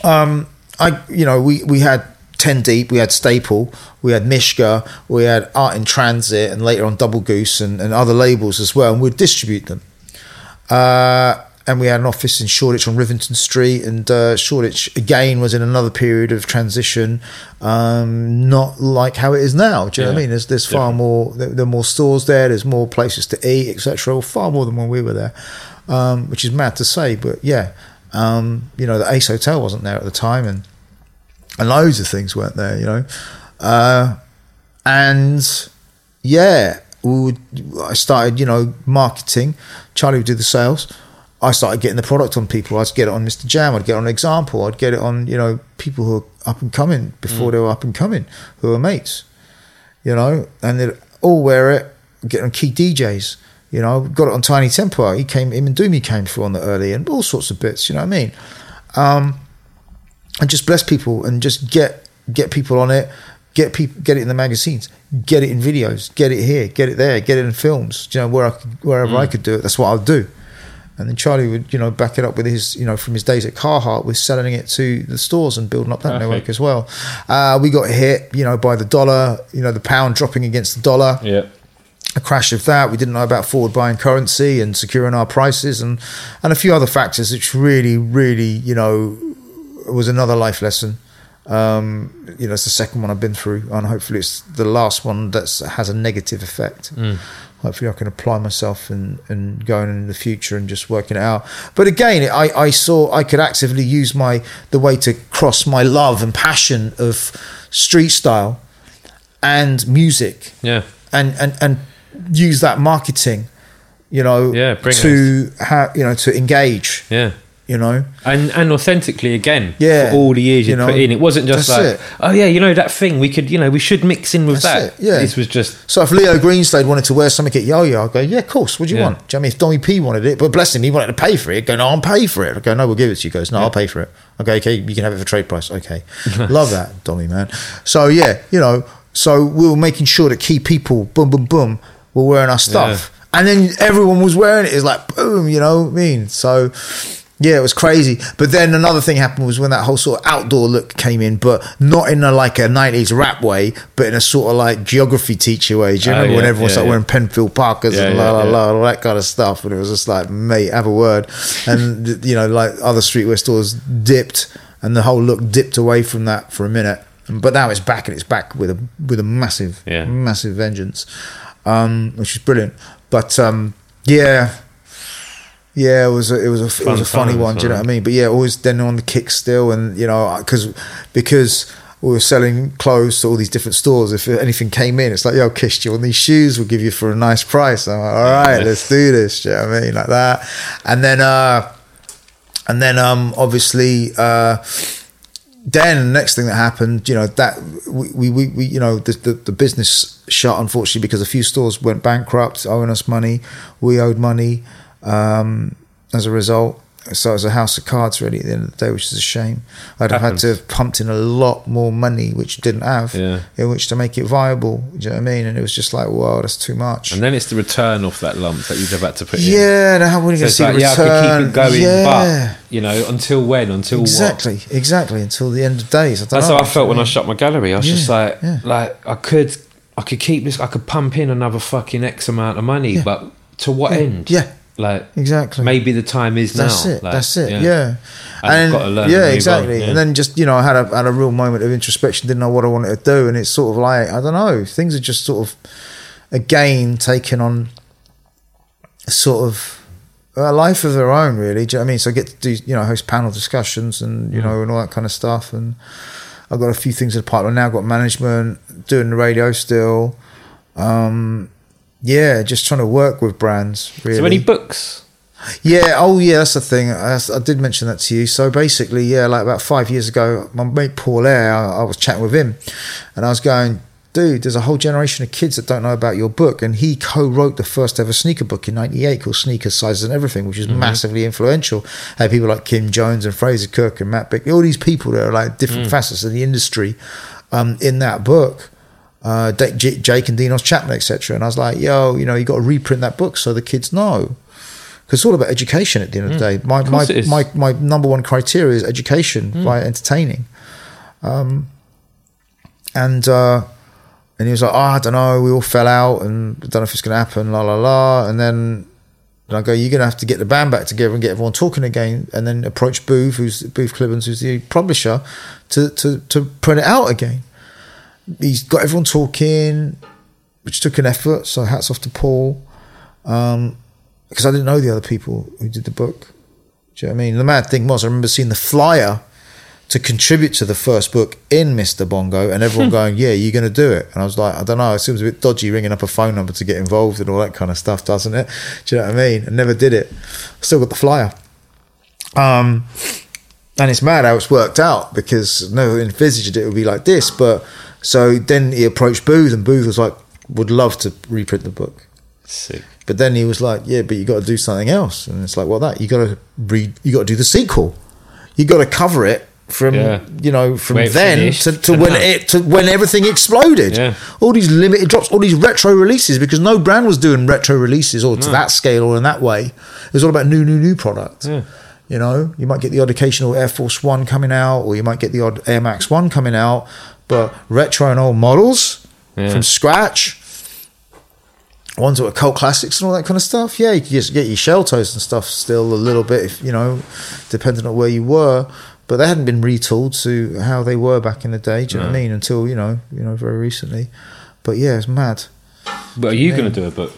um, I, you know, we, we had 10 Deep, we had Staple, we had Mishka, we had Art in Transit, and later on Double Goose and, and other labels as well, and we'd distribute them. Uh, and we had an office in Shoreditch on Rivington Street, and uh, Shoreditch again was in another period of transition, um, not like how it is now. Do you know what I mean? There's there's far Different. more there, there are more stores there. There's more places to eat, etc. Far more than when we were there, um, which is mad to say, but yeah, um, you know the Ace Hotel wasn't there at the time, and and loads of things weren't there, you know. Uh, and yeah, we would, I started, you know, marketing. Charlie would do the sales. I started getting the product on people. I'd get it on Mr. Jam. I'd get it on Example. I'd get it on, you know, people who are up and coming before they were up and coming, who are mates, you know, and they'd all wear it. Get on key DJs, you know. Got it on Tinie Tempah. He came, him and Dumi came through on the early and all sorts of bits. You know what I mean? Um, and just bless people and just get get people on it get people get it in the magazines get it in videos get it here get it there get it in films you know where I wherever I could do it that's what I'll do and then Charlie would you know back it up with his you know from his days at Carhartt with selling it to the stores and building up that Perfect. network as well uh, we got hit you know by the dollar you know the pound dropping against the dollar Yeah. a crash of that. We didn't know about forward buying currency and securing our prices and, and a few other factors, which really, really, you know, was another life lesson. Um, you know, it's the second one I've been through, and hopefully it's the last one that has a negative effect. Hopefully, I can apply myself and and going in the future and just working it out. But again, I, I saw I could actively use my the way to cross my love and passion of street style and music Yeah. and and and use that marketing you know Yeah, to ha- you know to engage Yeah. You know And and authentically again, Yeah. for all the years you, You know, put in, it wasn't just like, it. oh yeah, you know that thing we could, you know, we should mix in with That's that. it, yeah. this was just so if Leo Greenslade wanted to wear something at Yo-Yo, I'd go, yeah, of course. What do you Yeah. want? Do you know what I mean? If Dommy P wanted it, but bless him, he wanted to pay for it. I'd go, no, I'll pay for it. I go, no, we'll give it to you. He goes, no, I'll pay for it. Okay, okay, you can have it for trade price. Okay, [LAUGHS] love that, Dommy man. So yeah, you know, so we were making sure that key people, boom, boom, boom, were wearing our stuff, and then everyone was wearing it. It's like boom, you know what I mean? So. Yeah, it was crazy. But then another thing happened was when that whole sort of outdoor look came in, but not in a like a nineties rap way, but in a sort of like geography teacher way. Do you Oh, remember when yeah, everyone yeah, started yeah. wearing Penfield Parkers and la la la, all that kind of stuff? And it was just like, mate, have a word. And you know, like other streetwear stores dipped, and the whole look dipped away from that for a minute. But now it's back, and it's back with a with a massive, Yeah. massive vengeance, um, which is brilliant. But um, yeah, yeah, it was a, it was a it was a funny one. Do you know what I mean? But yeah, always then on the kick still, and you know, because because we were selling clothes to all these different stores. If anything came in, it's like, yo, Kish, do you want these shoes? We'll give you for a nice price. I'm like, all right, let's do this. Do you know what I mean? Like that, and then uh, and then um, obviously. Uh, then the next thing that happened, you know, that we, we, we, we you know, the, the, the business shut unfortunately because a few stores went bankrupt, owing us money. We owed money um, as a result. so it was a house of cards really at the end of the day, which is a shame. I'd have had to have pumped in a lot more money, which didn't have, Yeah. in which to make it viable. Do you know what I mean? And it was just like, wow, that's too much. And then it's the return off that lump that you've had to put in. yeah, now how are So going to see like, the yeah, I return? could keep it going, yeah. but you know, until when? Until what? exactly, exactly, until the end of days. I don't That's know, how I felt when I shut my gallery. I was Yeah, just like, yeah. like I could, I could keep this. I could pump in another fucking X amount of money, but to what end? Yeah. Like Exactly. maybe the time is now. That's now. it. Like, that's it. Yeah. And And, got to learn yeah, exactly. yeah. And then just you know, I had a had a real moment of introspection. Didn't know what I wanted to do, and it's sort of like I don't know. Things are just sort of again taking on a sort of a life of their own. Really, do you know what I mean? So I get to do you know host panel discussions and Mm. you know and all that kind of stuff. And I've got a few things in the pipeline now. I've got management, doing the radio still. Um, yeah, just trying to work with brands. Really. So any books? Yeah. Oh, yeah. That's the thing. I, I did mention that to you. So basically, yeah, like about five years ago, my mate Paul Air, I, I was chatting with him, and I was going, dude, there's a whole generation of kids that don't know about your book, and he co-wrote the first ever sneaker book in '98 called Sneakers, Size Isn't Everything, which is massively influential. Had people like Kim Jones and Fraser Cook and Matt Bick, all these people that are like different facets of the industry um, in that book uh, J- Jake and Dinos Chapman, etc. And I was like, yo, you know, you got to reprint that book so the kids know. Because it's all about education at the end of the day. My, my, course it is. my, my number one criteria is education by entertaining. Um, and uh, and he was like, oh, I don't know, we all fell out and I don't know if it's going to happen, la la la. And then and I go, you're going to have to get the band back together and get everyone talking again, and then approach Booth, who's Booth Clibborn, who's the publisher, to to to print it out again he's got everyone talking, which took an effort. So hats off to Paul, um, because I didn't know the other people who did the book. Do you know what I mean? The mad thing was, I remember seeing the flyer to contribute to the first book in Mr. Bongo, and everyone [LAUGHS] going, "Yeah, you're going to do it." And I was like, "I don't know. It seems a bit dodgy ringing up a phone number to get involved and all that kind of stuff, doesn't it?" Do you know what I mean? I never did it. Still got the flyer. Um, and it's mad how it's worked out because no envisaged it would be like this. But so then he approached Booth, and Booth was like, "Would love to reprint the book." Sick. But then he was like, "Yeah, but you got to do something else." And it's like, "Well, that you got to read, you got to do the sequel. You got to cover it from Yeah. you know from Where it then to, to when it to when everything exploded. Yeah. All these limited drops, all these retro releases, because no brand was doing retro releases or to that scale or in that way. It was all about new, new, new product. Yeah. You know, you might get the odd occasional Air Force One coming out, or you might get the odd Air Max One coming out, but retro and old models Yeah. from scratch, ones that were cult classics and all that kind of stuff. Yeah, you could just get your shell toes and stuff still a little bit, if you know, depending on where you were. But they hadn't been retooled to how they were back in the day. Do you know what I mean? Until you know, you know, very recently. But yeah, it's mad. But are you going to do a book?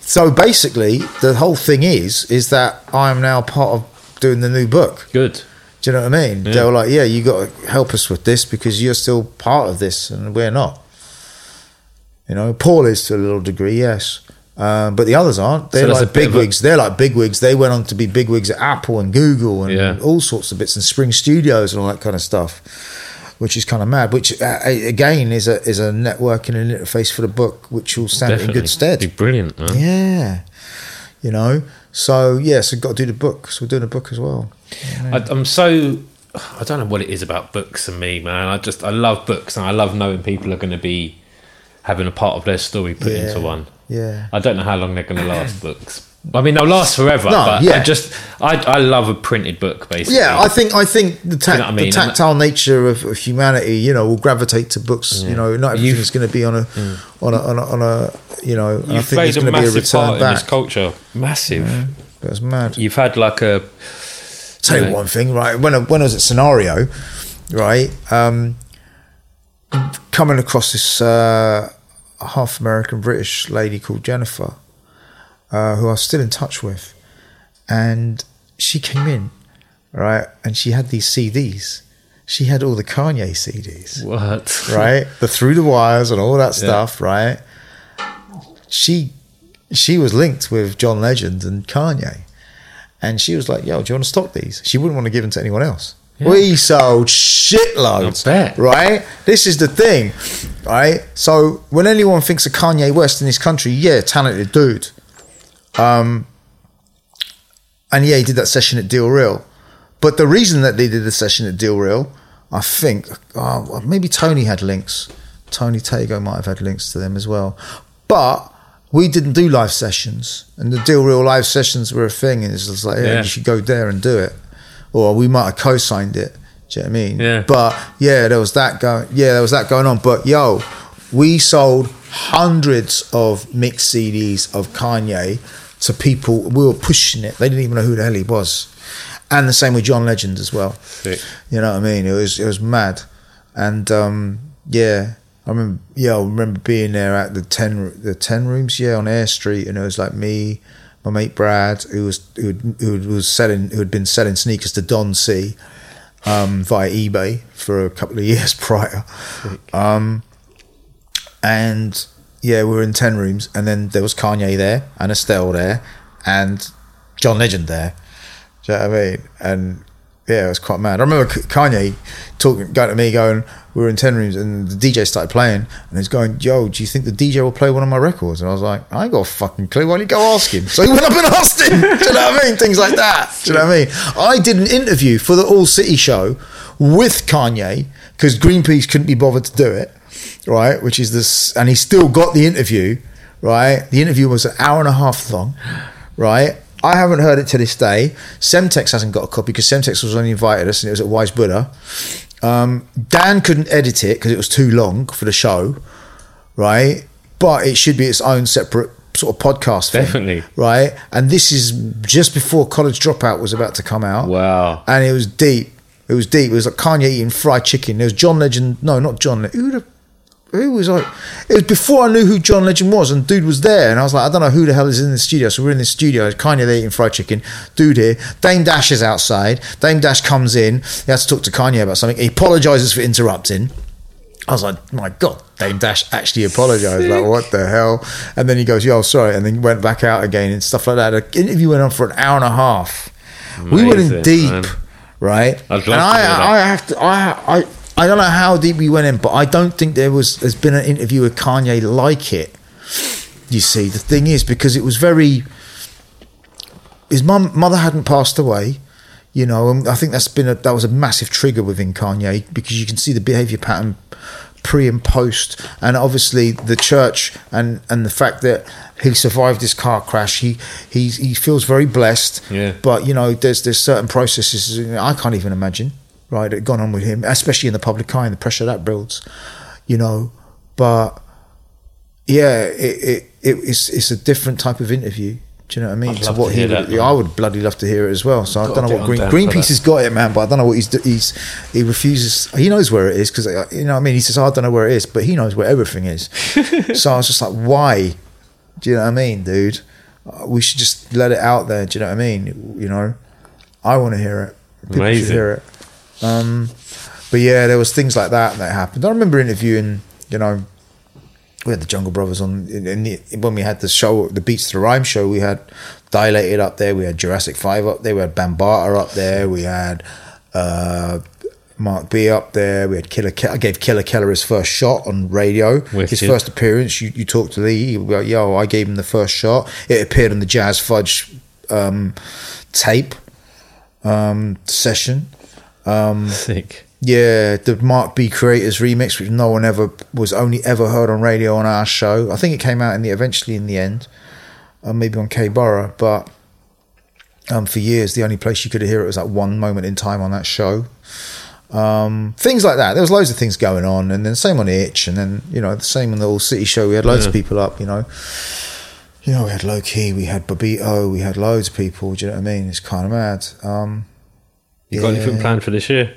So basically, the whole thing is is that I am now part of doing the new book. Good. Do you know what I mean? Yeah. They were like, "Yeah, you got to help us with this because you're still part of this, and we're not." You know, Paul is to a little degree, yes, um, but the others aren't. They're So like of a- bigwigs. They're like bigwigs. They went on to be bigwigs at Apple and Google and Yeah. all sorts of bits and Spring Studios and all that kind of stuff, which is kind of mad. Which uh, again is a is a networking and interface for the book, which will stand it in good stead. Be brilliant. Man. Yeah, you know. So yeah, so we've got to do the book. So we're doing a book as well. I, I'm so. I don't know what it is about books and me, man. I just I love books and I love knowing people are going to be having a part of their story put Yeah. into one. Yeah. I don't know how long they're going to last. Books. I mean, they'll last forever. No, but yeah. I just I I love a printed book basically. Yeah, I think I think the, tac- know I mean? the tactile nature of, of humanity, you know, will gravitate to books. You know, not everything's going to be on a, on a on a on a you know. You've think played there's a going to be a massive return part in this back. culture. Massive. That's mad. You've had like a Tell you Yeah. one thing, right? When I, when I was at Scenario, right, um, coming across this uh, half American British lady called Jennifer, uh, who I was still in touch with, and she came in, right, and she had these CDs. She had all the Kanye CDs. what? [LAUGHS] right? The through the wires and all that stuff, right? She she was linked with John Legend and Kanye, and she was like, "Yo, do you want to stock these?" She wouldn't want to give them to anyone else. We sold shitloads, right? This is the thing, right? So when anyone thinks of Kanye West in this country, yeah, talented dude. Um, and yeah, he did that session at Deal Real. But the reason that they did the session at Deal Real, I think, oh, maybe Tony had links. Tony Tago might have had links to them as well. But we didn't do live sessions, and the Deal Real live sessions were a thing. And it's just like, yeah, Yeah. you should go there and do it, or we might have co-signed it. Do you know what I mean? Yeah. But yeah, there was that going. Yeah, there was that going on. But yo, we sold hundreds of mixed CDs of Kanye to people. We were pushing it. They didn't even know who the hell he was. And the same with John Legend as well. Sick. You know what I mean? It was it was mad, and um, yeah, I remember. Yeah, I remember being there at the ten the ten rooms. Yeah, on Air Street, and it was like me, my mate Brad, who was who, who was selling who had been selling sneakers to Don C. Um, via eBay for a couple of [LAUGHS] years prior, um, and yeah, we were in ten rooms, and then there was Kanye there, and Estelle there, and John Legend there. Do you know what I mean? And yeah, it was quite mad. I remember Kanye talking, going to me, going, "We were in ten rooms, and the DJ started playing, and he's going, "Yo, do you think the DJ will play one of my records?" And I was like, "I ain't got a fucking clue. Why don't you go ask him?" So he went up and [LAUGHS] asked him. do you know what I mean? Things like that. Do you know what I mean? I did an interview for the All City show with Kanye because Greenpeace couldn't be bothered to do it, right? Which is this, and he still got the interview, right? The interview was an hour and a half long, right? I haven't heard it to this day. Semtex hasn't got a copy because Semtex was only invited us and it was at Wise Buddha. Um, Dan couldn't edit it because it was too long for the show, right? But it should be its own separate sort of podcast thing, Definitely. right? And this is just before College Dropout was about to come out Wow. and it was deep. It was deep. It was like Kanye eating fried chicken. There was John Legend. No, not John. Who the, who was like? It was before I knew who John Legend was, and dude was there, and I was like, I don't know who the hell is in the studio. So we're in the studio. Kanye there eating fried chicken. Dude here. Dame Dash is outside. Dame Dash comes in. He has to talk to Kanye about something. He apologizes for interrupting. I was like, my God, Dame Dash actually apologized. Like, what the hell? And then he goes, yo, sorry. And then he went back out again and stuff like that. The interview went on for an hour and a half. we went in deep, man. right? And to I. I have to, I, I, I don't know how deep we went in, but I don't think there was, there's been an interview with Kanye like it. You see, the thing is, because it was very, his mum, mother hadn't passed away, you know, and I think that's been a, that was a massive trigger within Kanye because you can see the behavior pattern pre and post, and obviously the church and and the fact that he survived this car crash, he he he feels very blessed. Yeah. But you know, there's there's certain processes I can't even imagine, right, that gone on with him, especially in the public eye and the pressure that builds, you know. But yeah, it, it, it it's it's a different type of interview. Do you know what I mean? To what to he hear would, that, yeah. I would bloody love to hear it as well. So I Gotta don't know what Green Greenpeace has got it, man. But I don't know what he's he's he refuses. He knows where it is because you know what I mean. He says, oh, "I don't know where it is," but he knows where everything is. [LAUGHS] so I was just like, "Why?" Do you know what I mean, dude? Uh, We should just let it out there. Do you know what I mean? You know, I want to hear it. People should hear it. Um, but yeah, there was things like that that happened. I remember interviewing, you know, we had the Jungle Brothers on the, when we had the show, the Beats to the Rhyme show. We had Dilated up there. We had Jurassic Five up there. We had Bambaataa up there. We had uh, Mark B up there. We had Killa. Ke- I gave Killa Kela his first shot on radio. His first appearance. You, you talked to Lee. Like, Yo, I gave him the first shot. It appeared on the Jazz Fudge um, tape um, session. Sick. Yeah, the Mark B Creators remix, which no one ever was only ever heard on radio on our show. I think it came out in the eventually in the end, uh, maybe on K Borough, but um, for years the only place you could hear it was at one moment in time on that show. Um, things like that. There was loads of things going on, and then same on Itch, and then you know the same on the All City show. We had loads of people up. You know, you know we had Low Key, we had Bobbito, we had loads of people. Do you know what I mean? It's kind of mad. Um, You got anything planned for this year?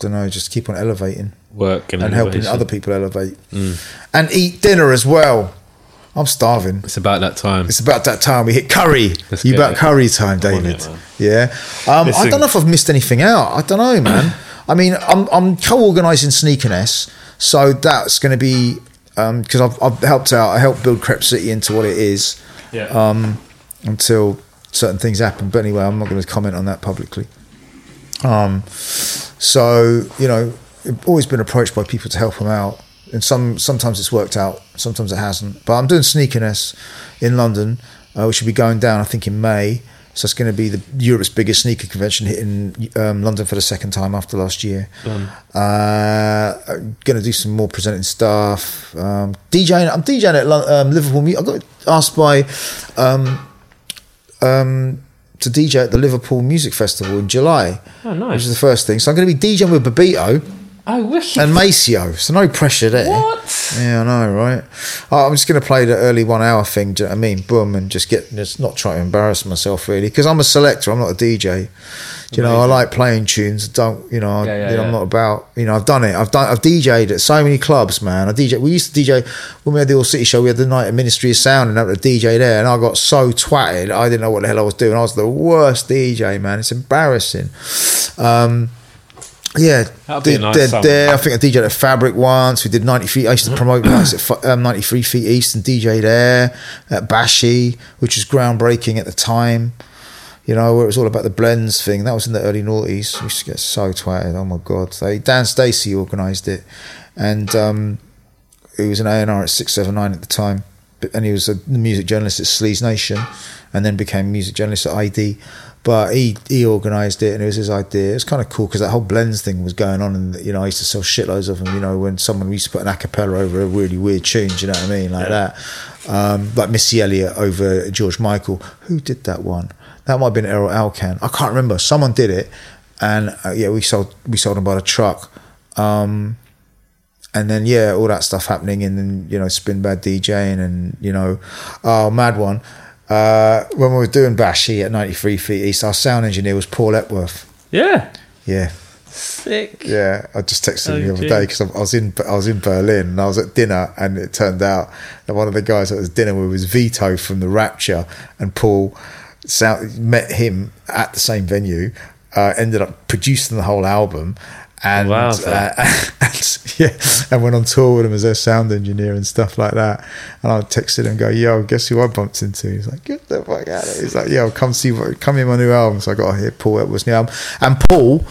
don't know, just keep on elevating Work and, and helping other people elevate and eat dinner as well. I'm starving. It's about that time. It's about that time we hit curry. Let's you about it. curry time, David? it, yeah. Um, I don't know if I've missed anything out. I don't know, man. I mean, I'm I'm co-organising Sneakerness, so that's going to be because I've I've helped out. I helped build Crep City into what it is yeah. um, until certain things happen. But anyway, I'm not going to comment on that publicly. Um, so you know, I've always been approached by people to help them out, and some sometimes it's worked out, sometimes it hasn't. But I'm doing sneakerness in London uh, which will be going down, I think, in May. So it's going to be the Europe's biggest sneaker convention hitting um, London for the second time after last year. Uh, going to do some more presenting stuff. Um, DJing. I'm DJing at um, Liverpool. I got asked by um, to DJ at the Liverpool Music Festival in July. Oh, nice. Which is the first thing. So I'm going to be DJing with Bobbito Oh, wicked. and Maceo. So no pressure there. what? Yeah, I know, right? Oh, I'm just going to play the early one hour thing. Do you know what I mean? Boom, and just get just not try to embarrass myself really because I'm a selector. I'm not a DJ. Do you know, I like playing tunes. Don't you know? Yeah, yeah, you know, I'm not about. You know, I've done it. I've done. I've DJ'd at so many clubs, man. I DJ. We used to DJ when we had the All City show. We had the night at Ministry of Sound, and I had to DJ there. And I got so twatted. I didn't know what the hell I was doing. I was the worst DJ, man. It's embarrassing. Um, yeah, That'd be a did- nice did there. I think I DJ'd at Fabric once. We did 90 feet. I used to promote nights at um, 93 feet east and DJ there at Bashi, which was groundbreaking at the time. You know, where it was all about the blends thing. That was in the early noughties. We used to get so twatted. Oh my god! They, Dan Stacey organised it, and um, he was an A and R at six seven nine at the time, and he was a music journalist at Sleaze Nation, and then became music journalist at ID. But he he organised it, and it was his idea. It was kind of cool because that whole blends thing was going on, and you know I used to sell shitloads of them. You know, when someone used to put an a cappella over a really weird tune, do you know what I mean, like that. Um, like Missy Elliott over George Michael. Who did that one? That might have been Erol Alkan. I can't remember. Someone did it, and uh, yeah, we sold we sold them by the truck. Um, and then yeah, all that stuff happening, and then you know, spin bad DJing, and you know, oh, mad one. Uh, when we were doing Bashi at 93 feet east, our sound engineer was Paul Epworth. Yeah. Yeah, Sick. yeah. I just texted him the Oh, other gee. day because I was in I was in Berlin and I was at dinner, and it turned out that one of the guys that was dinner with was Vito from the Rapture, and Paul met him at the same venue. Uh, ended up producing the whole album. And, Wow, uh, [LAUGHS] and yeah, and went on tour with him as their sound engineer and stuff like that. And I texted him, and go, "Yo, guess who I bumped into?" He's like, "Get the fuck out of here!" He's like, "Yo, come see, what, come hear my new album." So I got to hear Paul Epworth's new album, and Paul,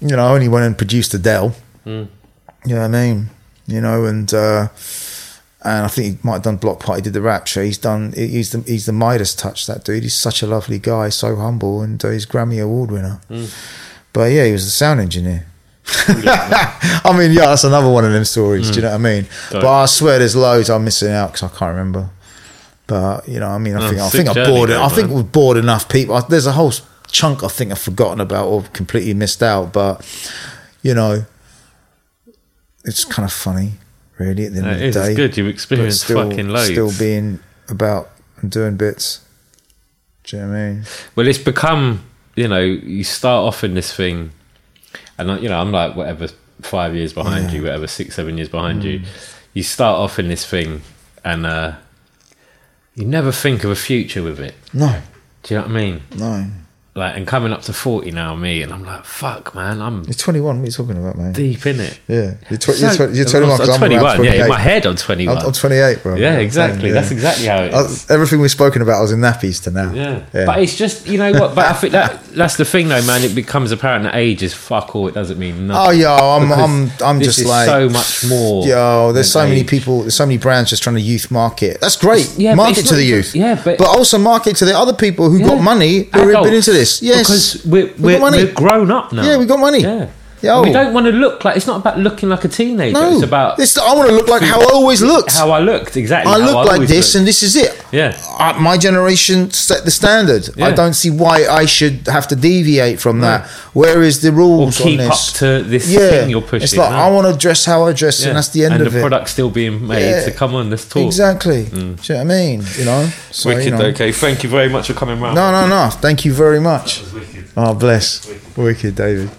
you know, only went and produced Adele. You know what I mean? You know, and uh, and I think he might have done Bloc Party, He did the Rapture. He's done. He's the he's the Midas touch. That dude. He's such a lovely guy, so humble, and uh, he's Grammy Award winner. But yeah, he was the sound engineer. [LAUGHS] I mean, yeah, that's another one of them stories. Do you mm. know what I mean? But I swear, there's loads I'm missing out because I can't remember. But you know, I mean, I Oh, think I think I bored. Though, I think we've bored enough people. There's a whole chunk I think I've forgotten about or completely missed out. But you know, it's kind of funny, really. At the end It of the is. day, It's good. You've experienced still, fucking loads. still being about and doing bits. Do you know what I mean? Well, it's become, you know, you start off in this thing, and I- you know, I'm like whatever five years behind Yeah. Mm. you, whatever six, seven years behind you. You start off in this thing, and uh, you never think of a future with it. No, Do you know what I mean? no. Like, and coming up to forty now, me, and I'm like, fuck, man, I'm You're 21. What are you talking about, man? deep in it. Yeah, you're, tw- you're, tw- you're 21 I'm I'm, 21. Yeah, in my head, I'm 21. I'm, I'm 28, bro. yeah, exactly. saying, That's exactly how it I- everything we've spoken about, I was in nappies to now. Yeah. Yeah. but it's just you know what. But I think that that's the thing, though, man. It becomes apparent that age is fuck all. It doesn't mean nothing. Oh, yo, I'm, I'm, I'm just is like so much more. Yo, there's so many age. people, there's so many brands just trying to youth market. That's great. Yeah, market to the youth. yeah, but- but also market to the other people who got money who have been into this. Yes, because we're we're, we're grown up now. Yeah, we got money. Yeah. Yo. We don't want to look like it's not about looking like a teenager. no, It's about This- I want to look like how I always looked. how I looked exactly. I how look like this, looked. and this is it. Yeah. Uh, my generation set the standard. I don't see why I should have to deviate from that. Where is the rules or rules keep on up this? to this yeah, thing you're pushing. it's like no. I want to dress how I dress, Yeah. and that's the end of it. and of the it. product's still being made. Yeah. So come on, let's talk. Exactly. Do you know what I mean? You know. So, Wicked. you know. Okay, thank you very much for coming round. No, no, no. Thank you very much. wicked. Oh, bless. Wicked, David.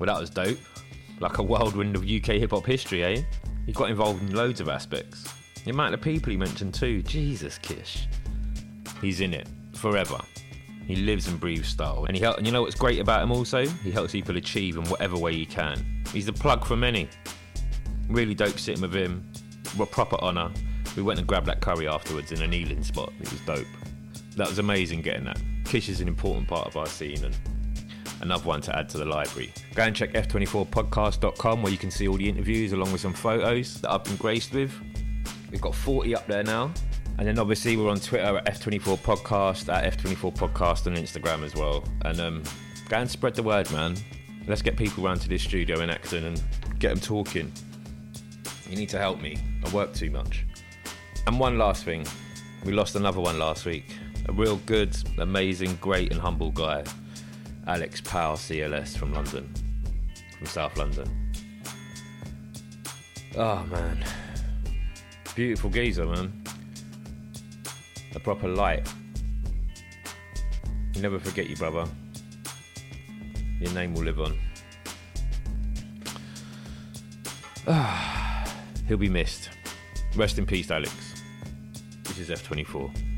Well, that was dope. Like a whirlwind of UK hip hop history, eh? He got involved in loads of aspects. The amount of people he mentioned too. Jesus, Kish. He's in it forever. He lives and breathes style, and he help, and you know what's great about him also? He helps people achieve in whatever way he can. He's the plug for many. Really dope sitting with him. What proper honour. We went and grabbed that curry afterwards in an Ealing spot. It was dope. That was amazing getting that. Kish is an important part of our scene and another one to add to the library. Go and check f24podcast.com where you can see all the interviews along with some photos that I've been graced with. We've got 40 up there now. And then obviously we're on Twitter at F24 Podcast, at F24 Podcast on Instagram as well. And um, go and spread the word, man. Let's get people round to this studio in Acton and get them talking. You need to help me. I work too much. And one last thing. We lost another one last week. A real good, amazing, great, and humble guy. Alex Powell, CLS from London, from South London. Oh, man. Beautiful geezer, man. A proper light. Never forget you, brother. Your name will live on. Ah, he'll be missed. Rest in peace, Alex. This is F24.